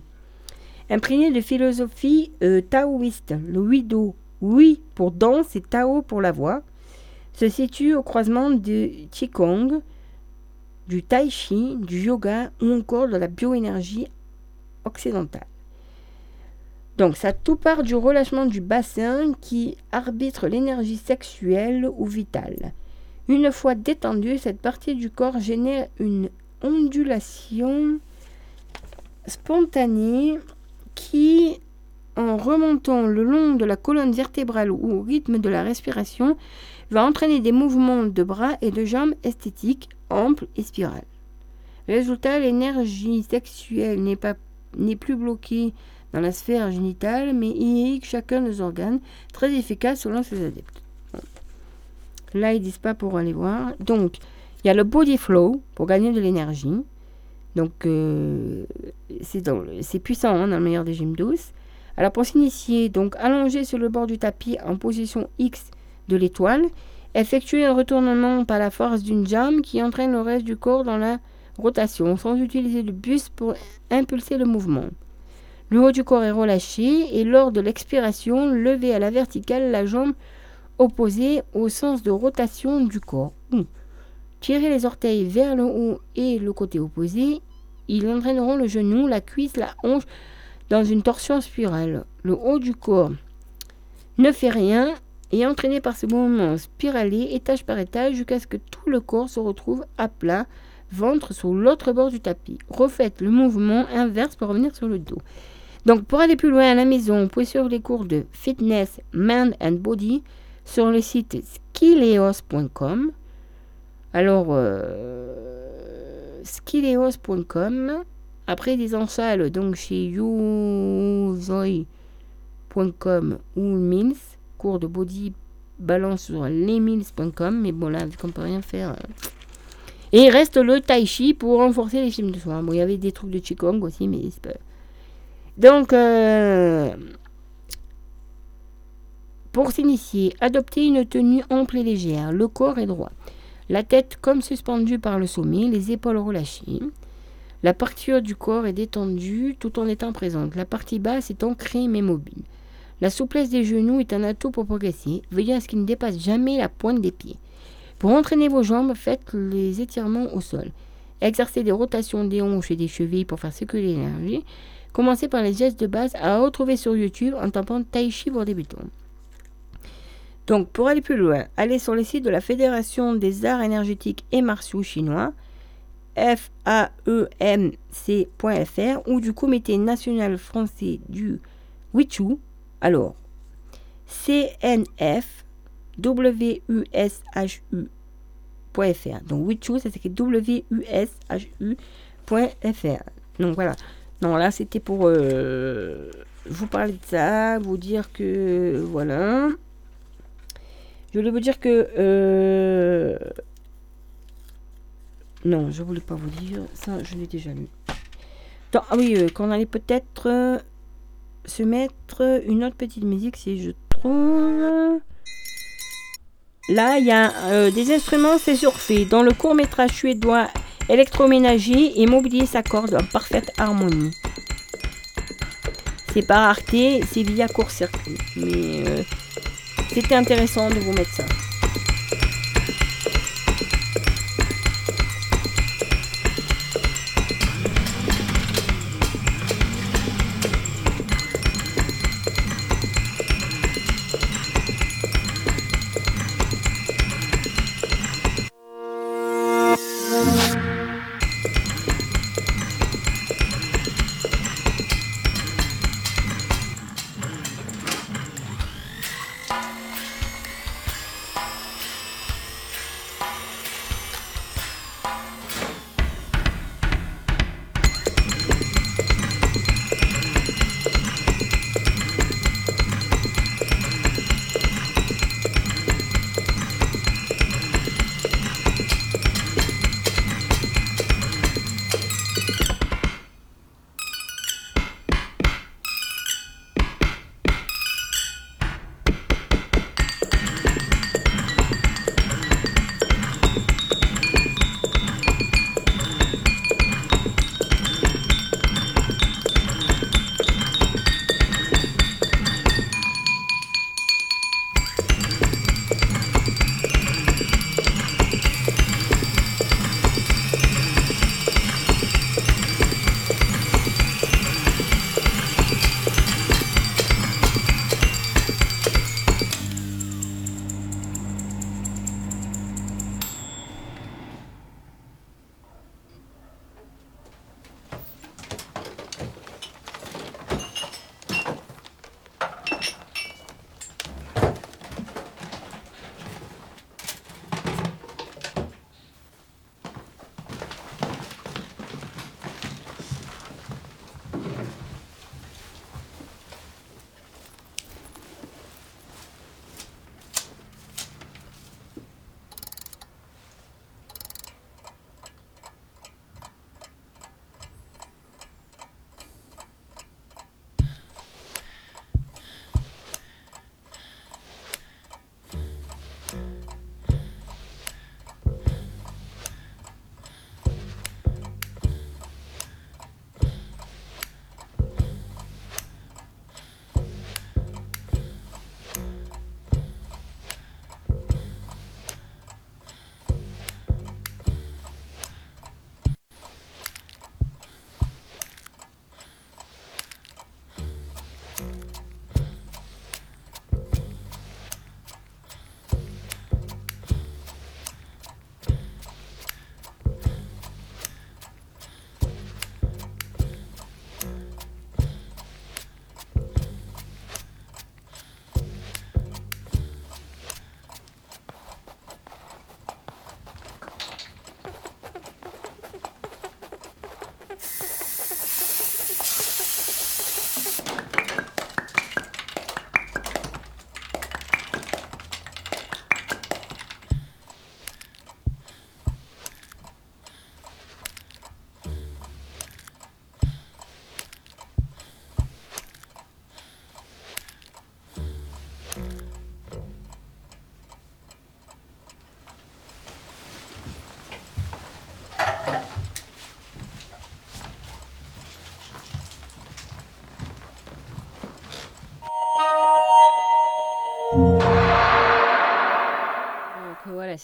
Imprégné de philosophie euh, taoïste, le Huido, oui pour danse et Tao pour la voix, se situe au croisement du Qigong, du Tai Chi, du yoga ou encore de la bioénergie occidentale. Donc, ça tout part du relâchement du bassin qui arbitre l'énergie sexuelle ou vitale. Une fois détendue, cette partie du corps génère une ondulation spontanée qui, en remontant le long de la colonne vertébrale ou au rythme de la respiration, va entraîner des mouvements de bras et de jambes esthétiques, amples et spirales. Résultat, l'énergie sexuelle n'est pas n'est plus bloquée dans la sphère génitale, mais irrigue chacun des organes, très efficace selon ses adeptes. Là, ils disent pas pour aller voir. Donc, il y a le body flow pour gagner de l'énergie. Donc, euh, c'est puissant hein, dans le meilleur des gyms douces. Alors, pour s'initier, donc allongé sur le bord du tapis en position X de l'étoile, effectuer un retournement par la force d'une jambe qui entraîne le reste du corps dans la rotation, sans utiliser le buste pour impulser le mouvement. Le haut du corps est relâché et lors de l'expiration, levez à la verticale la jambe opposée au sens de rotation du corps. Tirez les orteils vers le haut et le côté opposé. Ils entraîneront le genou, la cuisse, la hanche dans une torsion spirale. Le haut du corps ne fait rien et entraîné par ce mouvement spiralé, étage par étage, jusqu'à ce que tout le corps se retrouve à plat, ventre sur l'autre bord du tapis. Refaites le mouvement inverse pour revenir sur le dos. Donc, pour aller plus loin à la maison, vous pouvez suivre les cours de fitness, mind and body sur le site skileos.com. Alors, euh. Après, des salle, donc chez youzoy.com ou Mills, cours de body balance sur lesmills.com. Mais bon, là, vu qu'on peut rien faire. euh. Et il reste le tai chi pour renforcer les films de soins. Bon, il y avait des trucs de Qigong aussi, mais c'est pas. Donc, euh, pour s'initier, adoptez une tenue ample et légère. Le corps est droit. La tête comme suspendue par le sommet, les épaules relâchées. La partie du corps est détendue tout en étant présente. La partie basse est ancrée mais mobile. La souplesse des genoux est un atout pour progresser. Veillez à ce qu'il ne dépasse jamais la pointe des pieds. Pour entraîner vos jambes, faites les étirements au sol. Exercez des rotations des hanches et des chevilles pour faire circuler l'énergie. Commencez par les gestes de base à retrouver sur YouTube en tapant Tai Chi pour débutants. Donc, pour aller plus loin, allez sur le site de la Fédération des arts énergétiques et martiaux chinois, faemc.fr, ou du Comité national français du Wushu, alors CNF W-U-S-H-U.fr. Donc Wushu, ça s'écrit W-U-S-H-U.fr. Donc voilà. Non, là, c'était pour euh, vous parler de ça, vous dire que voilà. Je voulais vous dire que. euh, non, je voulais pas vous dire. Ça, je l'ai déjà lu. Ah oui, euh, qu'on allait peut-être euh, se mettre une autre petite musique si je trouve. Là, il y a des instruments, c'est surfait. Dans le court métrage suédois électroménager et mobilier s'accordent en parfaite harmonie. C'est pas rareté, c'est via court-circuit. Mais c'était intéressant de vous mettre ça.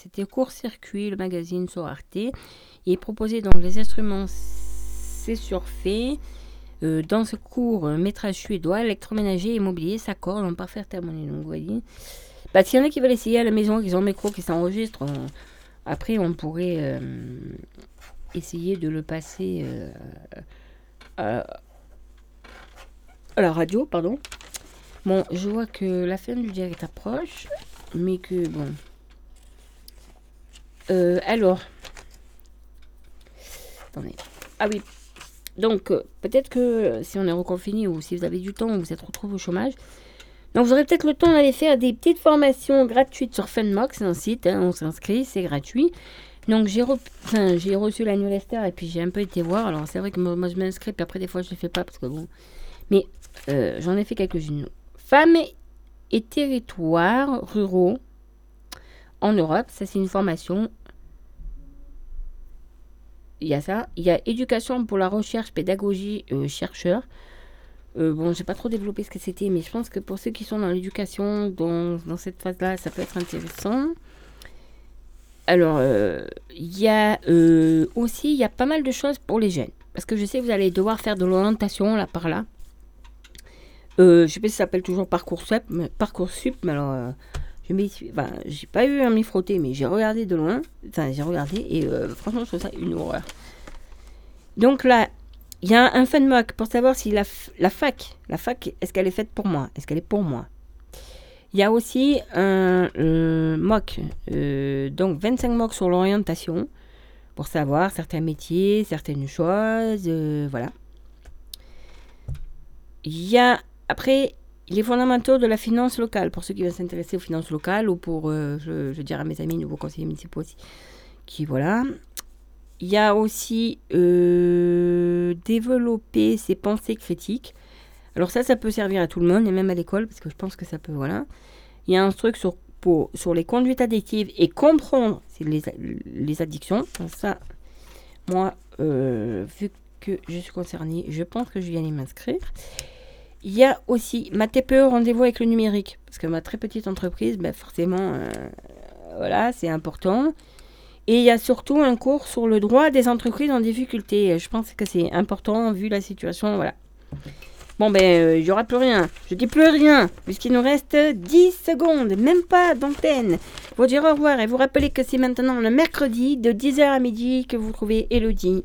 C'était Court-Circuit, le magazine sur Arte. Il proposait donc les instruments surfait. Euh, dans ce cours, euh, métrage suédois, électroménager, immobilier, s'accordent en parfaite harmonie. Donc, vous voyez. Bah, s'il y en a qui veulent essayer à la maison, qui ont un micro qui s'enregistre, on- après, on pourrait euh, essayer de le passer euh, à, à la radio, pardon. Bon, je vois que la fin du direct approche, mais que bon. Euh, alors. Attendez. Ah oui. Donc, euh, peut-être que euh, si on est reconfiné ou si vous avez du temps ou vous êtes retrouvé au chômage, donc vous aurez peut-être le temps d'aller faire des petites formations gratuites sur Funmox, c'est un site, hein, on s'inscrit, c'est gratuit. Donc j'ai re- enfin, j'ai reçu la newsletter et puis j'ai un peu été voir. Alors c'est vrai que moi, moi, je m'inscris puis après des fois je ne fais pas parce que bon. Mais euh, j'en ai fait quelques-unes. Femmes et territoires ruraux en Europe, ça c'est une formation. Il y a ça. Il y a éducation pour la recherche, pédagogie, euh, chercheur. Euh, bon, j'ai pas trop développé ce que c'était, mais je pense que pour ceux qui sont dans l'éducation, dans, dans cette phase-là, ça peut être intéressant. Alors, euh, il y a euh, aussi, il y a pas mal de choses pour les jeunes. Parce que je sais que vous allez devoir faire de l'orientation là par là. Euh, je sais pas si ça s'appelle toujours Parcoursup, mais, Parcoursup, mais alors, je m'y suis- enfin, j'ai pas eu à m'y frotter, mais j'ai regardé de loin. Enfin, j'ai regardé et euh, franchement, je trouve ça une horreur. Donc là, il y a un fun mock pour savoir si la, la fac, la fac, est-ce qu'elle est faite pour moi? Est-ce qu'elle est pour moi? Il y a aussi un euh, mock, euh, donc 25 mocks sur l'orientation, pour savoir certains métiers, certaines choses, voilà. Il y a après les fondamentaux de la finance locale, pour ceux qui veulent s'intéresser aux finances locales, ou pour, euh, je, je dirais à mes amis nouveaux conseillers municipaux aussi, qui voilà. Il y a aussi euh, développer ses pensées critiques. Alors ça, ça peut servir à tout le monde, et même à l'école, parce que je pense que ça peut, voilà. Il y a un truc sur, sur les conduites addictives et comprendre les, les addictions. Ça, moi, euh, vu que je suis concernée, je pense que je vais aller m'inscrire. Il y a aussi ma TPE rendez-vous avec le numérique. Parce que ma très petite entreprise, ben forcément, euh, voilà, c'est important. Et il y a surtout un cours sur le droit des entreprises en difficulté. Je pense que c'est important vu la situation. Voilà. Bon, ben, euh, il n'y aura plus rien. Je dis plus rien, puisqu'il nous reste 10 secondes, même pas d'antenne. Vous dire au revoir et vous rappeler que c'est maintenant le mercredi de 10h à midi que vous trouvez Elodie